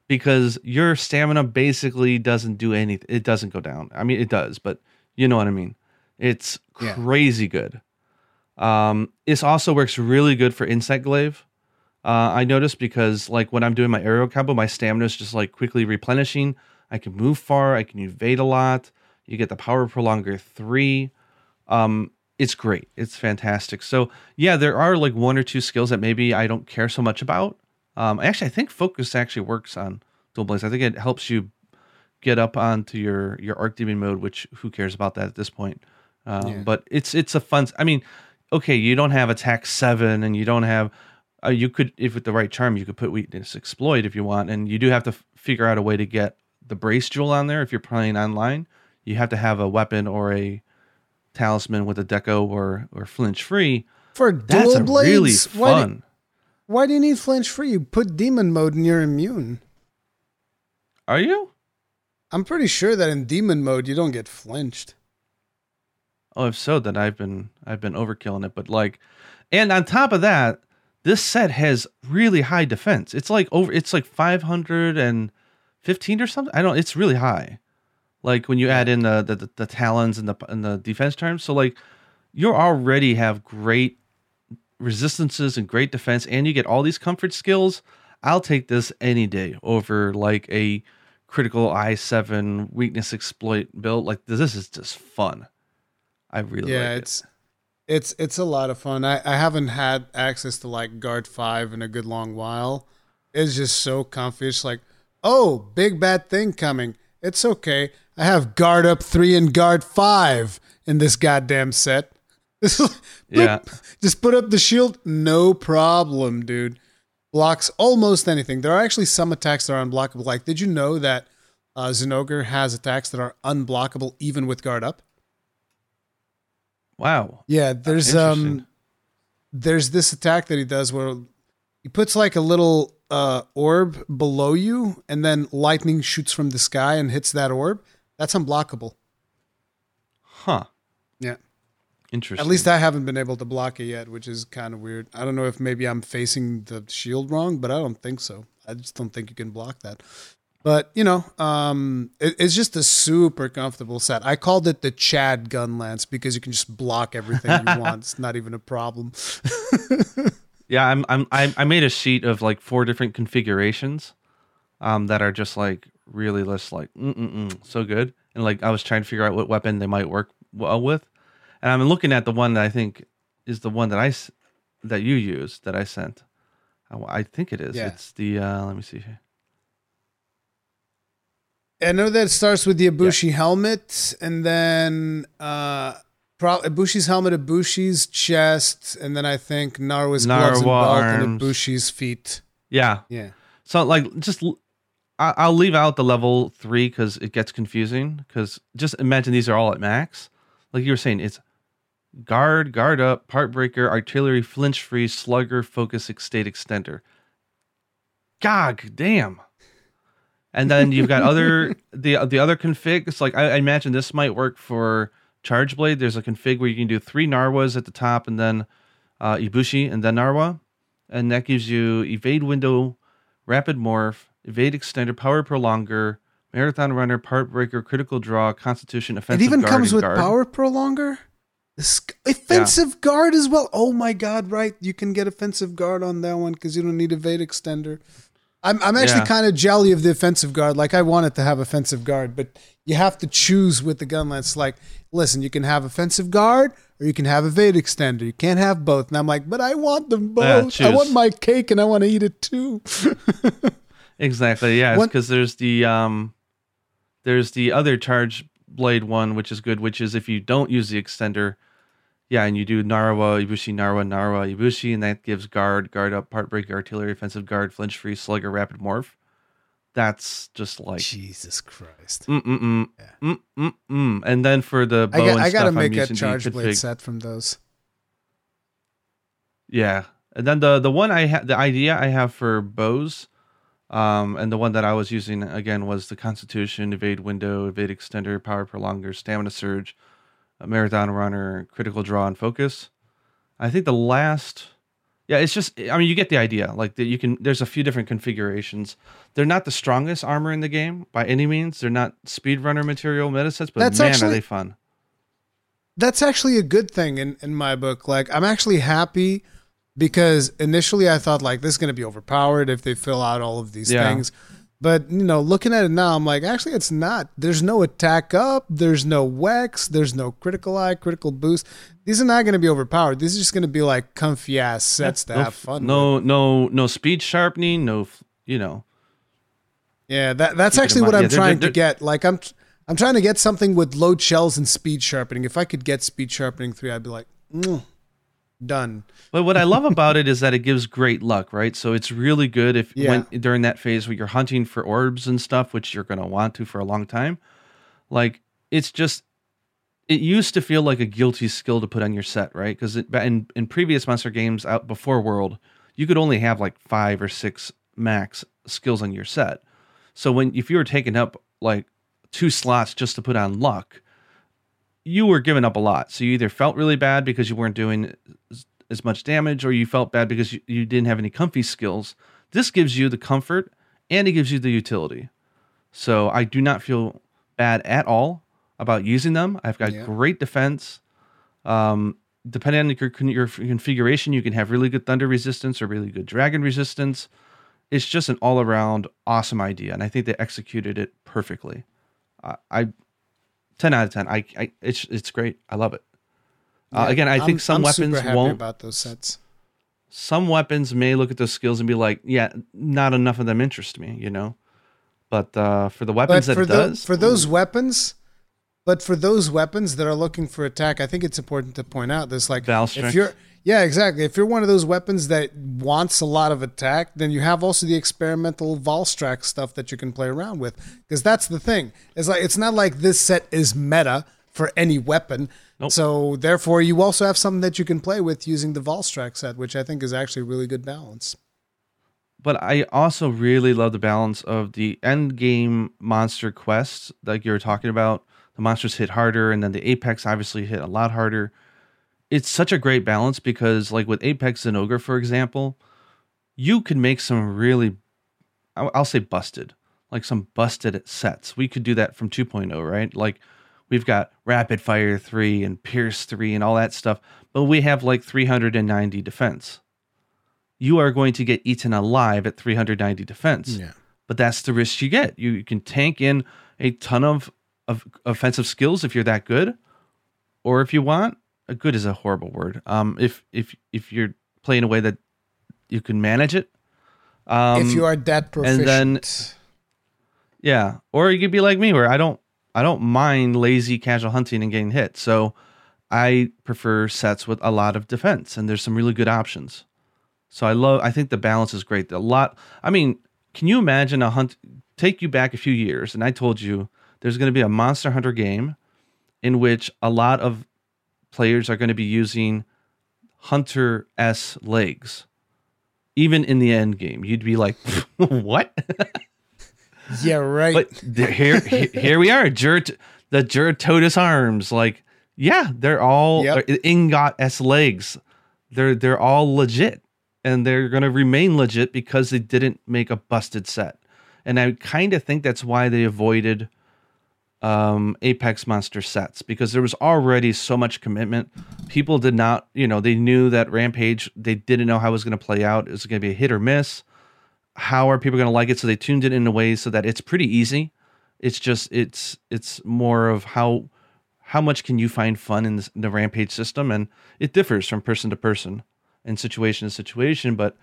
because your stamina basically doesn't do anything. It doesn't go down. I mean, it does, but you know what I mean. It's crazy yeah. good. Um, this also works really good for insect glaive. Uh, I noticed because like when I'm doing my aerial combo, my stamina is just like quickly replenishing. I can move far. I can evade a lot. You get the power prolonger three. Um, it's great. It's fantastic. So yeah, there are like one or two skills that maybe I don't care so much about. Um, actually, I think focus actually works on dual blades. I think it helps you get up onto your your arc demon mode, which who cares about that at this point? Um, yeah. But it's it's a fun. I mean, okay, you don't have attack seven, and you don't have. Uh, you could, if with the right charm, you could put weakness exploit if you want, and you do have to f- figure out a way to get the brace jewel on there if you're playing online. You have to have a weapon or a talisman with a deco or or flinch free. For dual that's blades, really fun. Why do, why do you need flinch free? You put demon mode and you're immune. Are you? I'm pretty sure that in demon mode you don't get flinched. Oh, if so, then I've been I've been overkilling it. But like, and on top of that, this set has really high defense. It's like over. It's like 515 or something. I don't. It's really high like when you add in the the, the talons and the and the defense terms. So like you already have great resistances and great defense, and you get all these comfort skills. I'll take this any day over like a critical i7 weakness exploit build. Like this is just fun. I really yeah, like it's it. It's it's a lot of fun. I, I haven't had access to like guard five in a good long while. It's just so comfy. It's like, oh, big bad thing coming. It's okay. I have guard up three and guard five in this goddamn set. yeah. Just put up the shield, no problem, dude. Blocks almost anything. There are actually some attacks that are unblockable. Like, did you know that uh, Zinogre has attacks that are unblockable even with guard up? Wow. Yeah, there's um there's this attack that he does where he puts like a little uh orb below you and then lightning shoots from the sky and hits that orb. That's unblockable. Huh. Yeah. Interesting. At least I haven't been able to block it yet, which is kind of weird. I don't know if maybe I'm facing the shield wrong, but I don't think so. I just don't think you can block that. But you know, um, it, it's just a super comfortable set. I called it the Chad gunlance because you can just block everything you want. It's not even a problem. yeah, I'm, I'm I made a sheet of like four different configurations, um, that are just like really just like mm so good. And like I was trying to figure out what weapon they might work well with, and I'm looking at the one that I think is the one that I that you used that I sent. I, I think it is. Yeah. It's the uh, let me see here. I know that it starts with the Ibushi yeah. helmet, and then uh, pro- Ibushi's helmet, Ibushi's chest, and then I think Narwa's Narwa gloves and belt, and Ibushi's feet. Yeah, yeah. So like, just I- will leave out the level three because it gets confusing. Because just imagine these are all at max. Like you were saying, it's guard, guard up, part breaker, artillery, flinch free, slugger, focus, state extender. God damn and then you've got other the the other configs. Like I, I, imagine this might work for Charge Blade. There's a config where you can do three Narwas at the top, and then uh, Ibushi, and then Narwa, and that gives you evade window, rapid morph, evade extender, power prolonger, marathon runner, part breaker, critical draw, constitution, offensive. It even comes with guard. power prolonger. Offensive yeah. guard as well. Oh my god! Right, you can get offensive guard on that one because you don't need evade extender. I'm I'm actually yeah. kind of jelly of the offensive guard. Like I wanted to have offensive guard, but you have to choose with the gun lance. Like, listen, you can have offensive guard or you can have a evade extender. You can't have both. And I'm like, but I want them both. Yeah, I want my cake and I want to eat it too. exactly. Yeah, because there's the um, there's the other charge blade one, which is good. Which is if you don't use the extender, yeah, and you do Narwa, Ibushi, Narwa, Narwa, Ibushi, and that gives guard, guard up, part breaker, artillery, offensive guard, flinch free, slugger, rapid morph. That's just like Jesus Christ. Mm mm mm. Yeah. Mm mm mm. And then for the bow I, got, I gotta stuff, make I'm a charge blade set from those. Yeah, and then the the one I had, the idea I have for bows, um, and the one that I was using again was the Constitution, evade window, evade extender, power prolonger, stamina surge marathon runner, critical draw and focus. I think the last, yeah, it's just. I mean, you get the idea. Like that, you can. There's a few different configurations. They're not the strongest armor in the game by any means. They're not speedrunner material meta sets, but That's man, actually, are they fun. That's actually a good thing in in my book. Like, I'm actually happy because initially I thought like this is going to be overpowered if they fill out all of these yeah. things. But you know, looking at it now, I'm like, actually, it's not. There's no attack up. There's no Wex. There's no critical eye, critical boost. These are not going to be overpowered. These are just going to be like comfy ass sets to no, have fun. No, with. no, no speed sharpening. No, you know. Yeah, that that's actually what I'm yeah, trying they're, they're, to get. Like I'm, I'm trying to get something with load shells and speed sharpening. If I could get speed sharpening three, I'd be like, mm, done. But what I love about it is that it gives great luck, right? So it's really good if yeah. when during that phase where you're hunting for orbs and stuff, which you're going to want to for a long time. Like it's just it used to feel like a guilty skill to put on your set, right? Because in in previous monster games out before World, you could only have like five or six max skills on your set. So when if you were taking up like two slots just to put on luck, you were giving up a lot. So you either felt really bad because you weren't doing as much damage, or you felt bad because you, you didn't have any comfy skills. This gives you the comfort and it gives you the utility. So I do not feel bad at all about using them. I've got yeah. great defense. Um, depending on your, your configuration, you can have really good thunder resistance or really good dragon resistance. It's just an all around awesome idea, and I think they executed it perfectly. I 10 out of 10. I, I it's it's great. I love it. Uh, again, I think I'm- some I'm weapons won't. about those sets. Some weapons may look at those skills and be like, "Yeah, not enough of them interest me," you know. But uh, for the But weapons that for does, for those weapons, but for those weapons that are looking for attack, I think it's important to point out this like if you're yeah exactly if you're one of those weapons that wants a lot of attack, then you have also the experimental Valstrax stuff that you can play around with because that's the thing. It's like it's not like this set is meta for any weapon. Nope. So therefore, you also have something that you can play with using the Valstrax set, which I think is actually a really good balance. but I also really love the balance of the end game monster quests, like you were talking about. The monsters hit harder, and then the apex obviously hit a lot harder. It's such a great balance because, like with Apex Zinogre, for example, you can make some really, I'll say busted, like some busted sets. We could do that from 2.0, right? Like we've got Rapid Fire 3 and Pierce 3 and all that stuff, but we have like 390 defense you are going to get eaten alive at 390 defense. Yeah. But that's the risk you get. You, you can tank in a ton of, of offensive skills if you're that good, or if you want, a good is a horrible word. Um, if if if you're playing a way that you can manage it. Um, if you are that proficient, then- yeah, or you could be like me, where I don't I don't mind lazy casual hunting and getting hit. So I prefer sets with a lot of defense, and there's some really good options. So I love. I think the balance is great. A lot. I mean, can you imagine a hunt? Take you back a few years, and I told you there's going to be a Monster Hunter game in which a lot of players are going to be using Hunter S legs. Even in the end game, you'd be like, "What?" yeah, right. but here, here we are. Jurt, the Jyuratodus arms, like, yeah, they're all Yep. Uh, they're Ingot S legs. They're they're all legit, and they're gonna remain legit because they didn't make a busted set. And I kind of think that's why they avoided um, Apex Monster sets because there was already so much commitment. People did not, you know, they knew that Rampage. They didn't know how it was going to play out. It was going to be a hit or miss how are people going to like it so they tuned it in a way so that it's pretty easy it's just it's it's more of how how much can you find fun in, this, in the rampage system and it differs from person to person and situation to situation but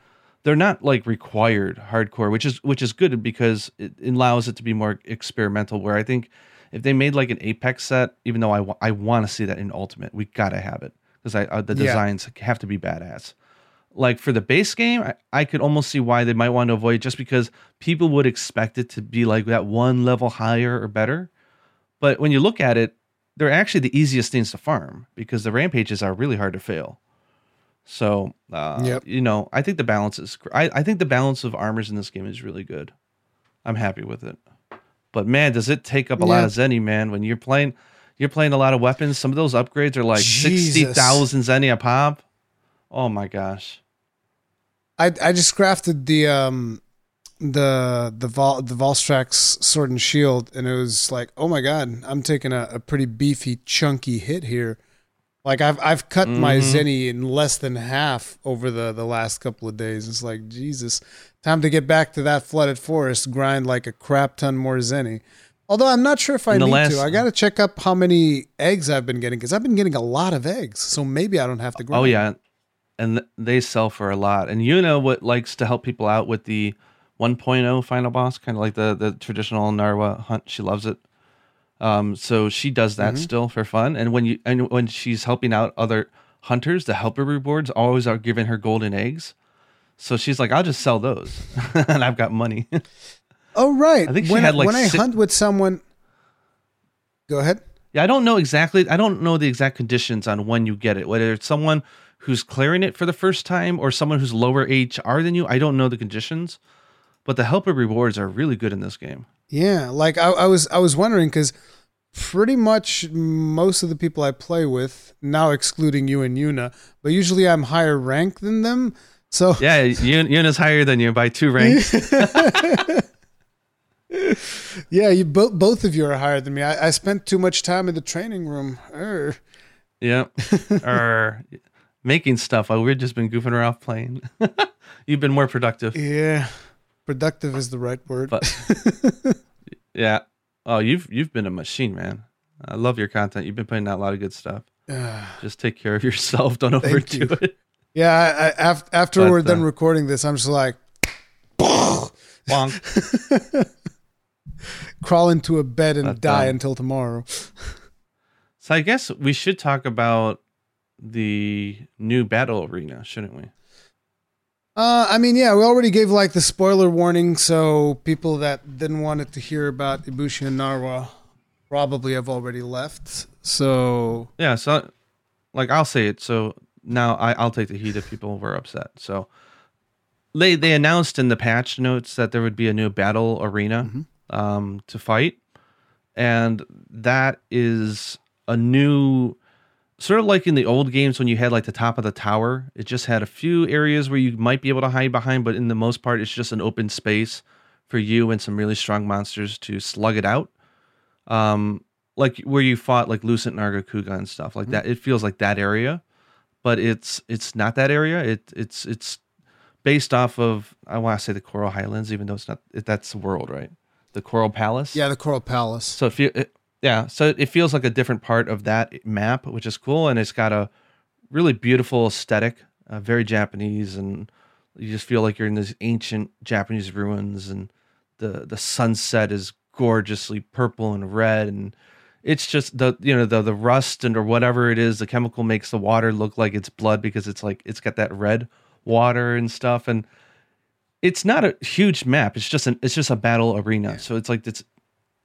they're not like required hardcore which is which is good because it allows it to be more experimental where i think if they made like an apex set even though i, wa- I want to see that in ultimate we gotta have it because I uh, the Yeah. designs have to be badass like for the base game, I, I could almost see why they might want to avoid it just because people would expect it to be like that one level higher or better. But when you look at it, they're actually the easiest things to farm because the rampages are really hard to fail. So, uh, Yep. you know, I think the balance is, I, I think the balance of armors in this game is really good. I'm happy with it. But man, does it take up a lot of Zenny, man? When you're playing, you're playing a lot of weapons. Some of those upgrades are like Jesus. sixty thousand Zenny a pop. Oh my gosh! I I just crafted the um the the Vol the Valstrax sword and shield, and it was like, oh my god, I'm taking a, a pretty beefy, chunky hit here. Like I've I've cut my Mhm. Zenny in less than half over the the last couple of days. It's like Jesus, time to get back to that flooded forest, grind like a crap ton more Zenny. Although I'm not sure if I need last- to. I got to check up how many eggs I've been getting because I've been getting a lot of eggs. So maybe I don't have to grind. Oh yeah, and they sell for a lot. And you know what likes to help people out with the 1.0 final boss, kind of like the the traditional Narwa hunt. She loves it. Um, so she does that still for fun. And when you and when she's helping out other hunters, the helper rewards always are giving her golden eggs. So she's like, I'll just sell those, and I've got money. Oh right. I think she when had, like, when I six- hunt with someone. Go ahead. Yeah, I don't know exactly. I don't know the exact conditions on when you get it. Whether it's someone who's clearing it for the first time or someone who's lower HR than you. I don't know the conditions, but the helper rewards are really good in this game. Yeah, like I, I was I was wondering because pretty much most of the people I play with now, excluding you and Yuna, but usually I'm higher rank than them. So Yeah, Yuna's higher than you by two ranks. yeah, you both both of you are higher than me. I, I spent too much time in the training room. Err. yeah, or making stuff we've just been goofing around playing. You've been more productive, Yeah, productive is the right word. but yeah. Oh, you've you've been a machine, man. I love your content. You've been putting out a lot of good stuff. Just take care of yourself. Don't overdo you. it. Yeah, I, I, af- after But, we're done uh, recording this, I'm just like Bonk. crawl into a bed and But, die until tomorrow. So I guess we should talk about the new battle arena, shouldn't we? Uh, I mean, yeah, we already gave like the spoiler warning, so people that didn't want it to hear about Ibushi and Narwa probably have already left. So Yeah. So, like, I'll say it. So now I, I'll take the heat if people were upset. So they they announced in the patch notes that there would be a new battle arena um, to fight, and that is a new sort of like in the old games when you had like the top of the tower it just had a few areas where you might be able to hide behind but in the most part it's just an open space for you and some really strong monsters to slug it out. Um like where you fought like lucent nargacuga and stuff like that it feels like that area but it's it's not that area. It it's it's based off of i want to say the coral highlands even though it's not it, that's the world right? The coral palace? Yeah, the Coral Palace. so if you, it, yeah, so it feels like a different part of that map, which is cool, and it's got a really beautiful aesthetic, uh, very Japanese, and you just feel like you're in these ancient Japanese ruins, and the the sunset is gorgeously purple and red, and it's just the you know the the rust and or whatever it is, the chemical makes the water look like it's blood because it's like it's got that red water and stuff, and it's not a huge map. It's just an it's just a battle arena. So it's like it's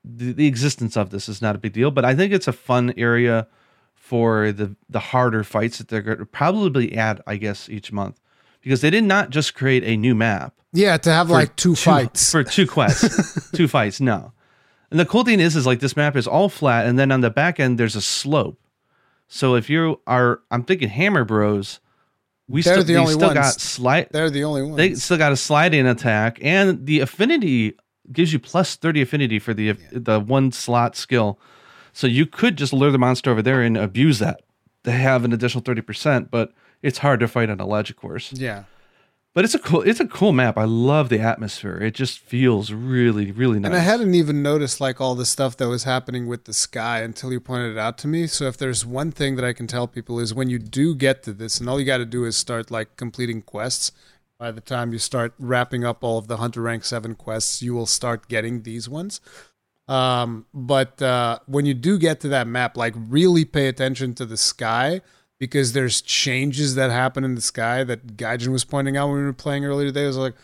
the, the existence of this is not a big deal, but I think it's a fun area for the the harder fights that they're going to probably add, I guess, each month because they did not just create a new map Yeah, to have like two, fights. for two quests, two fights. No, and the cool thing is, is like this map is all flat, and then on the back end there's a slope. So if you are, I'm thinking Hammer Bros, we They're still the they still ones. got slide. They're the only ones. They still got a sliding attack, and the affinity gives you plus thirty affinity for the the one slot skill. So you could just lure the monster over there and abuse that. to have an additional thirty percent, but it's hard to fight on a logic course. yeah. But it's a cool it's a cool map. I love the atmosphere. It just feels really really nice. And I hadn't even noticed like all the stuff that was happening with the sky until you pointed it out to me. So if there's one thing that I can tell people is when you do get to this, and all you got to do is start like completing quests. By the time you start wrapping up all of the Hunter Rank Seven quests, you will start getting these ones. Um, but uh, when you do get to that map, like really pay attention to the sky because there's changes that happen in the sky that Gaijin was pointing out when we were playing earlier today. I was like,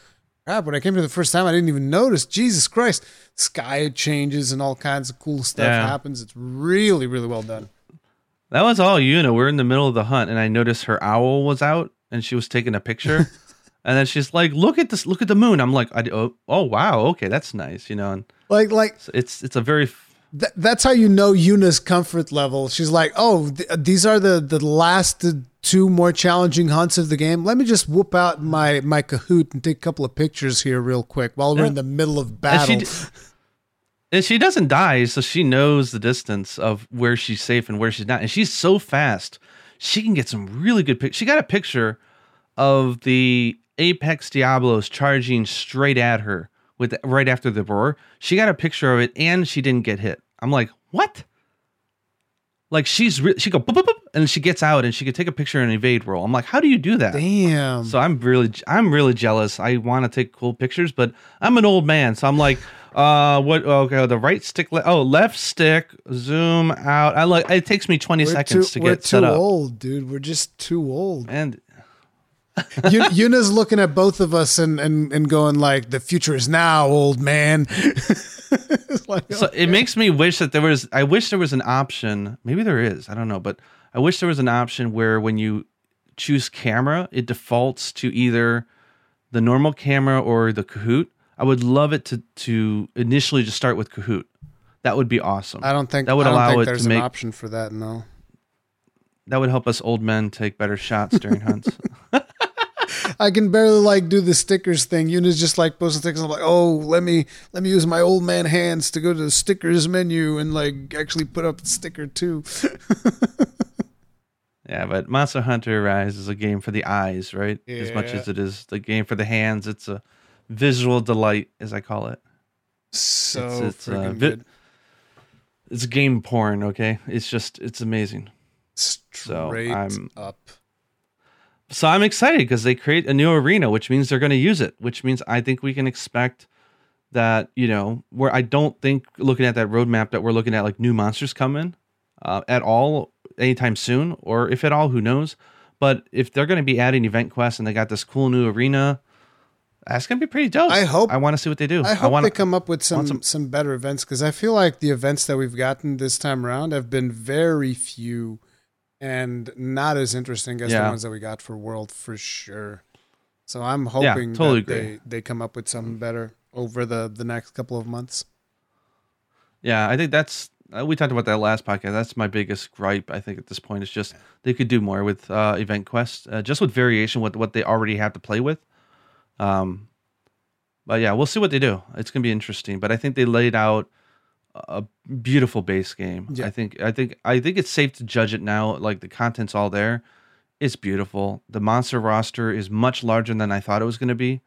crap, when I came here the first time, I didn't even notice. Jesus Christ. Sky changes and all kinds of cool stuff Yeah. happens. It's really, really well done. that was all you know. We're in the middle of the hunt, and I noticed her owl was out, and she was taking a picture. and then she's like, "Look at this! Look at the moon." I'm like, I, "Oh, oh wow, okay, that's nice," you know. And Like, like it's it's a very th- that's how you know Yuna's comfort level. She's like, oh, th- these are the the last two more challenging hunts of the game. Let me just whoop out my my Cohoot and take a couple of pictures here real quick while we're Yeah. in the middle of and battle. she d- and she doesn't die, so she knows the distance of where she's safe and where she's not. And she's so fast, she can get some really good pictures. She got a picture of the Apex Diablos charging straight at her with right after the roar. She got a picture of it, and she didn't get hit. I'm like, what? Like she's re- she go boop, boop, boop, and she gets out and she could take a picture and evade roll. I'm like, how do you do that? Damn. So I'm really I'm really jealous. I want to take cool pictures, but I'm an old man, so I'm like, uh, what? Okay, the right stick. Le- oh, left stick. Zoom out. I like. It takes me 20 we're seconds too, to we're get set too up. old, dude. We're just too old. And Yuna's looking at both of us and, and, and going like, "The future is now, old man." Like, so it makes me wish that there was. I wish there was an option. Maybe there is. I don't know, but I wish there was an option where when you choose camera, it defaults to either the normal camera or the Cohoot. I would love it to to initially just start with Cohoot. That would be awesome. I don't think That would I don't allow think it to there's make- an option for that. No. That would help us old men take better shots during hunts. I can barely like do the stickers thing. Yuna's just like posting stickers. I'm like, oh, let me let me use my old man hands to go to the stickers menu and like actually put up the sticker too. Yeah, but Monster Hunter Rise is a game for the eyes, right? As much as it is the game for the hands, it's a visual delight, as I call it. So It's- it's, uh, freaking vi- good. It's game porn, okay? It's just, it's amazing. Straight I'm- up. So I'm excited because they create a new arena, which means they're going to use it, which means I think we can expect that, you know, where I don't think looking at that roadmap that we're looking at like new monsters coming uh, at all anytime soon, or if at all, who knows. But if they're going to be adding event quests and they got this cool new arena, that's going to be pretty dope. I hope- I want to see what they do. I hope want they come up with some, some- some better events because I feel like the events that we've gotten this time around have been very few and not as interesting as the ones that we got for World for sure. So I'm Yeah, hoping totally that agree. they, they come up with something better over the, the next couple of months. Yeah, I think that's uh, we talked about that last podcast. That's my biggest gripe. I think at this point is just they could do more with uh, event quests, uh, just with variation with what they already have to play with. Um, but yeah, we'll see what they do. It's gonna be interesting. But I think they laid out a beautiful base game. Yeah. I think I think I think it's safe to judge it now. Like the content's all there. It's beautiful. The monster roster is much larger than I thought it was gonna be.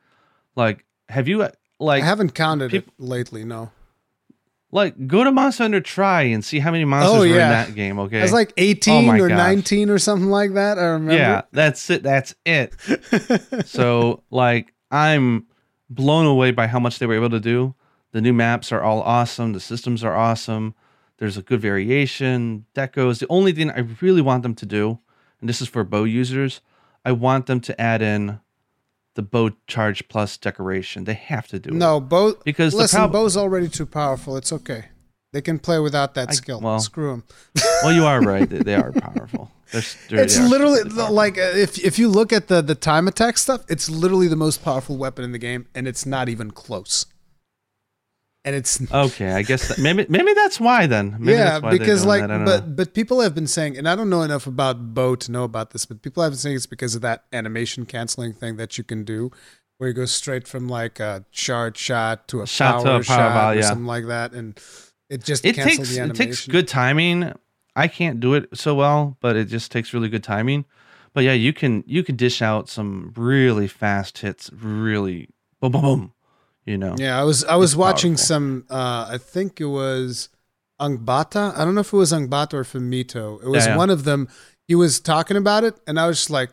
Like, have you like I haven't counted it lately, no. like go to Monster Hunter Tri and see how many monsters Oh, are in that game. Okay, It was like Oh 18 or gosh. 19 or something like that. I remember. yeah, that's it. That's it. so like I'm blown away by how much they were able to do. The new maps are all awesome. The systems are awesome. There's a good variation. Decos. The only thing I really want them to do, and this is for bow users, I want them to add in the bow charge plus decoration. They have to do it. No, bow Because the listen, prob- Bow's already too powerful. It's okay. They can play without that I- skill. well, Screw them. Well, you are right. They, they are powerful. They're, they're- It's they literally like uh, if if you look at the the time attack stuff, it's literally the most powerful weapon in the game, and it's not even close. And it's Okay, I guess that, maybe maybe that's why then. Maybe yeah, that's why because like, that. I don't but know. but people have been saying, and I don't know enough about Bow to know about this, but people have been saying it's because of that animation canceling thing that you can do, where you go straight from like a charge shot to a Shot to power, a power shot ball, or yeah. something like that, and it just it takes it takes good timing. I can't do it so well, but it just takes really good timing. But yeah, you can you can dish out some really fast hits, really boom boom boom. You know, Yeah, I was I was watching powerful. some. Uh, I think it was Angbata. I don't know if it was Angbata or Fumito. It was Yeah, yeah. one of them. He was talking about it, and I was just like,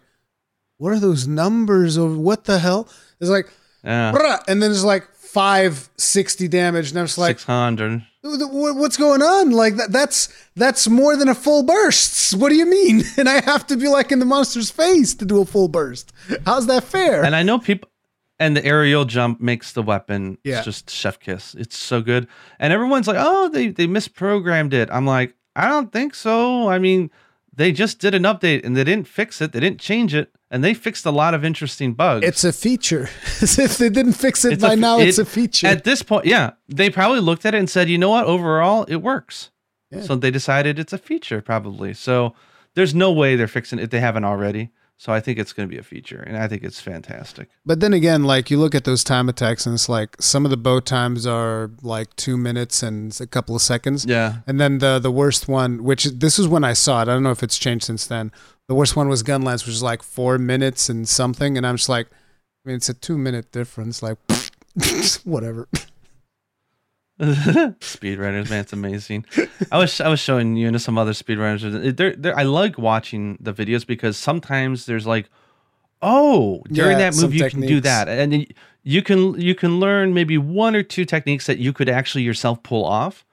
"What are those numbers? Or what the hell?" It's like, yeah, and then it's like five sixty damage, and I was like, six hundred. "What's going on? Like that? That's that's more than a full burst. What do you mean?" And I have to be like in the monster's face to do a full burst. How's that fair? And I know people, and the aerial jump makes the weapon Yeah. it's just chef kiss. It's so good, and everyone's like, "Oh, they they misprogrammed it." I'm like, I don't think so. I mean, they just did an update and they didn't fix it. They didn't change it, and they fixed a lot of interesting bugs. It's a feature. If they didn't fix it It's by f- now, it's a feature. At this point, yeah, they probably looked at it and said, "You know what? Overall, it works." Yeah. So they decided it's a feature, probably. So there's no way they're fixing it if they haven't already. So I think it's going to be a feature, and I think it's fantastic. but then again, like you look at those time attacks, and it's like some of the bow times are like two minutes and a couple of seconds. Yeah, And then the the worst one, which this is when I saw it. I don't know if it's changed since then. The worst one was Gunlance, which is like four minutes and something. And I'm just like, I mean, it's a two minute difference. Like, whatever. speedrunners, man, it's amazing. I was I was showing you into some other speedrunners. They're, they're, I like watching the videos because sometimes there's like, oh, during Yeah, that move you can do that, and then you can you can learn maybe one or two techniques that you could actually yourself pull off,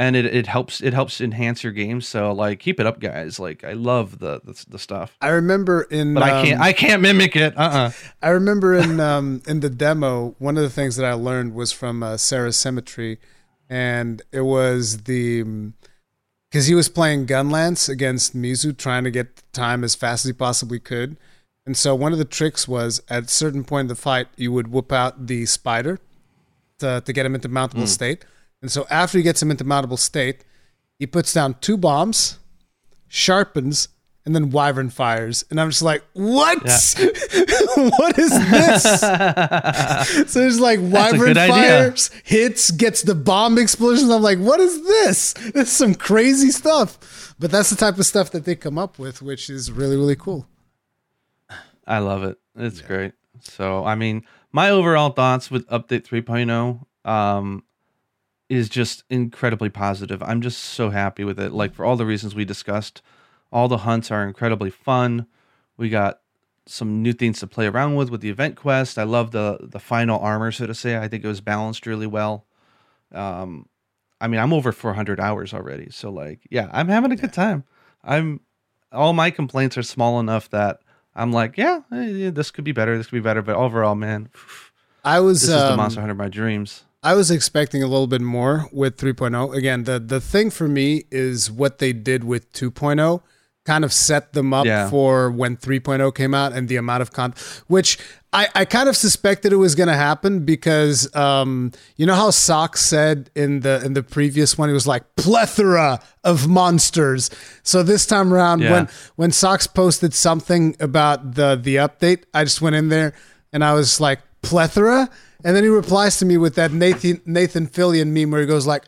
and it, it helps it helps enhance your game. So like, keep it up, guys. Like I love the the, the stuff, I remember in. but I can't um, I can't mimic it. Uh uh I remember in um, in the demo, one of the things that I learned was from uh, Sarah's Symmetry, and it was the because he was playing Gunlance against Mizu, trying to get time as fast as he possibly could. And so one of the tricks was at a certain point in the fight, you would whip out the spider to, to get him into mountable state. And so after he gets him into mountable state, he puts down two bombs, sharpens, and then wyvern fires. And I'm just like, what? what is this? so there's like wyvern good idea. fires, hits, gets the bomb explosions. I'm like, what is this? This is some crazy stuff. But that's the type of stuff that they come up with, which is really, really cool. I love it. It's great. So, I mean, my overall thoughts with update 3.0 um, is just incredibly positive. I'm just so happy with it. Like for all the reasons we discussed, All the hunts are incredibly fun. We got some new things to play around with with the event quest. I love the the final armor, so to say. I think it was balanced really well. Um, I mean, I'm over 400 hours already, so like, yeah, I'm having a good time. I'm all my complaints are small enough that I'm like, yeah, eh, this could be better. This could be better. But overall, man, I was this is the um, Monster Hunter of my dreams. I was expecting a little bit more with 3.0. Again, the the thing for me is what they did with 2.0 kind of set them up Yeah. for when 3.0 came out and the amount of content, which I, I kind of suspected it was going to happen because um, you know how Sox said in the in the previous one, it was like plethora of monsters. So this time around, Yeah. when when Sox posted something about the the update, I just went in there and I was like plethora, and then he replies to me with that Nathan Nathan Fillion meme where he goes like.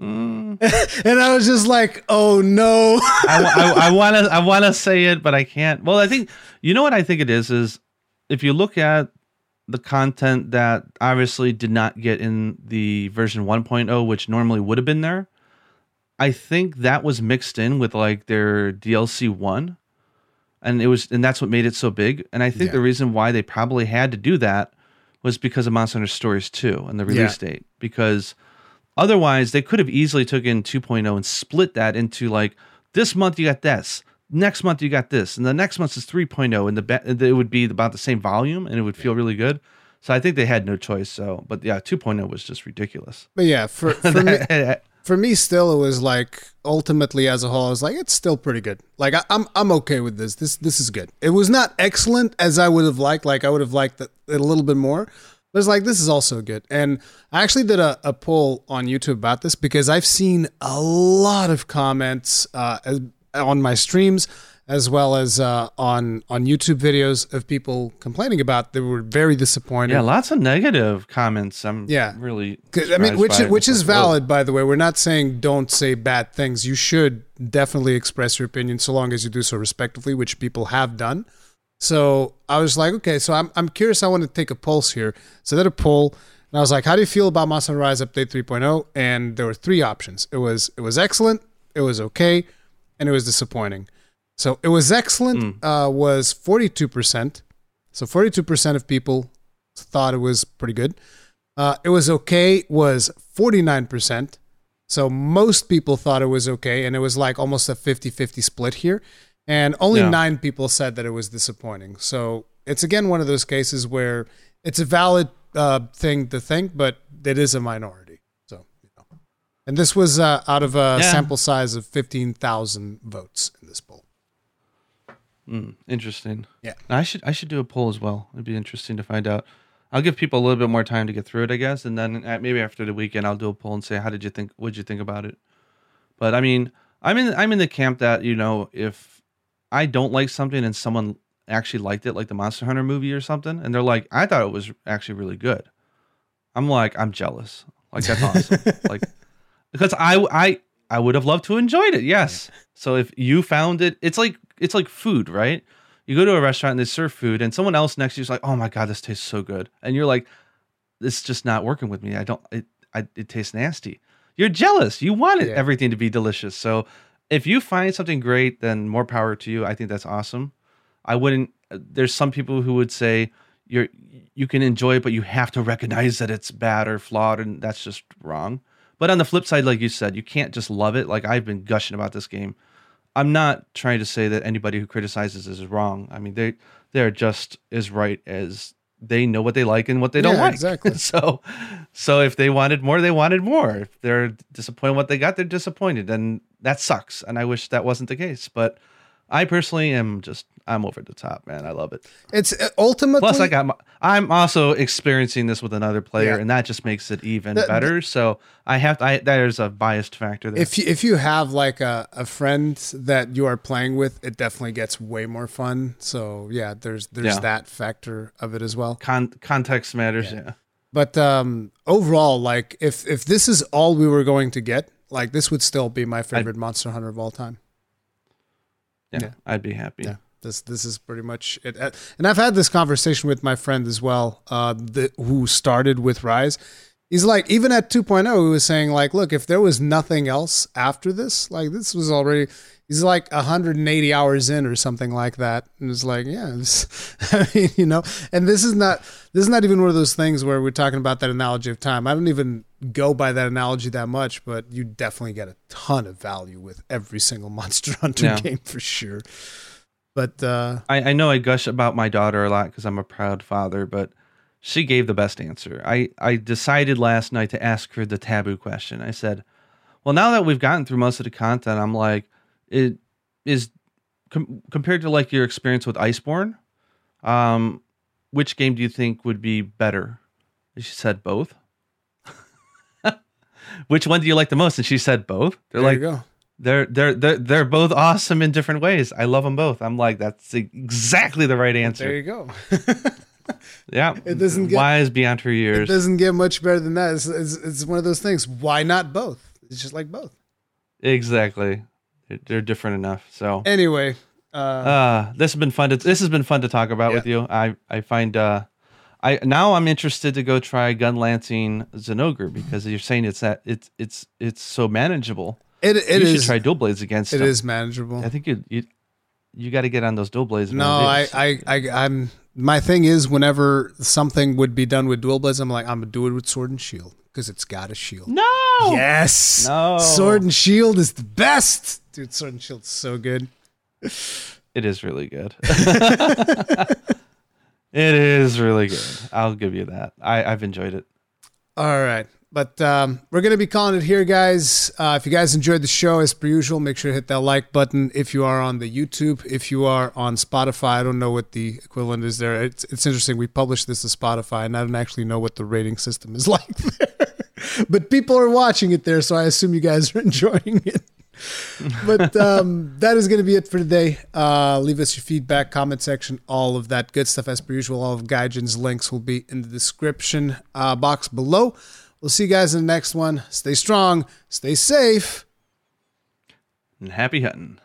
Mm. and I was just like, "Oh no!" I, want to I want to say it, but I can't. Well, I think you know what I think it is is if you look at the content that obviously did not get in the version 1.0, which normally would have been there, I think that was mixed in with like their DLC one, and it was and that's what made it so big. And I think Yeah. the reason why they probably had to do that was because of Monster Hunter Stories 2 and the release date because Otherwise, they could have easily took in 2.0 and split that into like this month you got this, next month you got this, and the next month is 3.0, and the be- it would be about the same volume, and it would feel really good. So I think they had no choice. So, but yeah, 2.0 was just ridiculous. But yeah, for for me, for me, still, it was like ultimately as a whole, I was like, it's still pretty good. Like I, I'm I'm okay with this. This this is good. It was not excellent as I would have liked. Like I would have liked it a little bit more. But it's like this is also good. And I actually did a, a poll on YouTube about this because I've seen a lot of comments uh, on my streams as well as uh, on on YouTube videos of people complaining about they were very disappointed. yeah, lots of negative comments. I'm Yeah. really. I mean, which it. which is valid, by the way. We're not saying don't say bad things. You should definitely express your opinion, so long as you do so respectfully, which people have done. So I was like, okay, so I'm I'm curious. I want to take a pulse here. So I did a poll, and I was like, how do you feel about Monster Rise Update 3.0? And there were three options. It was it was excellent, it was okay, and it was disappointing. So it was excellent uh, was 42%. So 42% of people thought it was pretty good. Uh, it was okay was 49%. So most people thought it was okay, and it was like almost a 50 50 split here. And only Yeah. nine people said that it was disappointing. So it's again one of those cases where it's a valid uh, thing to think, but it is a minority. So, you know. And this was uh, out of a Yeah. sample size of 15,000 votes in this poll. Mm, interesting. Yeah. I should I should do a poll as well. It'd be interesting to find out. I'll give people a little bit more time to get through it, I guess, and then uh, maybe after the weekend I'll do a poll and say how did you think? What did you think about it? But I mean, I'm in I'm in the camp that you know if I don't like something and someone actually liked it, like the Monster Hunter movie or something, and they're like, I thought it was actually really good. I'm like, I'm jealous. Like that's awesome. like because I I I would have loved to enjoyed it. Yes. So if you found it, it's like it's like food, right? You go to a restaurant and they serve food, and someone else next to you is like, "Oh my god, this tastes so good," and you're like, "This is just not working with me. I don't. It I, it tastes nasty." You're jealous. You want it, Yeah. everything to be delicious. So if you find something great, then more power to you. I think that's awesome. I wouldn't. Uh, there's some people who would say you're you can enjoy it, but you have to recognize that it's bad or flawed, and that's just wrong. But on the flip side, like you said, you can't just love it. Like I've been gushing about this game. I'm not trying to say that anybody who criticizes is wrong. I mean, they they're just as right as they know what they like and what they don't Yeah, like. exactly. so, so if they wanted more, they wanted more. If they're disappointed in what they got, they're disappointed, and that sucks. And I wish that wasn't the case. But I personally am just I'm over the top, man. I love it. It's uh, ultimately. Plus, I got my, I'm also experiencing this with another player, Yeah. and that just makes it even The- better. So I have I there's a biased factor there. if you, if you have like a, a friend that you are playing with, it definitely gets way more fun. So yeah, there's there's Yeah. that factor of it as well. Con- context matters. Yeah. But um, overall, like if if this is all we were going to get, like this would still be my favorite Monster Hunter of all time. yeah, Yeah. I'd be happy. This this is pretty much it. Uh, And I've had this conversation with my friend as well, uh, the, who started with Rise, He's like, even at 2.0, he was saying, like, look, if there was nothing else after this, like, this was already, he's like 180 hours in or something like that. And it's like, yeah, this, I mean, you know, and this is not, this is not even one of those things where we're talking about that analogy of time. I don't even go by that analogy that much, but you definitely get a ton of value with every single Monster Hunter Yeah. game for sure. But, uh, I, I know I gush about my daughter a lot because I'm a proud father, but she gave the best answer. I, I decided last night to ask her the taboo question. I said, Well, now that we've gotten through most of the content, I'm like, it is com- compared to like your experience with Iceborne, um, which game do you think would be better? And she said both. which one do you like the most? And she said both. They're there like, you go. They're they're they're they're both awesome in different ways. I love them both. I'm like that's exactly the right answer. There you go. Yeah, It doesn't get- wise beyond her years. it doesn't get much better than that. It's, it's, it's one of those things. Why not both? It's just like both. Exactly, They're- they're different enough. So, Anyway, uh, uh, this has been fun. To, this has been fun to talk about with you. I I find uh, I now I'm interested to go try gun lancing Zinogre because you're saying it's that it's it's it's so manageable. It it you is should try dual blades against it them. is manageable. I think you you you got to get on those dual blades. No. I, I I I'm My thing is, whenever something would be done with dual blades, I'm like, I'm gonna do it with sword and shield because it's got a shield. no. Yes, No. sword and shield is the best, dude. Sword and shield's so good. It is really good. it is really good. I'll give you that. I, I've enjoyed it. All right. But um, we're going to be calling it here, guys. Uh, if you guys enjoyed the show, as per usual, make sure to hit that like button. If you are on the YouTube, if you are on Spotify, I don't know what the equivalent is there. It's, it's interesting. We published this to Spotify, and I don't actually know what the rating system is like there. but people are watching it there, so I assume you guys are enjoying it. but um, that is going to be it for today. Uh, leave us your feedback, comment section, all of that good stuff. As per usual, all of Gaijin's links will be in the description uh, box below. We'll see you guys in the next one. Stay strong, stay safe, and happy hunting.